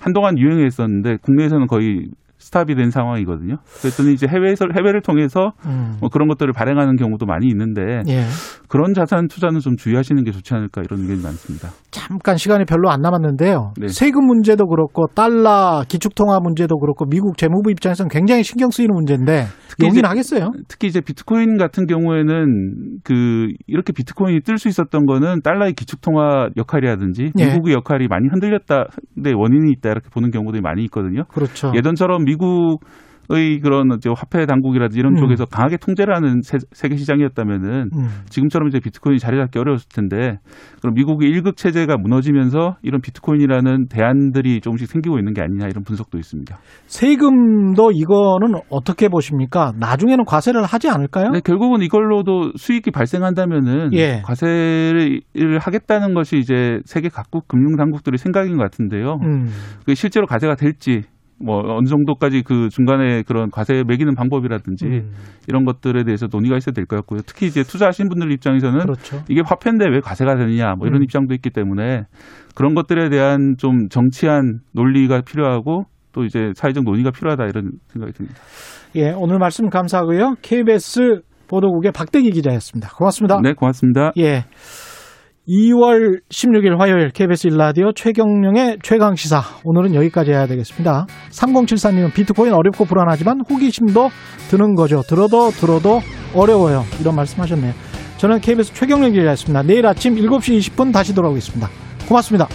[SPEAKER 13] 한동안 유행했었는데 국내에서는 거의 스탑이 된 상황이거든요. 그랬더니 이제 해외에서 해외를 통해서 음. 뭐 그런 것들을 발행하는 경우도 많이 있는데 예. 그런 자산 투자는 좀 주의하시는 게 좋지 않을까 이런 의견이 많습니다.
[SPEAKER 2] 잠깐 시간이 별로 안 남았는데요. 네. 세금 문제도 그렇고 달러 기축통화 문제도 그렇고 미국 재무부 입장에서는 굉장히 신경 쓰이는 문제인데 여기는 하겠어요.
[SPEAKER 13] 특히 이제 비트코인 같은 경우에는 그 이렇게 비트코인이 뜰 수 있었던 거는 달러의 기축통화 역할이라든지 예. 미국의 역할이 많이 흔들렸다. 데 원인이 있다 이렇게 보는 경우들이 많이 있거든요.
[SPEAKER 2] 그렇죠.
[SPEAKER 13] 예전처럼 미국 의 그런 이제 화폐 당국이라든지 이런 음. 쪽에서 강하게 통제를 하는 세, 계 시장이었다면은 음. 지금처럼 이제 비트코인이 자리 잡기 어려웠을 텐데 그럼 미국의 일극 체제가 무너지면서 이런 비트코인이라는 대안들이 조금씩 생기고 있는 게 아니냐 이런 분석도 있습니다.
[SPEAKER 2] 세금도 이거는 어떻게 보십니까? 나중에는 과세를 하지 않을까요?
[SPEAKER 13] 네, 결국은 이걸로도 수익이 발생한다면은 예. 과세를 하겠다는 것이 이제 세계 각국 금융 당국들의 생각인 것 같은데요. 음. 실제로 과세가 될지 뭐 어느 정도까지 그 중간에 그런 과세 매기는 방법이라든지 음. 이런 것들에 대해서 논의가 있어야 될 것 같고요. 특히 이제 투자하신 분들 입장에서는 그렇죠. 이게 화폐인데 왜 과세가 되느냐 뭐 이런 음. 입장도 있기 때문에 그런 것들에 대한 좀 정치한 논리가 필요하고 또 이제 사회적 논의가 필요하다 이런 생각이 듭니다.
[SPEAKER 2] 예, 오늘 말씀 감사하고요. KBS 보도국의 박대기 기자였습니다. 고맙습니다.
[SPEAKER 13] 네, 고맙습니다.
[SPEAKER 2] 예. 2월 16일 화요일 KBS 일라디오 최경령의 최강 시사 오늘은 여기까지 해야 되겠습니다. 3074님은 비트코인 어렵고 불안하지만 호기심도 드는 거죠. 들어도 들어도 어려워요. 이런 말씀하셨네요. 저는 KBS 최경령 기자였습니다. 내일 아침 7시 20분 다시 돌아오겠습니다. 고맙습니다.